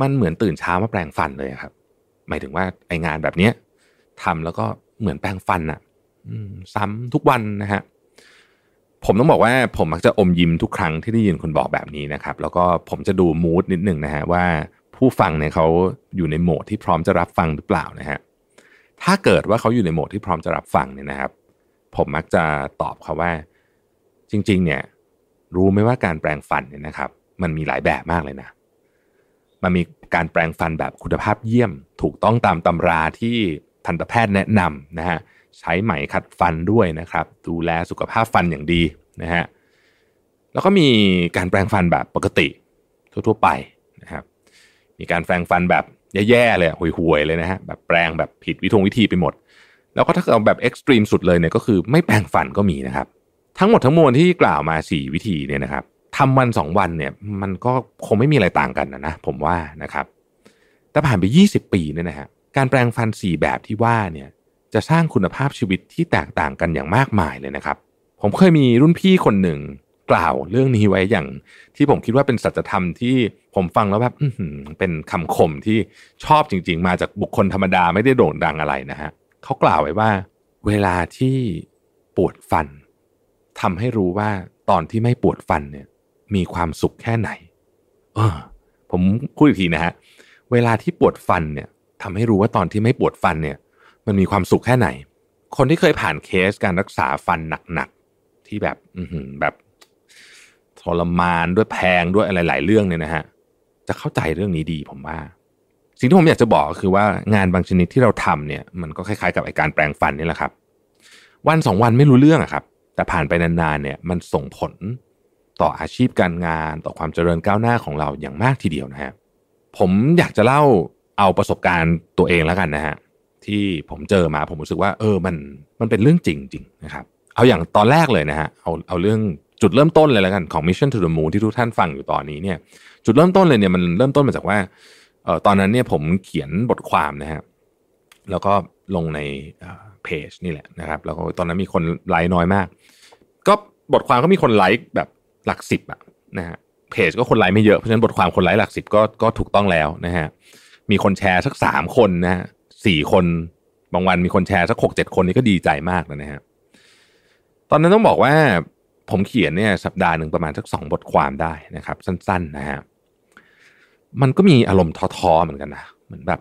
C: มันเหมือนตื่นเช้ามาแปลงฟันเลยครับ หมายถึงว่าไองานแบบเนี้ยทำแล้วก็เหมือนแปลงฟันอะซ้ำทุกวันนะฮะผมต้องบอกว่าผมมักจะอมยิ้มทุกครั้งที่ได้ยินคนบอกแบบนี้นะครับ แล้วก็ผมจะดูมูดนิดหนึ่งนะฮะว่าผู้ฟังเนี่ยเขาอยู่ในโหมดที่พร้อมจะรับฟังหรือเปล่านะฮะถ้าเกิดว่าเขาอยู่ในโหมดที่พร้อมจะรับฟังเนี่ยนะครับ ผมมักจะตอบเขาว่า จริง ๆ เนี่ยรู้ไหมว่าการแปลงฟันเนี่ยนะครับ มันมีหลายแบบมากเลยนะ มันมีการแปลงฟันแบบคุณภาพเยี่ยม ถูกต้องตามตำราที่ทันตแพทย์แนะนำนะฮะใช้ไหมขัดฟันด้วยนะครับ ดูแลสุขภาพฟันอย่างดีนะฮะแล้วก็มีการแปลงฟันแบบปกติทั่วๆไปนะครับ มีการแปลงฟันแบบแย่ๆเลยห่วยๆเลยนะฮะแบบแปลงแบบผิดวิธงวิธีไปหมด แล้วก็ถ้าเอาแบบเอ็กซ์ตรีมสุดเลยเนี่ยก็คือไม่แปลงฟันก็มีนะครับ ทั้งหมดทั้งมวลที่กล่าวมา 4 วิธีเนี่ยนะครับทำวัน 2 วันเนี่ยมันก็คงไม่มีอะไรต่างกันนะนะผมว่านะครับแต่ผ่านไป 20 ปีเนี่ยนะฮะการแปลงฟัน 4 แบบที่ว่าเนี่ยจะสร้างคุณภาพชีวิตที่แตกต่างกันอย่างมากมายเลยนะครับ ผมเคยมีรุ่นพี่คนหนึ่งกล่าวเรื่องนี้ไว้อย่างที่ผมคิดว่าเป็นสัจธรรมที่ผมฟังแล้วแบบเป็นคำคมที่ชอบจริง ๆ มาจากบุคคลธรรมดาไม่ได้โด่งดังอะไรนะฮะเขากล่าวไว้ว่า เวลาที่ปวดฟัน ทำให้รู้ว่าตอนที่ไม่ปวดฟันเนี่ย มีความสุขแค่ไหน เออ ผมพูดอีกทีนะฮะ เวลาที่ปวดฟันเนี่ยทำให้รู้ว่าตอนที่ไม่ปวดฟันเนี่ย มันมีความสุขแค่ไหน คนที่เคยผ่านเคสการรักษาฟันหนักๆที่แบบอืแบบทรมานด้วยแพงด้วยอะไรหลายเรื่องเนี่ยนะฮะจะเข้าใจเรื่องนี้ดีผมว่า สิ่งที่ผมอยากจะบอกก็คือว่างานบางชนิดที่เราทำเนี่ย มันก็คล้ายๆกับไอการแปลงฟันนี่แหละครับ วันสองวันไม่รู้เรื่องอะครับ แต่ผ่านไปนานๆเนี่ยมันส่งผลต่ออาชีพการงานต่อความเจริญก้าวหน้าของเราอย่างมากทีเดียวนะฮะผมอยากจะเล่าเอาประสบการณ์ตัวเองแล้วกันนะฮะที่ผมเจอมาผมรู้สึกว่า เออมันมันเป็นเรื่องจริงจริงนะครับ เอาอย่างตอนแรกเลยนะฮะเอาเอาเรื่องจุดเริ่มต้นเลยแล้วกันของ Mission to the Moon ที่ทุกท่านฟังอยู่ตอนนี้เนี่ย จุดเริ่มต้นเลยเนี่ยมันเริ่มต้นมาจากว่าเออตอนนั้นเนี่ยผมเขียนบทความนะฮะแล้วก็ลงใน เพจนี่แหละนะครับแล้วก็ตอนนั้นมีคนไลค์น้อยมาก ก็บทความก็มีคนไลค์แบบหลักสิบอะนะฮะเพจก็คนไลค์ไม่เยอะเพราะฉะนั้นบทความคนไลค์หลักสิบก็ก็ถูกต้องแล้วนะฮะมีคนแชร์สักสามคนนะฮะสี่คนบางวันมีคนแชร์สักหกเจ็ดคนนี่ก็ดีใจมากนะฮะตอนนั้นต้องบอกว่าผมเขียนเนี่ยสัปดาห์หนึ่งประมาณสักสองบทความได้นะครับ สั้นๆนะฮะมันก็มีอารมณ์ท้อๆเหมือนกันนะเหมือนแบบ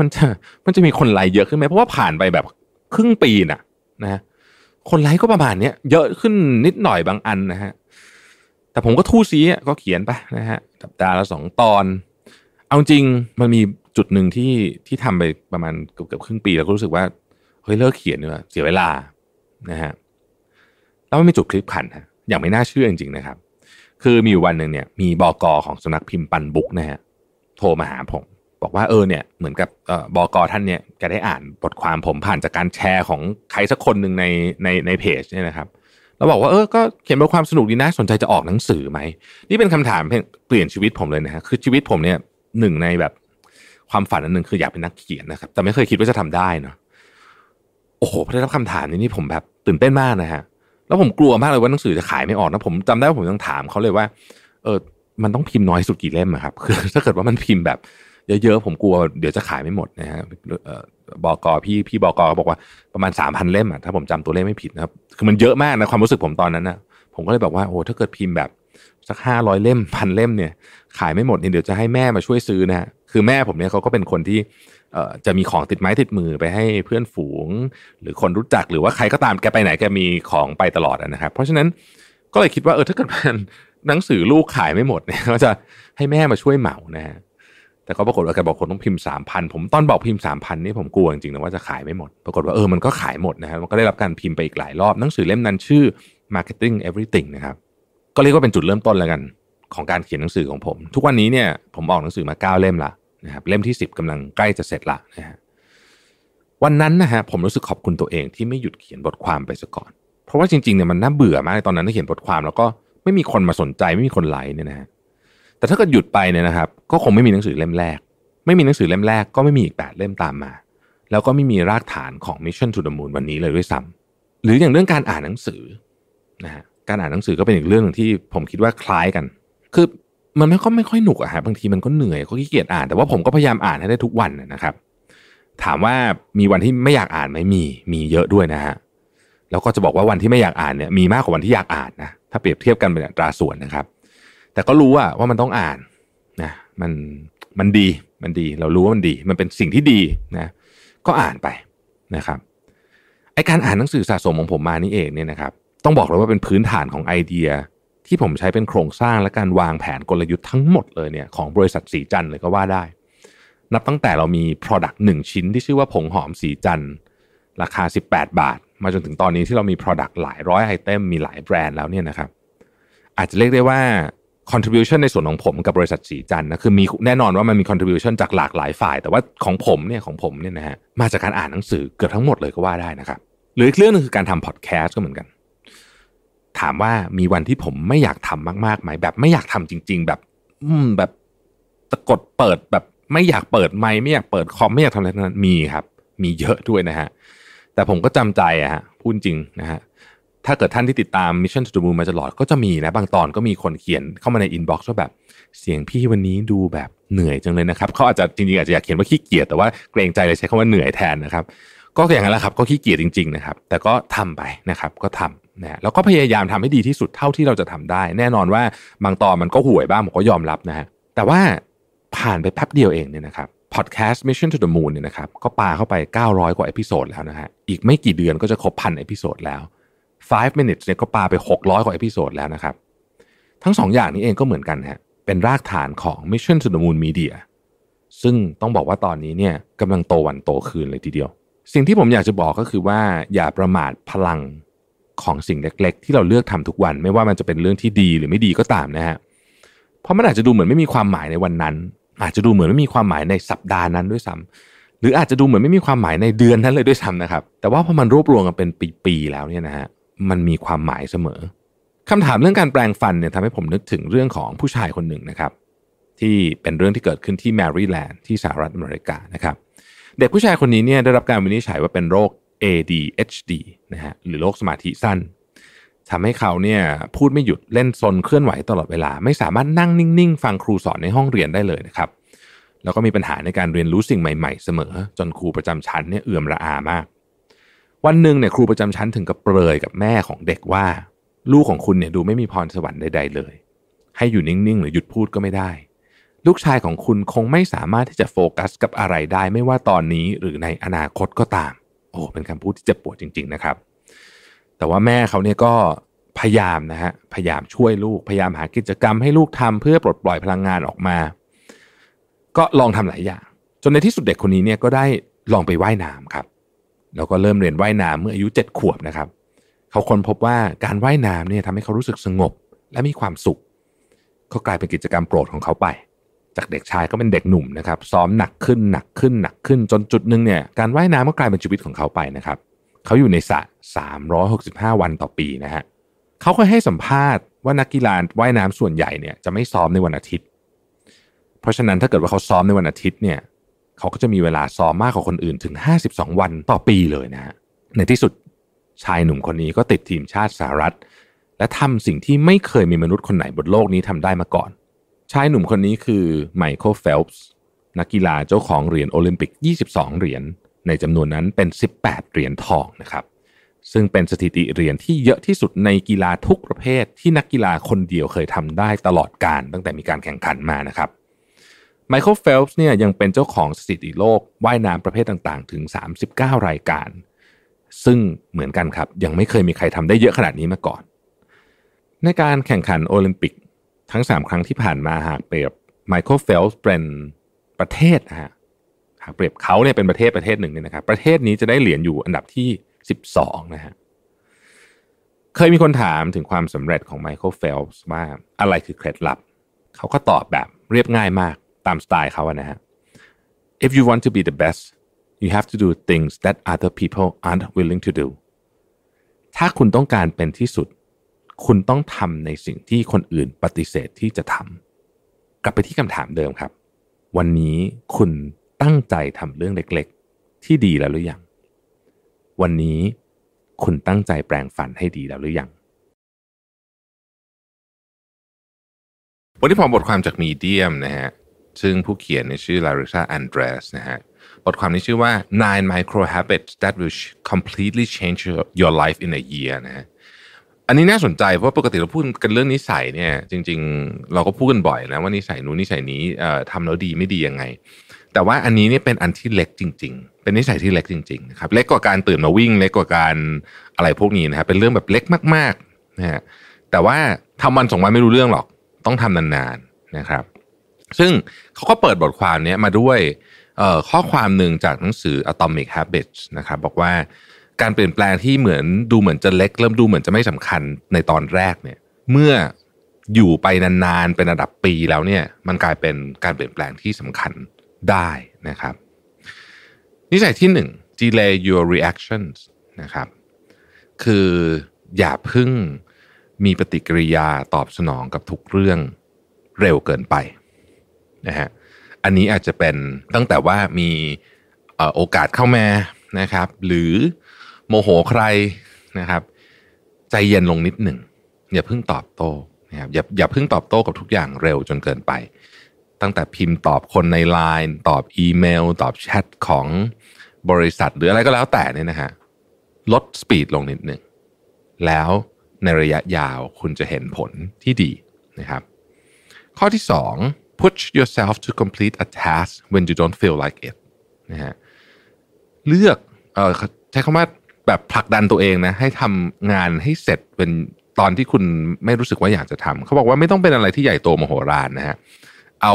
C: มันจะมันจะมีคนไลค์เยอะขึ้นไหมเพราะว่าผ่านไปแบบครึ่งปีน่ะนะคนไลค์ก็ประมาณเนี้ยเยอะขึ้นนิดหน่อยบางอันนะฮะแต่ผมก็ทู่ซีก็เขียนไปนะฮะสัปดาห์ละสองตอน เอาจริงมันมีจุดหนึ่งที่ที่ทำไปประมาณเกือบเกือบครึ่งปีแล้วก็รู้สึกว่าเฮ้ยเลิกเขียนเนีกว่ยเสียเวลานะฮะแล้วมันมีจุดคลิปขันฮะอย่างไม่น่าเชื่อจริงๆนะครับ คือมีวันหนึ่งเนี่ย มีบอกอของสนักพิมพ์ปันบุกนะฮะโทรมาหาผม บอกว่าเออเนี่ยเหมือนกับออบอกอท่านเนี่ยแกได้อ่านบทความผมผ่านจากการแชร์ของใครสักคนหนึ่งในในในเพจเนี่ยนะครับแล้วบอกว่าเออก็เขียนบทความสนุกดีนะสนใจจะออกหนังสือไหมนี่เป็นคำถามเปลี่ยนชีวิตผมเลยนะฮะคือชีวิตผมเนี่ยหนึ่งในแบบความฝันอันหนึ่งคืออยากเป็นนักเขียนนะครับ แต่ไม่เคยคิดว่าจะทำได้เนาะโอ้โหพอได้รับคำถามนี้นี่ผมแบบตื่นเต้นมากนะฮะแล้วผมกลัวมากเลยว่าหนังสือจะขายไม่ออกนะผมจำได้ว่าผมต้องถามเขาเลยว่า เออมันต้องพิมพ์น้อยสุดกี่เล่มครับคือถ้าเกิดว่ามันพิมพ์แบบ เยอะๆผมกลัวเดี๋ยวจะขายไม่หมดนะฮะบอกอพี่พี่บอกอบอกว่าประมาณสามพันเล่มอะถ้าผมจำตัวเลขไม่ผิดนะครับคือมันเยอะมากนะความรู้สึกผมตอนนั้นนะผมก็เลยบอกว่าโอ้ถ้าเกิดพิมพ์แบบสักห้าร้อยเล่มพันเล่มเนี่ยขายไม่หมดเนี่ยเดี๋ยวจะให้แม่มาช่วยซื้อนะฮะคือแม่ผมเนี่ยเขาก็เป็นคนที่จะมีของติดไม้ติดมือไปให้เพื่อนฝูง หรือคนรู้จักหรือว่าใครก็ตามแกไปไหนแกมีของไปตลอดนะครับ เพราะฉะนั้นก็เลยคิดว่าเออถ้าเกิดมันหนังสือลูกขายไม่หมดเนี่ยก็จะให้แม่มาช่วยเหมานะฮะ แต่ก็ปรากฏว่าแกบอกคนต้องพิมพ์สามพันผมตอนบอกพิมพ์สามพันนี่ผมกลัวจริงๆนะว่าจะขายไม่หมด ปรากฏว่าเออมันก็ขายหมดนะครับมันก็ได้รับการพิมพ์ไปอีกหลายรอบหนังสือเล่มนั้นชื่อ marketing everything นะครับก็เรียกว่าเป็นจุดเริ่มต้นแล้วกัน ของการเขียนหนังสือของผม ทุกวันนี้เนี่ยผมออกหนังสือมาเก้าเล่มละนะครับเล่มที่สิบกำลังใกล้จะเสร็จละนะฮะวันนั้นนะฮะผมรู้สึกขอบคุณตัวเองที่ไม่หยุดเขียนบทความไปซะก่อน เพราะว่าจริงๆเนี่ยมันน่าเบื่อมากตอนนั้นที่เขียนบทความแล้วก็ไม่มีคนมาสนใจไม่มีคนไลค์เนี่ยนะฮะ แต่ถ้าเกิดหยุดไปเนี่ยนะครับ ก็คงไม่มีหนังสือเล่มแรก ไม่มีหนังสือเล่มแรกก็ไม่มีอีกแปดเล่มตามมา แล้วก็ไม่มีรากฐานของ Mission to the Moon วันนี้เลยด้วยซ้ำหรืออย่างเรื่องการอ่านหนังสือนะฮะการอ่านหนังสือก็เป็นอีกเรื่องหนึ่งที่ผมคิดว่าคล้ายกัน คือมันไม่ค่อยไม่ค่อยหนุกอะฮะบางทีมันก็เหนื่อยก็ขี้เกียจอ่านแต่ว่าผมก็พยายามอ่านให้ได้ทุกวันนะครับ ถามว่ามีวันที่ไม่อยากอ่านไหมมีมีเยอะด้วยนะฮะแล้วก็จะบอกว่าวันที่ไม่อยากอ่านเนี่ยมีมากกว่าวันที่อยากอ่านนะถ้าเปรียบเทียบกันเป็นอัตราส่วนนะครับ แต่ก็รู้ว่าว่ามันต้องอ่านนะมันมันดีมันดี เรารู้ว่ามันดี มันเป็นสิ่งที่ดีนะ ก็อ่านไปนะครับไอการอ่านหนังสือสะสมของผมมานี่เองเนี่ยนะครับ ต้องบอกเลยว่าเป็นพื้นฐานของไอเดียที่ผมใช้เป็นโครงสร้างและการวางแผนกลยุทธ์ทั้งหมดเลยเนี่ยของบริษัทสีจันเลยก็ว่าได้ นับตั้งแต่เรามี Product 1 ชิ้นที่ชื่อว่าผงหอมสีจันราคา 18 บาท มาจนถึงตอนนี้ที่เรามี Product หลายร้อยไอเทมมีหลายแบรนด์แล้วเนี่ยนะครับ อาจจะเรียกได้ว่า contribution ในส่วนของผมกับบริษัทสีจันนะคือมีแน่นอนว่ามันมี contribution จากหลากหลายฝ่าย แต่ว่าของผมเนี่ยของผมเนี่ยนะฮะมาจากการอ่านหนังสือเกือบทั้งหมดเลยก็ว่าได้นะครับหรืออีกเรื่องนึงคือการทำพอดแคสต์ก็เหมือนกัน ถามว่ามีวันที่ผมไม่อยากทำมากๆไหมแบบไม่อยากทำจริง ๆ แบบ อืมแบบตะกดเปิดแบบไม่อยากเปิดไมค์ไม่อยากเปิดคอมไม่อยากทำอะไรนั้นมีครับ มีเยอะด้วยนะฮะแต่ผมก็จำใจอะฮะพูดจริงนะฮะ ถ้าเกิดท่านที่ติดตาม Mission to the Moon มาตลอดก็จะมีนะบางตอนก็มีคนเขียนเข้ามาในอินบ็อกซ์ว่าแบบเสียงพี่วันนี้ดูแบบเหนื่อยจังเลยนะครับเขาอาจจะจริงๆอาจจะอยากเขียนว่าขี้เกียจแต่ว่าเกรงใจเลยใช้คำว่าเหนื่อยแทนนะครับ ก็อย่างนั้นแหละครับก็ขี้เกียจจริงๆนะครับแต่ก็ทำไปนะครับก็ทำนะแล้วก็พยายามทำให้ดีที่สุดเท่าที่เราจะทำได้ แน่นอนว่าบางตอนมันก็ห่วยบ้างผมก็ยอมรับนะฮะแต่ว่าผ่านไปแป๊บเดียวเองเนี่ยนะครับพอดแคสต์ Mission to the Moon เนี่ยนะครับก็ปาเข้าไป 900 กว่า episode แล้วนะฮะอีกไม่กี่เดือนก็จะครบพัน episode แล้ว 5 minutes เนี่ยก็ปาไป 600 กว่า episode แล้วนะครับ ทั้งสองอย่างนี้เองก็เหมือนกันฮะเป็นรากฐานของ Mission to the Moon Media ซึ่งต้องบอกว่าตอนนี้เนี่ยกำลังโตวันโตคืนเลยทีเดียว สิ่งที่ผมอยากจะบอกก็คือว่าอย่าประมาทพลังของสิ่งเล็ก ๆ ที่เราเลือกทำทุกวัน ไม่ว่ามันจะเป็นเรื่องที่ดีหรือไม่ดีก็ตามนะฮะเพราะมันอาจจะดูเหมือนไม่มีความหมายในวันนั้น อาจจะดูเหมือนไม่มีความหมายในสัปดาห์นั้นด้วยซ้ำหรืออาจจะดูเหมือนไม่มีความหมายในเดือนนั้นเลยด้วยซ้ำนะครับ แต่ว่าพอมันรวบรวมกันเป็นปีๆแล้วเนี่ยนะฮะ มันมีความหมายเสมอคำถามเรื่องการแปลงฟันเนี่ยทำให้ผมนึกถึงเรื่องของผู้ชายคนหนึ่งนะครับ ที่เป็นเรื่องที่เกิดขึ้นที่แมริแลนด์ที่สหรัฐอเมริกานะครับ เด็กผู้ชายคนนี้เนี่ยได้รับการวินิจฉัยว่าเป็นโรค ADHD นะฮะหรือโรคสมาธิสั้นทำให้เขาเนี่ยพูดไม่หยุดเล่นซนเคลื่อนไหวตลอดเวลา ไม่สามารถนั่งนิ่ง ๆ ฟังครูสอนในห้องเรียนได้เลยนะครับ แล้วก็มีปัญหาในการเรียนรู้สิ่งใหม่ ๆ เสมอ จนครูประจำชั้นเนี่ยเอื่อมระอามาก วันหนึ่งเนี่ยครูประจำชั้นถึงกับเปรยกับแม่ของเด็กว่า ลูกของคุณเนี่ยดูไม่มีพรสวรรค์ใดๆเลย ให้อยู่นิ่งๆ หรือหยุดพูดก็ไม่ได้ ลูกชายของคุณคงไม่สามารถที่จะโฟกัสกับอะไรได้ไม่ว่าตอนนี้หรือในอนาคตก็ตาม โอ้เป็นคำพูดที่เจ็บปวดจริง ๆนะครับ แต่ว่าแม่เขาเนี่ยก็พยายามนะฮะพยายามช่วยลูกพยายามหากิจกรรมให้ลูกทำเพื่อปลดปล่อยพลังงานออกมา ก็ลองทำหลายอย่าง จนในที่สุดเด็กคนนี้เนี่ยก็ได้ลองไปไว่ายน้ำครับ แล้วก็เริ่มเรียนว่ายน้ำเมื่ออายุเจ็ดขวบนะครับ เขาค้นพบว่าการว่ายน้ำเนี่ยทำให้เขารู้สึกสงบและมีความสุข ก็กลายเป็นกิจกรรมโปรดของเขาไป จากเด็กชายก็เป็นเด็กหนุ่มนะครับ ซ้อมหนักขึ้นหนักขึ้นหนักขึ้นจนจุดหนึ่งเนี่ยการว่ายน้ำก็กลายเป็นชีวิตของเขาไปนะครับ เขาอยู่ในสระ365 วันต่อปีนะฮะเขาเคยให้สัมภาษณ์ว่านักกีฬาว่ายน้ำส่วนใหญ่เนี่ยจะไม่ซ้อมในวันอาทิตย์ เพราะฉะนั้นถ้าเกิดว่าเขาซ้อมในวันอาทิตย์เนี่ย เขาก็จะมีเวลาซ้อมมากกว่าคนอื่นถึง 52 วันต่อปีเลยนะฮะในที่สุดชายหนุ่มคนนี้ก็ติดทีมชาติสหรัฐ และทำสิ่งที่ไม่เคยมีมนุษย์คนไหนบนโลกนี้ทำได้มาก่อน ชายหนุ่มคนนี้คือไมเคิลเฟลป์สนักกีฬาเจ้าของเหรียญโอลิมปิก 22 เหรียญในจำนวนนั้นเป็น 18 เหรียญทองนะครับซึ่งเป็นสถิติเหรียญที่เยอะที่สุดในกีฬาทุกประเภทที่นักกีฬาคนเดียวเคยทำได้ตลอดกาลตั้งแต่มีการแข่งขันมานะครับ ไมเคิลเฟลป์สเนี่ยยังเป็นเจ้าของสถิติโลกว่ายน้ำประเภทต่างๆ ถึง 39 รายการ ซึ่งเหมือนกันครับ ยังไม่เคยมีใครทำได้เยอะขนาดนี้มาก่อน ในการแข่งขันโอลิมปิกทั้ง 3 ครั้งที่ผ่านมาหากเปรียบไมเคิลเฟลป์สเป็นประเทศนะฮะหากเปรียบเขาเนี่ยเป็นประเทศประเทศหนึ่งเนี่ยนะครับประเทศนี้จะได้เหรียญอยู่อันดับที่ 12 นะฮะเคยมีคนถามถึงความสำเร็จของไมเคิลเฟลป์สว่าอะไรคือเคล็ดลับ เขาก็ตอบแบบเรียบง่ายมาก ตามสไตล์เขาอะนะฮะ if you want to be the best you have to do things that other people aren't willing to do ถ้าคุณต้องการเป็นที่สุด คุณต้องทำในสิ่งที่คนอื่นปฏิเสธที่จะทำกลับไปที่คำถามเดิมครับ วันนี้คุณตั้งใจทำเรื่องเล็กๆ ที่ดีแล้วหรือยัง วันนี้คุณตั้งใจแปลงฝันให้ดีแล้วหรือยัง วันนี้ผมบทความจากมีเดียมนะฮะ ซึ่งผู้เขียนในชื่อ Larissa Andres นะฮะบทความนี้ชื่อว่า nine micro habits that will completely change your life in a year นะฮะอันนี้น่าสนใจเพราะปกติเราพูดกันเรื่องนิสัยเนี่ยจริง ๆ เราก็พูดกันบ่อยนะว่านิสัยนู้นนิสัยนี้ทำแล้วดีไม่ดียังไง แต่ว่าอันนี้เนี่ยเป็นอันที่เล็กจริง ๆ เป็นนิสัยที่เล็กจริงๆนะครับเล็กกว่าการตื่นมาวิ่งเล็กกว่าการอะไรพวกนี้นะครับเป็นเรื่องแบบเล็กมากๆนะฮะแต่ว่าทำวันสองวันไม่รู้เรื่องหรอกต้องทำนานๆนะครับ ซึ่งเขาก็เปิดบทความนี้มาด้วยข้อความหนึ่งจากหนังสือ Atomic Habits นะครับบอกว่าการเปลี่ยนแปลงที่เหมือนดูเหมือนจะเล็ก เริ่มดูเหมือนจะไม่สำคัญในตอนแรกเนี่ย เมื่ออยู่ไปนานๆเป็นระดับปีแล้วเนี่ย มันกลายเป็นการเปลี่ยนแปลงที่สำคัญได้นะครับ นิสัยที่หนึ่ง delay your reactions นะครับ คืออย่าพึ่งมีปฏิกิริยาตอบสนองกับทุกเรื่องเร็วเกินไป นะฮะอันนี้อาจจะเป็นตั้งแต่ว่ามีโอกาสเข้ามานะครับ หรือโมโหใครนะครับ ใจเย็นลงนิดหนึ่งอย่าเพิ่งตอบโต้นะครับอย่าอย่าเพิ่งตอบโต้กับทุกอย่างเร็วจนเกินไป ตั้งแต่พิมพ์ตอบคนในไลน์ตอบอีเมล ตอบแชทของบริษัท หรืออะไรก็แล้วแต่เนี่ยนะฮะลดสปีดลงนิดหนึ่งแล้วในระยะยาวคุณจะเห็นผลที่ดีนะครับ ข้อที่สอง push yourself to complete a task when you don't feel like it นะฮะเลือกเอ่อใช้คำว่าแบบผลักดันตัวเองนะให้ทำงานให้เสร็จเป็นตอนที่คุณไม่รู้สึกว่าอยากจะทำเขาบอกว่าไม่ต้องเป็นอะไรที่ใหญ่โตมโหฬารนะฮะเอา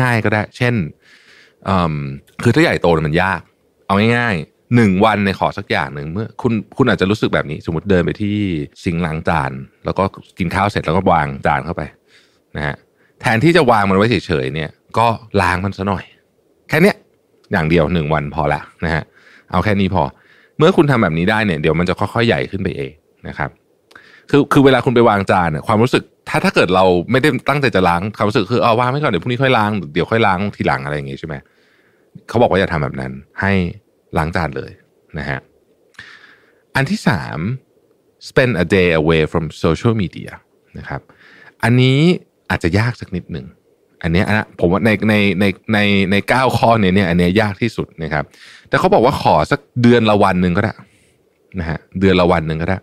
C: ง่าย ๆก็ได้ เช่นคือถ้าใหญ่โตมันยาก เอาง่ายๆหนึ่งวันในขอสักอย่างหนึ่งเมื่อคุณคุณอาจจะรู้สึกแบบนี้ สมมติเดินไปที่ซิงล้างจาน แล้วก็กินข้าวเสร็จแล้วก็วางจานเข้าไปนะฮะ แทนที่จะวางมันไว้เฉยๆเนี่ย ก็ล้างมันซะหน่อย แค่เนี้ยอย่างเดียวหนึ่งวันพอละนะฮะเอาแค่นี้พอ เมื่อคุณทำแบบนี้ได้เนี่ยเดี๋ยวมันจะค่อยๆใหญ่ขึ้นไปเองนะครับคือคือเวลาคุณไปวางจานเนี่ยความรู้สึกถ้าถ้าเกิดเราไม่ได้ตั้งใจจะล้างความรู้สึกคือเอาวางไว้ก่อนเดี๋ยวพรุ่งนี้ค่อยล้างเดี๋ยวค่อยล้างทีหลังอะไรอย่างงี้ใช่ไหมเขาบอกว่าอย่าทำแบบนั้น ให้ล้างจานเลยนะฮะอันที่สาม spend a day away from social media นะครับ อันนี้ อาจจะยากสักนิดหนึ่งอันนี้นะผมว่าในในในในในเก้าข้อนี้เนี่ยอันนี้ยากที่สุดนะครับ แต่เขาบอกว่าขอสักเดือนละวันหนึ่งก็ได้นะฮะเดือนละวันหนึ่งก็ได้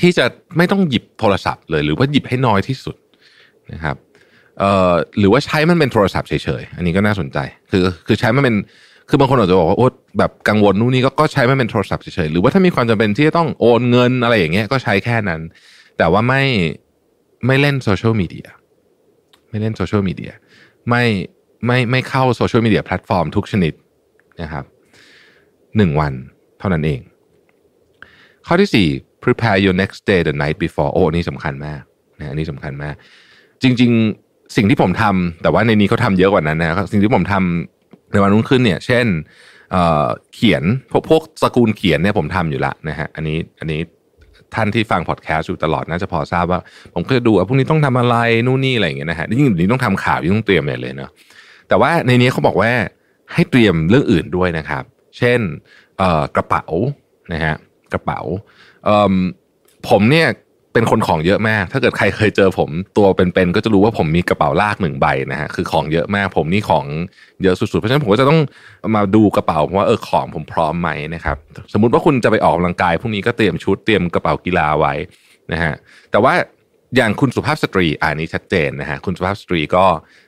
C: ที่จะไม่ต้องหยิบโทรศัพท์เลย หรือว่าหยิบให้น้อยที่สุดนะครับเอ่อหรือว่าใช้มันเป็นโทรศัพท์เฉยๆอันนี้ก็น่าสนใจ คือคือใช้มันเป็นคือบางคนอาจจะบอกว่าโอ้แบบกังวลนู่นนี่ก็ก็ใช้มันเป็นโทรศัพท์เฉยๆหรือว่าถ้ามีความจำเป็นที่จะต้องโอนเงินอะไรอย่างเงี้ยก็ใช้แค่นั้น แต่ว่าไม่ไม่เล่นโซเชียลมีเดีย ไม่เล่นโซเชียลมีเดียไม่ไม่ไม่เข้าโซเชียลมีเดียแพลตฟอร์มทุกชนิดนะครับหนึ่งวันเท่านั้นเอง ข้อที่สี่ prepare your next day the night before โอ้นี่สำคัญมากนะอันนี้สำคัญมาก จริง ๆ สิ่งที่ผมทำแต่ว่าในนี้เขาทำเยอะกว่านั้นนะครับสิ่งที่ผมทำในวันรุ่งขึ้นเนี่ย เช่นเขียนพวกพวกสกุลเขียนเนี่ยผมทำอยู่ละนะฮะอันนี้อันนี้ ท่านที่ฟังพอดแคสต์อยู่ตลอดน่าจะพอทราบว่า ผมก็ดูว่าพรุ่งนี้ต้องทำอะไรนู่นนี่อะไรอย่างเงี้ยนะฮะยิ่งนี้ต้องทำข่าวยิ่งต้องเตรียมเลยเนาะแต่ว่าในนี้เขาบอกว่าให้เตรียมเรื่องอื่นด้วยนะครับ เช่นกระเป๋านะฮะกระเป๋าผมเนี่ย เป็นคนของเยอะมาก ถ้าเกิดใครเคยเจอผมตัวเป็นๆก็จะรู้ว่าผมมีกระเป๋าลากหนึ่งใบนะฮะคือของเยอะมาก ผมนี่ของเยอะสุดๆ เพราะฉะนั้นผมก็จะต้องมาดูกระเป๋าว่าเออของผมพร้อมไหมนะครับ สมมุติว่าคุณจะไปออกกำลังกายพรุ่งนี้ก็เตรียมชุดเตรียมกระเป๋ากีฬาไว้นะฮะแต่ว่าอย่างคุณสุภาพสตรีอันนี้ชัดเจนนะฮะคุณสุภาพสตรีก็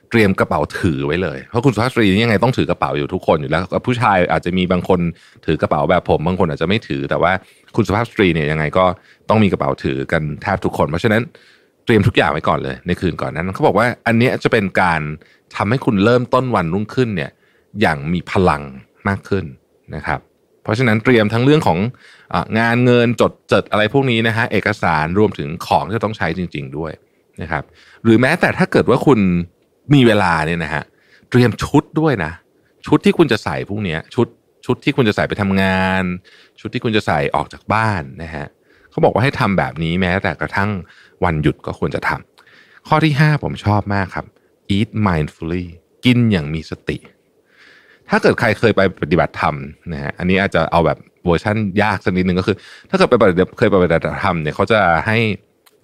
C: เตรียมกระเป๋าถือไว้เลย เพราะคุณสุภาพสตรีนี่ยังไงต้องถือกระเป๋าอยู่ทุกคนอยู่แล้ว ผู้ชายอาจจะมีบางคนถือกระเป๋าแบบผม บางคนอาจจะไม่ถือ แต่ว่าคุณสุภาพสตรีเนี่ยยังไงก็ต้องมีกระเป๋าถือกันแทบทุกคน เพราะฉะนั้นเตรียมทุกอย่างไว้ก่อนเลย ในคืนก่อนนั้นเขาบอกว่าอันนี้จะเป็นการทำให้คุณเริ่มต้นวันรุ่งขึ้นเนี่ยอย่างมีพลังมากขึ้นนะครับ เพราะฉะนั้นเตรียมทั้งเรื่องของงานเงินจดจดอะไรพวกนี้นะฮะเอกสารรวมถึงของที่ต้องใช้จริง ๆ ด้วยนะครับ หรือแม้แต่ถ้าเกิดว่าคุณ มีเวลาเนี่ยนะฮะเตรียมชุดด้วยนะ ชุดที่คุณจะใส่พวกนี้ชุดชุดที่คุณจะใส่ไปทำงาน ชุดที่คุณจะใส่ออกจากบ้านนะฮะเขาบอกว่าให้ทำแบบนี้แม้แต่กระทั่งวันหยุดก็ควรจะทำข้อที่ 5 ผมชอบมากครับ eat mindfully กินอย่างมีสติ ถ้าเกิดใครเคยไปปฏิบัติธรรมนะฮะอันนี้อาจจะเอาแบบเวอร์ชั่นยากสักนิดนึงก็คือ ถ้าเกิดไปปฏิเคยไปปฏิบัติธรรมเนี่ยเขาจะให้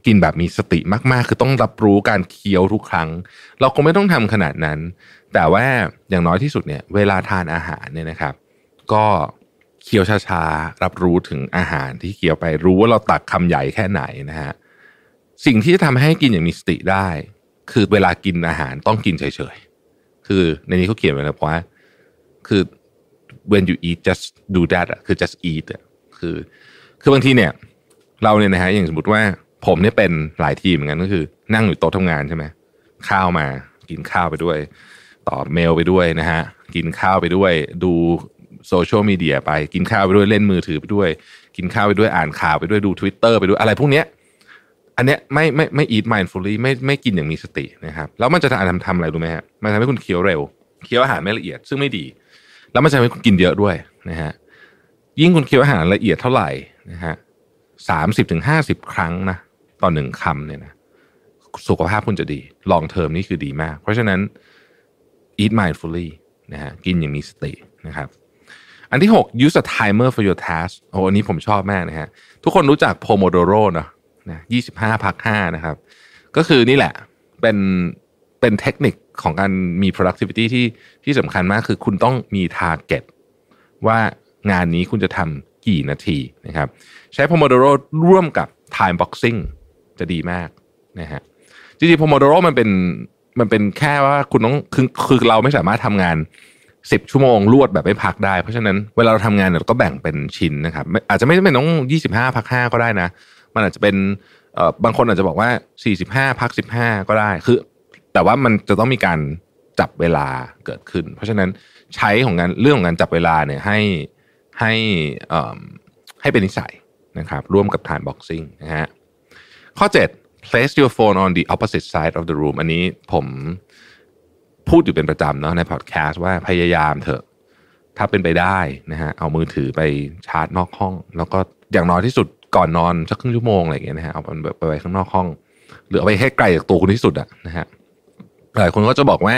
C: กินแบบมีสติมากๆ คือต้องรับรู้การเคี้ยวทุกครั้ง เราคงไม่ต้องทำขนาดนั้น แต่ว่าอย่างน้อยที่สุดเนี่ย เวลาทานอาหารเนี่ยนะครับ ก็เคี้ยวช้าๆ รับรู้ถึงอาหารที่เคี้ยวไปรู้ว่าเราตักคำใหญ่แค่ไหนนะฮะสิ่งที่จะทำให้กินอย่างมีสติได้ คือเวลากินอาหารต้องกินเฉยๆ คือในนี้เขาเขียนไว้นะว่า คือ when you eat just do that อะคือ just eat อะคือ คือบางทีเนี่ย เราเนี่ยนะฮะอย่างสมมติว่า ผมเนี่ยเป็นหลายทีเหมือนกันก็คือ นั่งอยู่โต๊ะทำงานใช่ไหมข้าวมา กินข้าวไปด้วย ตอบเมลไปด้วยนะฮะ กินข้าวไปด้วย ดูโซเชียลมีเดียไป กินข้าวไปด้วยเล่นมือถือไปด้วย กินข้าวไปด้วยอ่านข่าวไปด้วยดู Twitter ไปด้วยอะไรพวกเนี้ยอันเนี้ยไม่ไม่ไม่ eat mindfully ไม่ไม่กินอย่างมีสตินะครับแล้วมันจะทำทำทำอะไรรู้ไหมฮะมันทำให้คุณเคี้ยวเร็วเคี้ยวอาหารไม่ละเอียดซึ่งไม่ดี แล้วมันจะทำให้คุณกินเยอะด้วยนะฮะยิ่งคุณเคี้ยวอาหารละเอียดเท่าไหร่นะฮะสามสิบถึงห้าสิบครั้งนะ ต่อหนึ่งคำเนี่ยนะสุขภาพคุณจะดี ลองเทอมนี่คือดีมาก เพราะฉะนั้น eat mindfully นะฮะกินอย่างมีสตินะครับ อันที่ 6 use a timer for your task โอ้อันนี้ผมชอบมากนะฮะ ทุกคนรู้จัก Pomodoro เนาะนะยี่สิบห้าพักห้านะครับ ก็คือนี่แหละเป็นเป็นเทคนิคของการมี productivity ที่ที่สำคัญมากคือคุณต้องมี target ว่างานนี้คุณจะทำกี่นาทีนะครับ ใช้ Pomodoro ร่วมกับ time boxing จะดีมากนะฮะจริงๆ Pomodoro มันเป็นมันเป็นแค่ว่าคุณต้องคือคือเราไม่สามารถทำงานสิบชั่วโมงรวดแบบไม่พักได้ เพราะฉะนั้นเวลาเราทำงานเราก็แบ่งเป็นชิ้นนะครับอาจจะไม่จำเป็นต้องยี่สิบห้าพักห้าก็ได้นะ มันอาจจะเป็นเอ่อบางคนอาจจะบอกว่าสี่สิบห้าพักสิบห้าก็ได้คือ แต่ว่ามันจะต้องมีการจับเวลาเกิดขึ้น เพราะฉะนั้นใช้ของงานเรื่องของการจับเวลาเนี่ยให้ให้ให้เป็นนิสัยนะครับ ร่วมกับ time boxing นะฮะ ข้อ 7 place your phone on the opposite side of the room อันนี้ผมพูดอยู่เป็นประจำเนาะในพอดแคสต์ว่าพยายามเถอะถ้าเป็นไปได้นะฮะเอามือถือไปชาร์จนอกห้อง แล้วก็อย่างน้อยที่สุดก่อนนอนสักครึ่งชั่วโมงอะไรอย่างเงี้ยนะฮะเอาไปไว้ข้างนอกห้อง หรือเอาไปให้ไกลจากตัวคุณที่สุดอะนะฮะหลายคนก็จะบอกว่า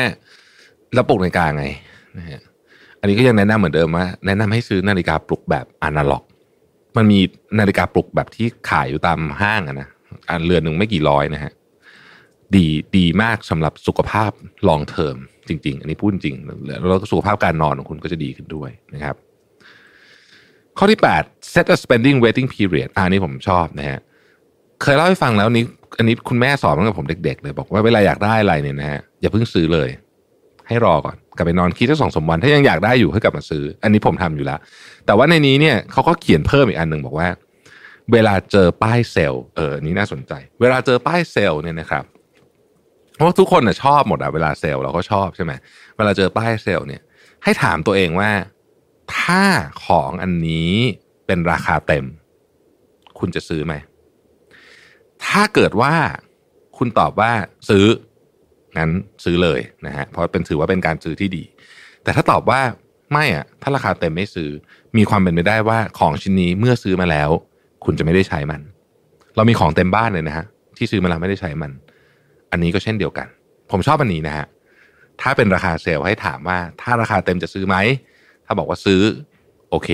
C: แล้วปลุกนาฬิกาไงนะฮะอันนี้ก็ยังแนะนำเหมือนเดิมว่าแนะนำให้ซื้อนาฬิกาปลุกแบบอนาล็อก มันมีนาฬิกาปลุกแบบที่ขายอยู่ตามห้างอะนะ อันเรือนหนึ่งไม่กี่ร้อยนะฮะดีดีมากสำหรับสุขภาพลองเทอมจริง ๆ อันนี้พูดจริงแล้วสุขภาพการนอนของคุณก็จะดีขึ้นด้วยนะครับ ข้อที่ 8 set a spending waiting period อันนี้ผมชอบนะฮะเคยเล่าให้ฟังแล้วนี้ อันนี้คุณแม่สอนตั้งแต่ผมเด็ก ๆ เลยบอกว่าเวลาอยากได้อะไรเนี่ยนะฮะอย่าเพิ่งซื้อเลย ให้รอก่อนกลับไปนอนคิดสักสองสมวัน ถ้ายังอยากได้อยู่ให้กลับมาซื้อ อันนี้ผมทำอยู่แล้วแต่ว่าในนี้เนี่ยเขาก็เขียนเพิ่มอีกอันหนึ่งบอกว่า เวลาเจอป้ายเซลล์เออนี้น่าสนใจ เวลาเจอป้ายเซลล์เนี่ยนะครับเพราะทุกคนน่ะชอบหมดอะเวลาเซลล์เราก็ชอบใช่ไหมเวลาเจอป้ายเซลล์เนี่ย ให้ถามตัวเองว่า ถ้าของอันนี้เป็นราคาเต็ม คุณจะซื้อไหม ถ้าเกิดว่าคุณตอบว่าซื้องั้นซื้อเลยนะฮะเพราะเป็นถือว่าเป็นการซื้อที่ดี แต่ถ้าตอบว่าไม่อะถ้าราคาเต็มไม่ซื้อ มีความเป็นไปได้ว่าของชิ้นนี้เมื่อซื้อมาแล้ว คุณจะไม่ได้ใช้มัน เรามีของเต็มบ้านเลยนะฮะที่ซื้อมาแล้วไม่ได้ใช้มัน อันนี้ก็เช่นเดียวกัน ผมชอบอันนี้นะฮะถ้าเป็นราคาเซลล์ให้ถามว่า ถ้าราคาเต็มจะซื้อไหมถ้าบอกว่าซื้อโอเค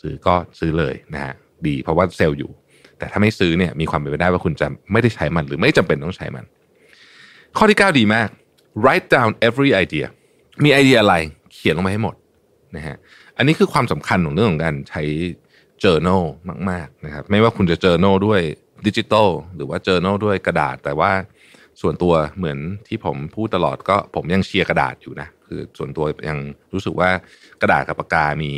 C: ซื้อก็ซื้อเลยนะฮะดีเพราะว่าเซลล์อยู่ แต่ถ้าไม่ซื้อเนี่ยมีความเป็นไปได้ว่าคุณจะไม่ได้ใช้มันหรือไม่จำเป็นต้องใช้มัน ข้อที่ 9 ดีมาก write down every idea มีไอเดียอะไรเขียนลงมาให้หมดนะฮะอันนี้คือความสำคัญของเรื่องของการใช้ journal มากๆนะครับ ไม่ว่าคุณจะ journal ด้วยดิจิตอลหรือว่า journal ด้วยกระดาษ แต่ว่าส่วนตัวเหมือนที่ผมพูดตลอดก็ผมยังเชียร์กระดาษอยู่นะ คือส่วนตัวยังรู้สึกว่ากระดาษกับปากกามี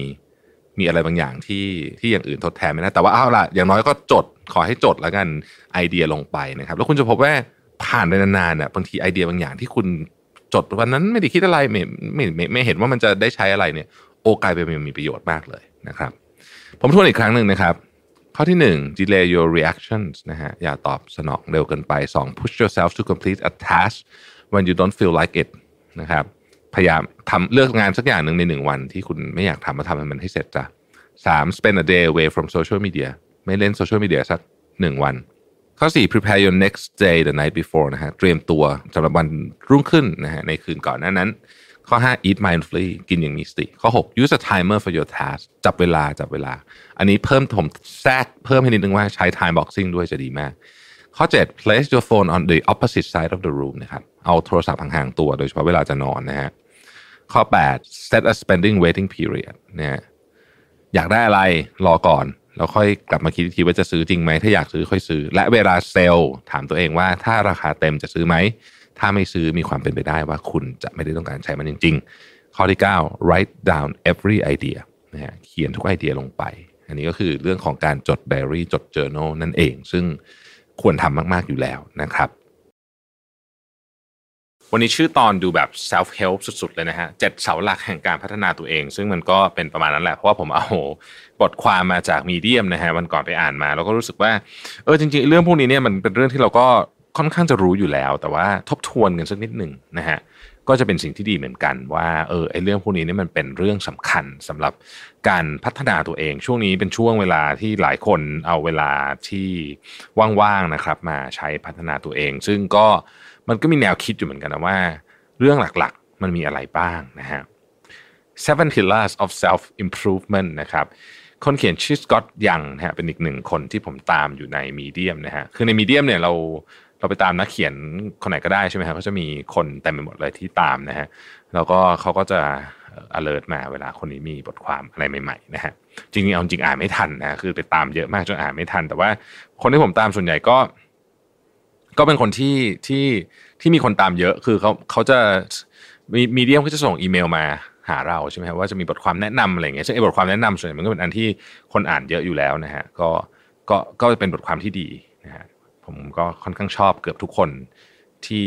C: มีอะไรบางอย่างที่ที่อย่างอื่นทดแทนไม่ได้แต่ว่าเอาล่ะอย่างน้อยก็จดขอให้จดแล้วกันไอเดียลงไปนะครับ แล้วคุณจะพบว่าผ่านไปนานๆน่ะบางทีไอเดียบางอย่างที่คุณจดวันนั้นไม่ได้คิดอะไรไม่ไม่ไม่ไม่เห็นว่ามันจะได้ใช้อะไรเนี่ย โอกลายเป็นมีประโยชน์มากเลยนะครับ ผมทวนอีกครั้งหนึ่งนะครับ ข้อที่หนึ่ง delay your reactions นะฮะอย่าตอบสนองเร็วเกินไปสอง push yourself to complete a task when you don't feel like it นะครับพยายามทำเลือกงานสักอย่างหนึ่งในหนึ่งวันที่คุณไม่อยากทำมาทำให้มันให้เสร็จจ้ะสาม spend a day away from social media ไม่เล่นโซเชียลมีเดียสักหนึ่งวัน ข้อ4 prepare your next day the night before นะฮะเตรียมตัวสำหรับวันรุ่งขึ้นนะฮะในคืนก่อนหน้านั้น ข้อ 5 eat mindfully กินอย่างมีสติ ข้อ 6 use a timer for your task จับเวลาจับเวลา อันนี้เพิ่มผมแทรกเพิ่มให้นิดนึงว่าใช้ time boxing ด้วยจะดีมาก ข้อ 7 place your phone on the opposite side of the room นะครับเอาโทรศัพท์ห่างๆตัว โดยเฉพาะเวลาจะนอนนะฮะข้อ 8 set a spending waiting period เนะฮะอยากได้อะไรรอก่อน แล้วค่อยกลับมาคิดทีว่าจะซื้อจริงไหมถ้าอยากซื้อค่อยซื้อ และเวลาเซลล์ถามตัวเองว่าถ้าราคาเต็มจะซื้อไหม ถ้าไม่ซื้อมีความเป็นไปได้ว่าคุณจะไม่ได้ต้องการใช้มันจริง ๆ ข้อที่ 9 write down every idea นะฮะเขียนทุกไอเดียลงไป อันนี้ก็คือเรื่องของการจดไดอารี่จด journal นั่นเอง ซึ่งควรทำมาก ๆ อยู่แล้วนะครับ วันนี้ชื่อตอนดูแบบ self help สุด ๆ เลยนะฮะเจ็ดเสาหลักแห่งการพัฒนาตัวเอง ซึ่งมันก็เป็นประมาณนั้นแหละ เพราะว่าผมเอาบทความมาจากมีเดียมนะฮะวันก่อนไปอ่านมา แล้วก็รู้สึกว่า เออจริง ๆ เรื่องพวกนี้เนี่ยมันเป็นเรื่องที่เราก็ ค่อนข้างจะรู้อยู่แล้ว แต่ว่าทบทวนกันสักนิดหนึ่งนะฮะก็จะเป็นสิ่งที่ดีเหมือนกันว่าเออไอเรื่องพวกนี้นี่มันเป็นเรื่องสำคัญสำหรับการพัฒนาตัวเอง ช่วงนี้เป็นช่วงเวลาที่หลายคนเอาเวลาที่ว่างๆนะครับ มาใช้พัฒนาตัวเอง ซึ่งก็มันก็มีแนวคิดอยู่เหมือนกันนะว่า เรื่องหลักๆ มันมีอะไรบ้างนะฮะ Seven Pillars of Self Improvement นะครับคนเขียนชื่อสกอตยังนะฮะเป็นอีกหนึ่งคนที่ผมตามอยู่ในมีเดียมนะฮะคือในมีเดียมเนี่ยเรา เราไปตามนักเขียนคนไหนก็ได้ใช่ไหมครับก็จะมีคนเต็มไปหมดเลยที่ตามนะฮะแล้วก็เขาก็จะ alert มาเวลาคนนี้มีบทความอะไรใหม่ๆนะฮะจริงๆเอาจริงอ่านไม่ทันนะคือไปตามเยอะมากจนอ่านไม่ทัน แต่ว่าคนที่ผมตามส่วนใหญ่ก็ ก็เป็นคนที่ที่ที่มีคนตามเยอะคือเขาเขาจะมีมีเดียมก็จะส่งอีเมลมาหาเราใช่ไหมครับว่าจะมีบทความแนะนำอะไรเงี้ยซึ่งไอ้บทความแนะนำส่วนใหญ่มันก็เป็นอันที่คนอ่านเยอะอยู่แล้วนะฮะก็ก็ก็เป็นบทความที่ดี ผมก็ค่อนข้างชอบเกือบทุกคนที่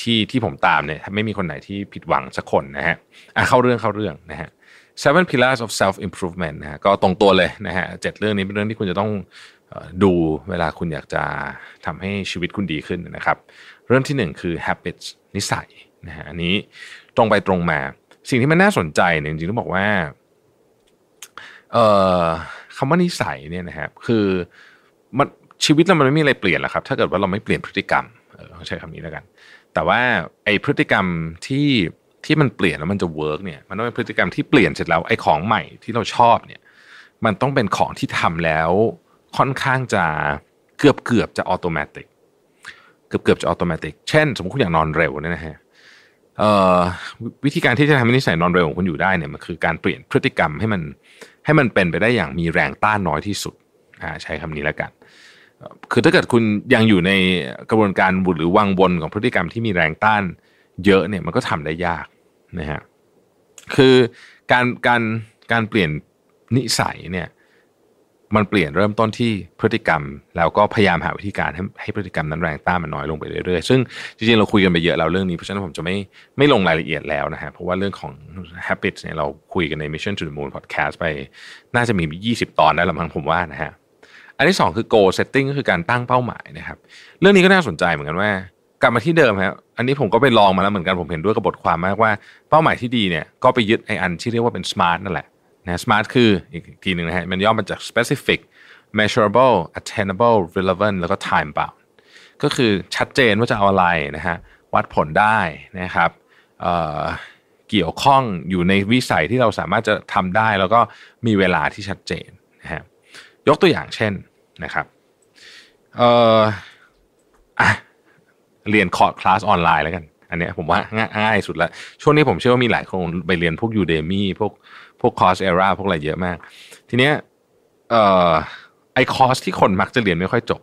C: ที่ที่ผมตามเนี่ยไม่มีคนไหนที่ผิดหวังสักคนนะฮะอะเข้าเรื่องเข้าเรื่องนะฮะ seven pillars of self improvement นะฮะก็ตรงตัวเลยนะฮะเจ็ดเรื่องนี้เป็นเรื่องที่คุณจะต้องดูเวลาคุณอยากจะทำให้ชีวิตคุณดีขึ้นนะครับ เรื่องที่หนึ่งคือ habits นิสัยนะฮะอันนี้ตรงไปตรงมา สิ่งที่มันน่าสนใจเนี่ยจริงๆต้องบอกว่าเอ่อคำว่านิสัยเนี่ยนะครับคือมัน ชีวิตเรามันไม่มีอะไรเปลี่ยนหรอกครับ ถ้าเกิดว่าเราไม่เปลี่ยนพฤติกรรมเออใช้คำนี้แล้วกัน แต่ว่าไอ้พฤติกรรมที่ที่มันเปลี่ยนแล้วมันจะเวิร์กเนี่ยมันต้องเป็นพฤติกรรมที่เปลี่ยนเสร็จแล้วไอ้ของใหม่ที่เราชอบเนี่ยมันต้องเป็นของที่ทำแล้วค่อนข้างจะเกือบเกือบจะอัตโนมัติเกือบเกือบจะอัตโนมัติเช่น สมมติคุณอยากนอนเร็วเนี่ยนะฮะวิธีการที่จะทำให้นิสัยนอนเร็วของคุณอยู่ได้เนี่ยมันคือการเปลี่ยนพฤติกรรมให้มันให้มันเป็นไปได้อย่างมีแรงต้านน้อยที่สุดใช้คำนี้แล้วกัน คือถ้าเกิดคุณยังอยู่ในกระบวนการบุหรือวังวนของพฤติกรรมที่มีแรงต้านเยอะเนี่ยมันก็ทำได้ยากนะฮะคือการการการเปลี่ยนนิสัยเนี่ยมันเปลี่ยนเริ่มต้นที่พฤติกรรม แล้วก็พยายามหาวิธีการให้ให้พฤติกรรมนั้นแรงต้านมันน้อยลงไปเรื่อยๆ ซึ่งจริงๆเราคุยกันไปเยอะแล้วเรื่องนี้เพราะฉะนั้นผมจะไม่ไม่ลงรายละเอียดแล้วนะฮะเพราะว่าเรื่องของ habits เนี่ยเราคุยกันใน Mission to the Moon podcast ไป น่าจะมี 20 ตอนได้ละมั้งผมว่านะฮะ อันที่ 2 คือ goal setting ก็คือการตั้งเป้าหมายนะครับ เรื่องนี้ก็น่าสนใจเหมือนกันว่า กลับมาที่เดิมครับอันนี้ผมก็ไปลองมาแล้วเหมือนกันผมเห็นด้วยกับบทความมากว่าเป้าหมายที่ดีเนี่ยก็ไปยึดไออันที่เรียกว่าเป็น smart นั่นแหละนะ smart คืออีกทีหนึ่งนะฮะมันย่อมาจาก specific measurable attainable relevant แล้วก็ time bound ก็คือชัดเจนว่าจะเอาอะไรนะฮะวัดผลได้นะครับเเกี่ยวข้องอยู่ในวิสัยที่เราสามารถจะทำได้ แล้วก็มีเวลาที่ชัดเจนนะฮะยกตัวอย่างเช่น นะครับเอ่ออะเรียนคอร์สคลาสออนไลน์แล้วกัน อันนี้ผมว่าง่ายสุดละช่วงนี้ผมเชื่อว่ามีหลายคนไปเรียนพวก Udemy พวกพวก Coursera พวกอะไรเยอะมาก ทีเนี้ยเอ่อไอ้คอร์สที่คนมักจะเรียนไม่ค่อยจบ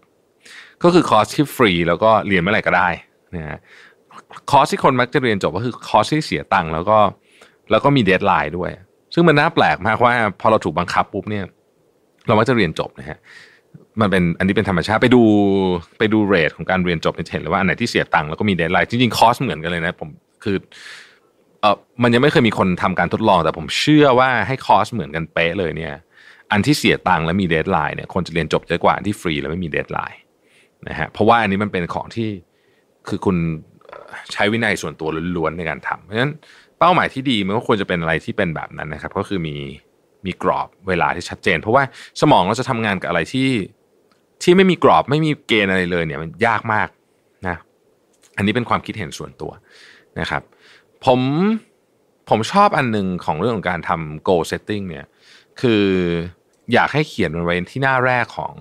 C: ก็คือคอร์สที่ฟรีแล้วก็เรียนเมื่อไหร่ก็ได้นะฮะคอร์สที่คนมักจะเรียนจบก็คือคอร์สที่เสียตังค์แล้วก็แล้วก็มี deadline ด้วย ซึ่งมันน่าแปลกมากว่าพอเราถูกบังคับปุ๊บเนี่ย เรามักจะเรียนจบนะฮะ มันเป็นอันนี้เป็นธรรมชาติไปดูไปดู rate ของการเรียนจบเห็นเลยว่าอันไหนที่เสียตังค์แล้วก็มี deadline จริงๆคอร์สเหมือนกันเลยนะผมคือเออมันยังไม่เคยมีคนทำการทดลองแต่ผมเชื่อว่าให้คอร์สเหมือนกันเป๊ะเลยเนี่ย อันที่เสียตังค์และมี deadline เนี่ยคนจะเรียนจบเยอะกว่าอันที่ฟรีแล้วไม่มี deadlineนะฮะเพราะว่าอันนี้มันเป็นของที่คือคุณใช้วินัยส่วนตัวล้วนๆในการทำเพราะฉะนั้นเป้าหมายที่ดีมันก็ควรจะเป็นอะไรที่เป็นแบบนั้นนะครับ ก็คือมีมีกรอบเวลาที่ชัดเจน เพราะว่าสมองเราจะทำงานกับอะไรที่ ที่ไม่มีกรอบไม่มีเกณฑ์อะไรเลยเนี่ยมันยากมากนะอันนี้เป็นความคิดเห็นส่วนตัวนะครับ ผมผมชอบอันหนึ่งของเรื่องของการทำ goal setting เนี่ยคืออยากให้เขียนมันไว้ที่หน้าแรกของ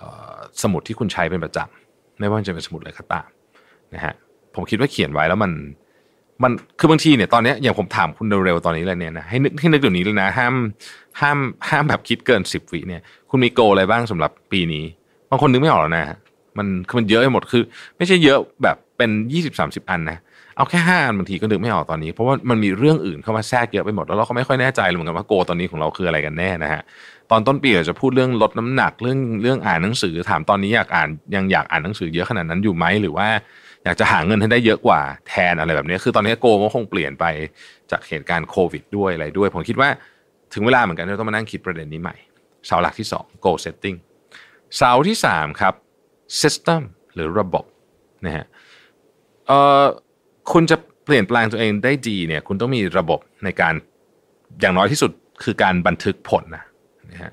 C: ออสมุดที่คุณใช้เป็นประจำไม่ว่าจะเป็นสมุดอะไรก็ตามนะฮะผมคิดว่าเขียนไว้แล้วมัน มันคือบางทีเนี่ยตอนนี้อย่างผมถามคุณเร็วๆตอนนี้เลยเนี่ยนะให้นึกให้นึกเดี๋ยวนี้เลยนะ ห้ามห้ามห้ามแบบคิดเกินสิบวิเนี่ย คุณมีโกอะไรบ้างสำหรับปีนี้บางคนนึกไม่ออกแล้วนะมันคือมันเยอะไปหมดคือ ไม่ใช่เยอะแบบเป็นยี่สิบสามสิบอันนะเอาแค่ห้าอันบางทีก็นึกไม่ออกตอนนี้ เพราะว่ามันมีเรื่องอื่นเข้ามาแทรกเยอะไปหมดแล้วเราก็ไม่ค่อยแน่ใจเหมือนกันว่าโกตอนนี้ของเราคืออะไรกันแน่นะฮะตอนต้นปีเราจะพูดเรื่องลดน้ำหนักเรื่องเรื่องอ่านหนังสือ ถามตอนนี้อยากอ่านยังอยากอ่านหนังสือเยอะขนาดนั้นอยู่ไหมหรือว่า อยากจะหาเงินให้ได้เยอะกว่าแทนอะไรแบบนี้ คือตอนนี้โกมันคงเปลี่ยนไปจากเหตุการณ์โควิดด้วยอะไรด้วย ผมคิดว่าถึงเวลาเหมือนกันที่ต้องมานั่งคิดประเด็นนี้ใหม่เสาหลักที่ 2 goal setting เสาที่ 3 ครับ system หรือระบบนะฮะเอ่อคุณจะเปลี่ยนแปลงตัวเองได้ดีเนี่ยคุณต้องมีระบบในการอย่างน้อยที่สุดคือการบันทึกผลนะนะฮะ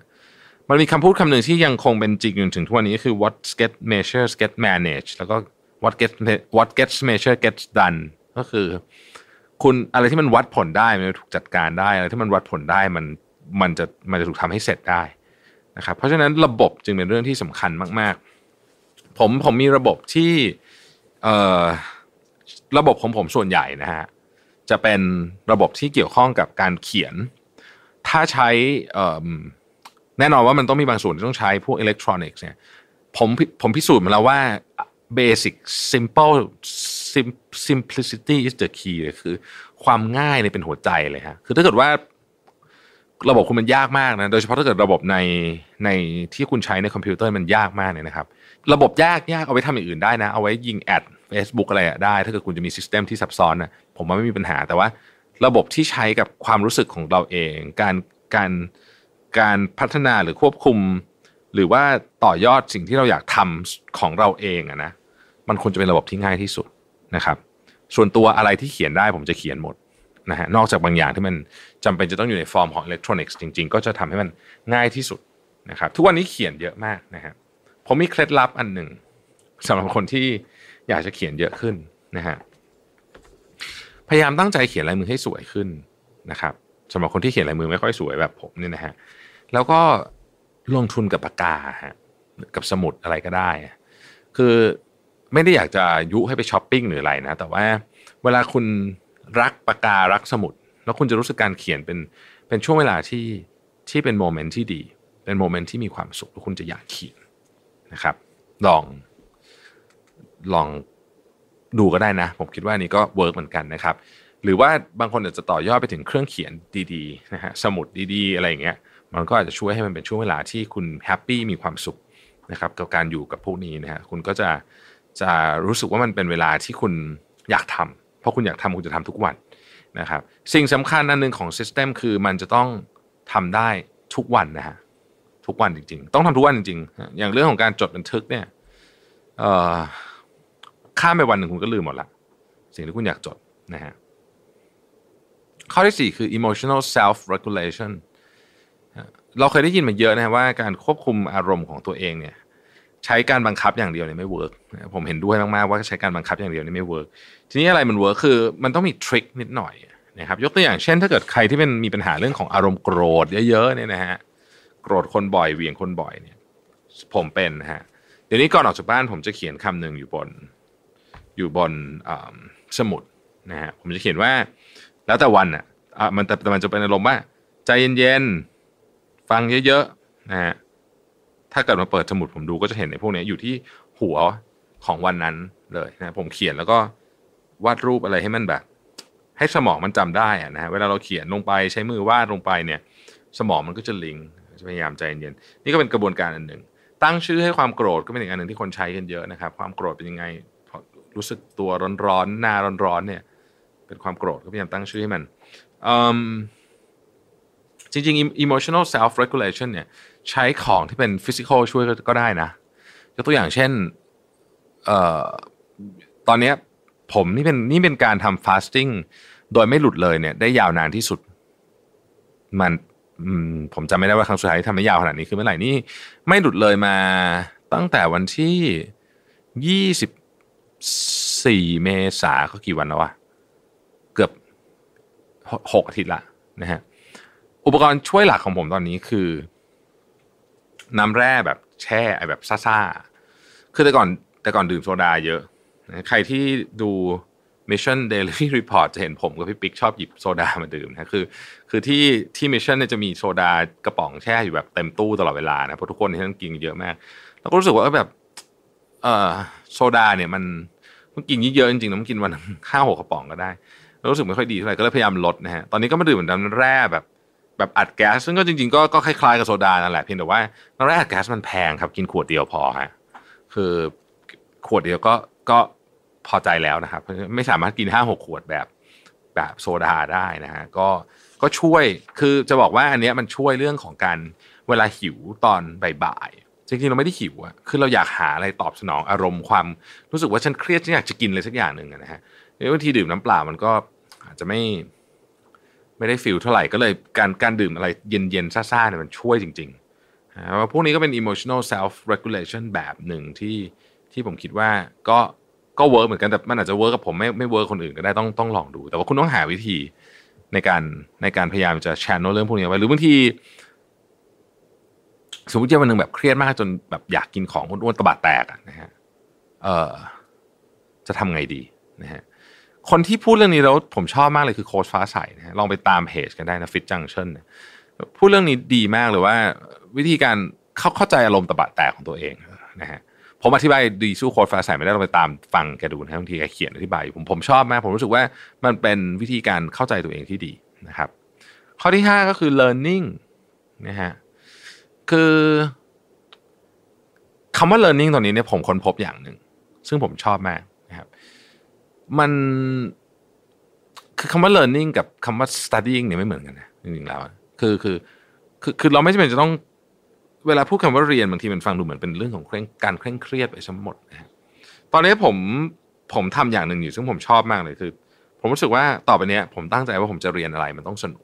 C: มันมีคำพูดคำหนึ่งที่ยังคงเป็นจริงจนถึงทุกวันนี้คือ what get measure get manage แล้วก็ what gets what gets measured gets done ก็คือ คุณอะไรที่มันวัดผลได้มันถูกจัดการได้อะไรที่มันวัดผลได้มันมันจะมันจะถูกทำให้เสร็จได้นะครับ เพราะฉะนั้นระบบจึงเป็นเรื่องที่สำคัญมาก ๆ ผมผมมีระบบที่เอ่อระบบของผมส่วนใหญ่นะฮะจะเป็นระบบที่เกี่ยวข้องกับการเขียน ถ้าใช้แน่นอนว่ามันต้องมีบางส่วนที่ต้องใช้พวกอิเล็กทรอนิกส์เนี่ยผมผมพิสูจน์มาแล้วว่า basic simple simplicity is the key เลยคือ ความง่ายเนี่ยเป็นหัวใจเลยฮะคือถ้าเกิดว่าระบบคุณมันยากมากนะ โดยเฉพาะถ้าเกิดระบบในในที่คุณใช้ในคอมพิวเตอร์มันยากมากเนี่ยนะครับ ระบบยากยากเอาไว้ทำอย่างอื่นได้นะ เอาไว้ยิง ad Facebook อะไรได้ ถ้าเกิดคุณจะมี system ที่ซับซ้อนนะผมว่าไม่มีปัญหา แต่ว่าระบบที่ใช้กับความรู้สึกของเราเอง การการการพัฒนาหรือควบคุม หรือว่าต่อยอดสิ่งที่เราอยากทำของเราเองอะนะมันควรจะเป็นระบบที่ง่ายที่สุดนะครับ ส่วนตัวอะไรที่เขียนได้ผมจะเขียนหมดนะฮะนอกจากบางอย่างที่มันจำเป็นจะต้องอยู่ในฟอร์มของอิเล็กทรอนิกส์จริง ๆ ก็จะทำให้มันง่ายที่สุดนะครับ ทุกวันนี้เขียนเยอะมากนะฮะผมมีเคล็ดลับอันหนึ่งสำหรับคนที่อยากจะเขียนเยอะขึ้นนะฮะพยายามตั้งใจเขียนลายมือให้สวยขึ้นนะครับสำหรับคนที่เขียนลายมือไม่ค่อยสวยแบบผมเนี่ยนะฮะแล้วก็ ลงทุนกับปากกาฮะกับสมุดอะไรก็ได้ คือไม่ได้อยากจะยุให้ไปช้อปปิ้งหรืออะไรนะ แต่ว่าเวลาคุณรักปากการักสมุด แล้วคุณจะรู้สึกการเขียนเป็นเป็นช่วงเวลาที่ที่เป็น moment ที่ดี เป็น moment ที่มีความสุขแล้วคุณจะอยากเขียนนะครับ ลองลองดูก็ได้นะ ผมคิดว่านี้ก็ work เหมือนกันนะครับ หรือว่าบางคนอาจจะต่อยอดไปถึงเครื่องเขียนดีๆนะฮะสมุดดีๆ อะไรอย่างเงี้ย มันก็อาจจะช่วยให้มันเป็นช่วงเวลาที่คุณ happy มีความสุขนะครับกับการอยู่กับพวกนี้นะฮะคุณก็จะจะรู้สึกว่ามันเป็นเวลาที่คุณอยากทำเพราะคุณอยากทำคุณจะทำทุกวันนะครับสิ่งสำคัญอันหนึ่งของซิสเต็มคือมันจะต้องทำได้ทุกวันนะฮะทุกวันจริง ๆ ต้องทำทุกวันจริงๆ อย่างเรื่องของการจดบันทึกเนี่ยข้ามไปวันหนึ่งคุณก็ลืมหมดละสิ่งที่คุณอยากจดนะฮะข้อที่สี่คือ emotional self regulation เราเคยได้ยินมาเยอะนะว่าการควบคุมอารมณ์ของตัวเองเนี่ย ใช้การบังคับอย่างเดียวเนี่ยไม่ work ผมเห็นด้วยมากๆว่าใช้การบังคับอย่างเดียวนี่ไม่ work ทีนี้อะไรมัน work คือมันต้องมี trick นิดหน่อยนะครับยกตัวอย่างเช่น ถ้าเกิดใครที่เป็นมีปัญหาเรื่องของอารมณ์โกรธเยอะๆเนี่ยนะฮะโกรธคนบ่อยเหวี่ยงคนบ่อยเนี่ย ผมเป็นนะฮะเดี๋ยวนี้ก่อนออกจากบ้านผมจะเขียนคำหนึ่งอยู่บน อยู่บนสมุดนะฮะผมจะเขียนว่า แล้วแต่วันอะมันแต่มันจะเป็นอารมณ์ว่า ใจเย็นๆ ฟังเยอะๆนะฮะถ้าเกิดมาเปิดสมุดผมดูก็จะเห็นในพวกนี้อยู่ที่หัวของวันนั้นเลยนะผมเขียนแล้วก็วาดรูปอะไรให้มันแบบ ให้สมองมันจำได้นะฮะเวลาเราเขียนลงไปใช้มือวาดลงไปเนี่ย สมองมันก็จะลิงพยายามใจเย็นนี่ก็เป็นกระบวนการอันหนึ่ง ตั้งชื่อให้ความโกรธก็เป็นอีกอันหนึ่งที่คนใช้กันเยอะนะครับ ความโกรธเป็นยังไงรู้สึกตัวร้อนๆหน้าร้อนๆเนี่ย เป็นความโกรธก็พยายามตั้งชื่อให้มัน จริงๆ emotional self regulation เนี่ยใช้ของที่เป็น physical ช่วยก็ได้นะยกตัวอย่างเช่นเอ่อตอนนี้ผมนี่เป็นนี่เป็นการทำ fasting โดยไม่หลุดเลยเนี่ย ได้ยาวนานที่สุด มันผมจำไม่ได้ว่าครั้งสุดท้ายทำได้ยาวขนาดนี้คือเมื่อไหร่นี่ไม่หลุดเลยมาตั้งแต่วันที่ยี่สิบสี่เมษาก็กี่วันแล้ววะเกือบหกอาทิตย์ละนะฮะ อุปกรณ์ช่วยหลักของผมตอนนี้คือ น้ำแร่แบบแช่ไอแบบซ่าๆ คือแต่ก่อนแต่ก่อนดื่มโซดาเยอะนะใครที่ดู Mission Daily Report จะเห็นผมกับพี่ปิ๊กชอบหยิบโซดามาดื่มนะคือ คือที่ที่ Mission เนี่ยจะมีโซดากระป๋องแช่อยู่แบบเต็มตู้ตลอดเวลานะเพราะทุกคนที่นั่นกินเยอะมาก แล้วก็รู้สึกว่าแบบเออโซดาเนี่ยมันมันกินเยอะจริงๆนะมันกินวันห้าหกกระป๋องก็ได้ รู้สึกไม่ค่อยดีเท่าไหร่ก็เลยพยายามลดนะฮะตอนนี้ก็มาดื่มน้ำแร่แบบ แบบอัดแก๊สซึ่งก็จริงๆก็ก็คล้ายๆกับโซดานั่นแหละเพียงแต่ว่าน้ำแร่อัดแก๊สมันแพงครับกินขวดเดียวพอฮะคือขวดเดียวก็ก็พอใจแล้วนะครับ ไม่สามารถกินห้าหกขวดแบบแบบโซดาได้นะฮะก็ก็ช่วยคือจะบอกว่าอันเนี้ยมันช่วยเรื่องของการเวลาหิวตอนบ่ายๆจริงๆเราไม่ได้หิวอะคือเราอยากหาอะไรตอบสนองอารมณ์ความรู้สึกว่าฉันเครียดฉันอยากจะกินอะไรสักอย่างหนึ่งนะฮะบางทีดื่มน้ำเปล่ามันก็อาจจะไม่ ไม่ได้ feel เท่าไหร่ก็เลยการการดื่มอะไรเย็นๆซ่าๆเนี่ยมันช่วยจริงๆว่าพวกนี้ก็เป็น emotional self regulation แบบหนึ่งที่ที่ผมคิดว่าก็ก็ work เหมือนกันแต่มันอาจจะ work กับผมไม่ไม่ work คนอื่นก็ได้ต้องต้องลองดู แต่ว่าคุณต้องหาวิธีในการในการพยายามจะแชร์โน้เรื่องพวกนี้ไว้หรือบางทีสมมติว่าวันหนึ่งแบบเครียดมากจนแบบอยากกินของอ้วนๆตบะแตกนะฮะเออจะทำไงดีนะฮะ คนที่พูดเรื่องนี้แล้วผมชอบมากเลยคือโค้ชฟ้าใสนะลองไปตามเพจกันได้นะฟิตจังเชนพูดเรื่องนี้ดีมากเลยว่า วิธีการเข้าเข้าใจอารมณ์ตะบะแตกของตัวเองนะฮะผมอธิบายดีสู้โค้ดฟ้าใสไม่ได้เราไปตามฟังแกดูนะบางทีแกเขียนอธิบายผมผมชอบมากผมรู้สึกว่ามันเป็นวิธีการเข้าใจตัวเองที่ดีนะครับ ข้อที่ห้าก็คือ learning นะฮะคือคำว่า learning ตอนนี้เนี่ยผมค้นพบอย่างหนึ่งซึ่งผมชอบมาก มันคือคำว่า learning กับคำว่า studying เนี่ยไม่เหมือนกันนะจริงๆแล้วคือคือคือคือเราไม่จำเป็นจะต้องเวลาพูดคำว่าเรียนบางทีมันฟังดูเหมือนเป็นเรื่องของการเคร่งเครียดไปทั้งหมดนะตอนนี้ผมผมทำอย่างหนึ่งอยู่ซึ่งผมชอบมากเลยคือ ผมรู้สึกว่าต่อไปนี้ผมตั้งใจว่าผมจะเรียนอะไรมันต้องสนุก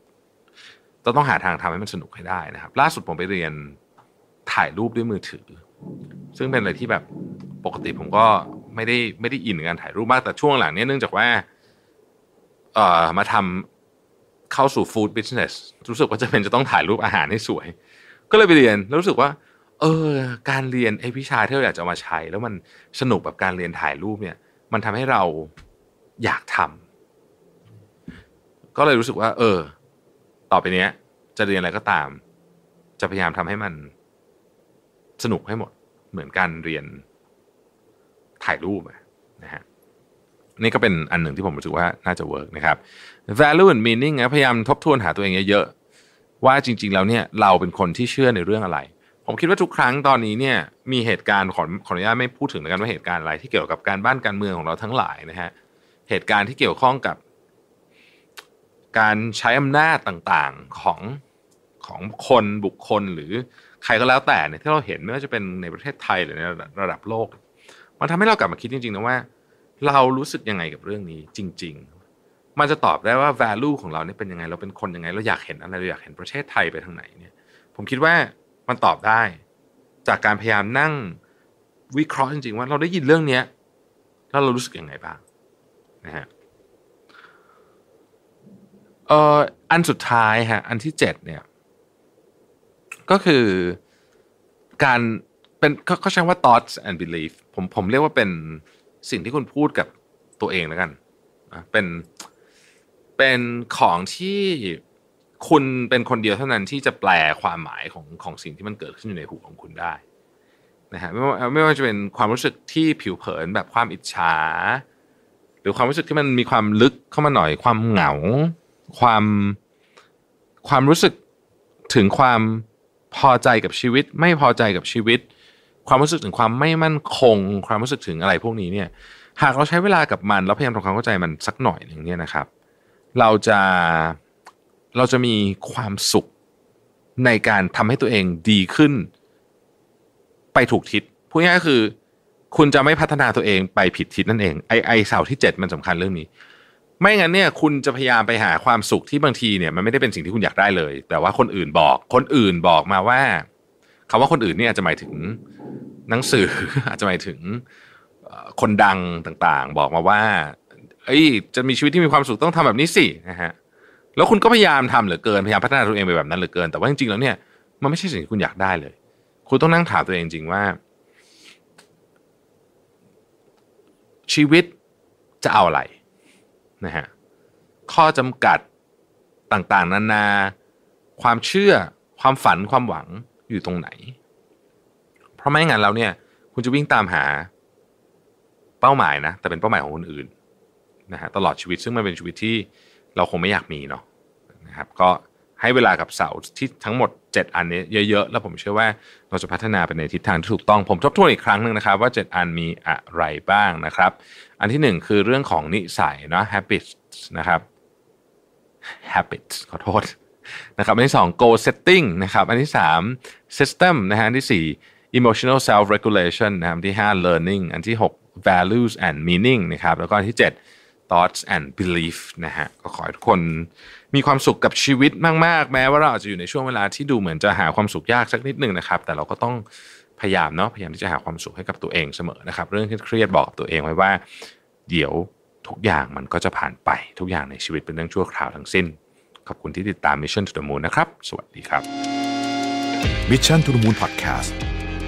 C: ต้องต้องหาทางทำให้มันสนุกให้ได้นะครับ ล่าสุดผมไปเรียนถ่ายรูปด้วยมือถือ ซึ่งเป็นอะไรที่แบบปกติผมก็ ไม่ได้ไม่ได้อินกับการถ่ายรูปมากแต่ช่วงหลังเนี้เนื่องจากว่าเอ่อมาทำเข้าสู่ฟู้ดบิสเนสรู้สึกว่าจะเป็นจะต้องถ่ายรูปอาหารให้สวย ก็เลยไปเรียนแล้วรู้สึกว่า เออ การเรียนไอ้วิชาที่เราอยากจะมาใช้ แล้วมันสนุกแบบการเรียนถ่ายรูปเนี่ย มันทำให้เราอยากทำก็เลยรู้สึกว่า เออ ต่อไปเนี้ย จะเรียนอะไรก็ตาม จะพยายามทำให้มันสนุกให้หมดเหมือนการเรียน ถ่ายรูปนะฮะนี่ก็เป็นอันหนึ่งที่ผมรู้สึกว่าน่าจะเวิร์กนะครับ value and meaning นะพยายามทบทวนหาตัวเองเยอะๆว่าจริง ๆ แล้วเนี่ยเราเป็นคนที่เชื่อในเรื่องอะไร ผมคิดว่าทุกครั้งตอนนี้เนี่ยมีเหตุการณ์ขอขออนุญาตไม่พูดถึงแล้วกันว่าเหตุการณ์อะไรที่เกี่ยวกับการบ้านการเมืองของเราทั้งหลายนะฮะเหตุการณ์ที่เกี่ยวข้องกับ การใช้อำนาจต่างๆของของคนบุคคลหรือใครก็แล้วแต่เนี่ยที่เราเห็นไม่ว่าจะเป็นในประเทศไทยหรือในระดับโลก มันทำให้เรากลับมาคิดจริงๆนะว่า เรารู้สึกยังไงกับเรื่องนี้จริง ๆ มันจะตอบได้ว่า value ของเราเนี่ยเป็นยังไง เราเป็นคนยังไง เราอยากเห็นอะไรเราอยากเห็นประเทศไทยไปทางไหนเนี่ย ผมคิดว่ามันตอบได้ จากการพยายามนั่งวิเคราะห์จริงๆว่าเราได้ยินเรื่องเนี้ยแล้วเรารู้สึกยังไงบ้างนะฮะเอ่ออันสุดท้ายฮะอันที่เจ็ดเนี่ย ก็คือการ เป็นเขาใช้ว่า thoughts and belief ผมผมเรียกว่าเป็นสิ่งที่คุณพูดกับตัวเองแล้วกันเป็นเป็นของที่คุณเป็นคนเดียวเท่านั้นที่จะแปลความหมายของของสิ่งที่มันเกิดขึ้นอยู่ในหูของคุณได้นะฮะไม่ว่าไม่ว่าจะเป็นความรู้สึกที่ผิวเผินแบบความอิจฉา หรือความรู้สึกที่มันมีความลึกเข้ามาหน่อย ความเหงา ความความรู้สึกถึงความพอใจกับชีวิต ไม่พอใจกับชีวิต ความรู้สึกถึงความไม่มั่นคง ความรู้สึกถึงอะไรพวกนี้เนี่ย หากเราใช้เวลากับมันแล้วพยายามทำความเข้าใจมันสักหน่อยหนึ่งเนี่ยนะครับ เราจะเราจะมีความสุขในการทำให้ตัวเองดีขึ้น ไปถูกทิศพูดง่ายก็คือ คุณจะไม่พัฒนาตัวเองไปผิดทิศนั่นเองไอไอเสาที่เจ็ดมันสำคัญเรื่องนี้ ไม่งั้นเนี่ย คุณจะพยายามไปหาความสุขที่บางทีเนี่ยมันไม่ได้เป็นสิ่งที่คุณอยากได้เลย แต่ว่าคนอื่นบอก คนอื่นบอกมาว่าคำว่าคนอื่นเนี่ยจะหมายถึง หนังสืออาจจะหมายถึงคนดังต่างๆ บอกมาว่า เอ้ย จะมีชีวิตที่มีความสุขต้องทำแบบนี้สินะฮะแล้วคุณก็พยายามทำเหลือเกินพยายามพัฒนาตัวเองไปแบบนั้นเหลือเกิน แต่ว่าจริงๆแล้วเนี่ยมันไม่ใช่สิ่งที่คุณอยากได้เลย คุณต้องนั่งถามตัวเองจริงว่า ชีวิตจะเอาอะไรนะฮะข้อจำกัดต่างๆ นานา ความเชื่อความฝันความหวังอยู่ตรงไหน เพราะไม่งั้นแล้วเนี่ย คุณจะวิ่งตามหาเป้าหมายนะ แต่เป็นเป้าหมายของคนอื่นนะฮะตลอดชีวิตซึ่งมันเป็นชีวิตที่เราคงไม่อยากมีเนาะนะครับ ก็ให้เวลากับเสาที่ทั้งหมด 7 อันนี้เยอะๆ แล้วผมเชื่อว่าเราจะพัฒนาไปในทิศทางที่ถูกต้อง ผมทบทวนอีกครั้งหนึ่งนะครับ ว่า 7 อันมีอะไรบ้างนะครับ อันที่ 1 คือเรื่องของนิสัยเนาะ habits นะครับ habits ขอโทษนะครับ อันที่ 2 goal setting นะครับ อันที่ 3 system นะฮะ อันที่ 4 emotional self regulation นะครับที่ 5 learning อันที่ 6 values and meaning นะครับแล้วก็อันที่ 7 thoughts and belief นะฮะก็ขอให้ทุกคนมีความสุขกับชีวิตมาก ๆ แม้ว่าเราอาจจะอยู่ในช่วงเวลาที่ดูเหมือนจะหาความสุขยากสักนิดหนึ่งนะครับ แต่เราก็ต้องพยายามเนาะพยายามที่จะหาความสุขให้กับตัวเองเสมอนะครับ เรื่องที่เครียดบอกกับตัวเองไว้ว่า เดี๋ยวทุกอย่างมันก็จะผ่านไปทุกอย่างในชีวิตเป็นเรื่องชั่วคราวทั้งสิ้น ขอบคุณที่ติดตาม Mission to the Moon นะครับ สวัสดีครับ
A: Mission to the Moon Podcast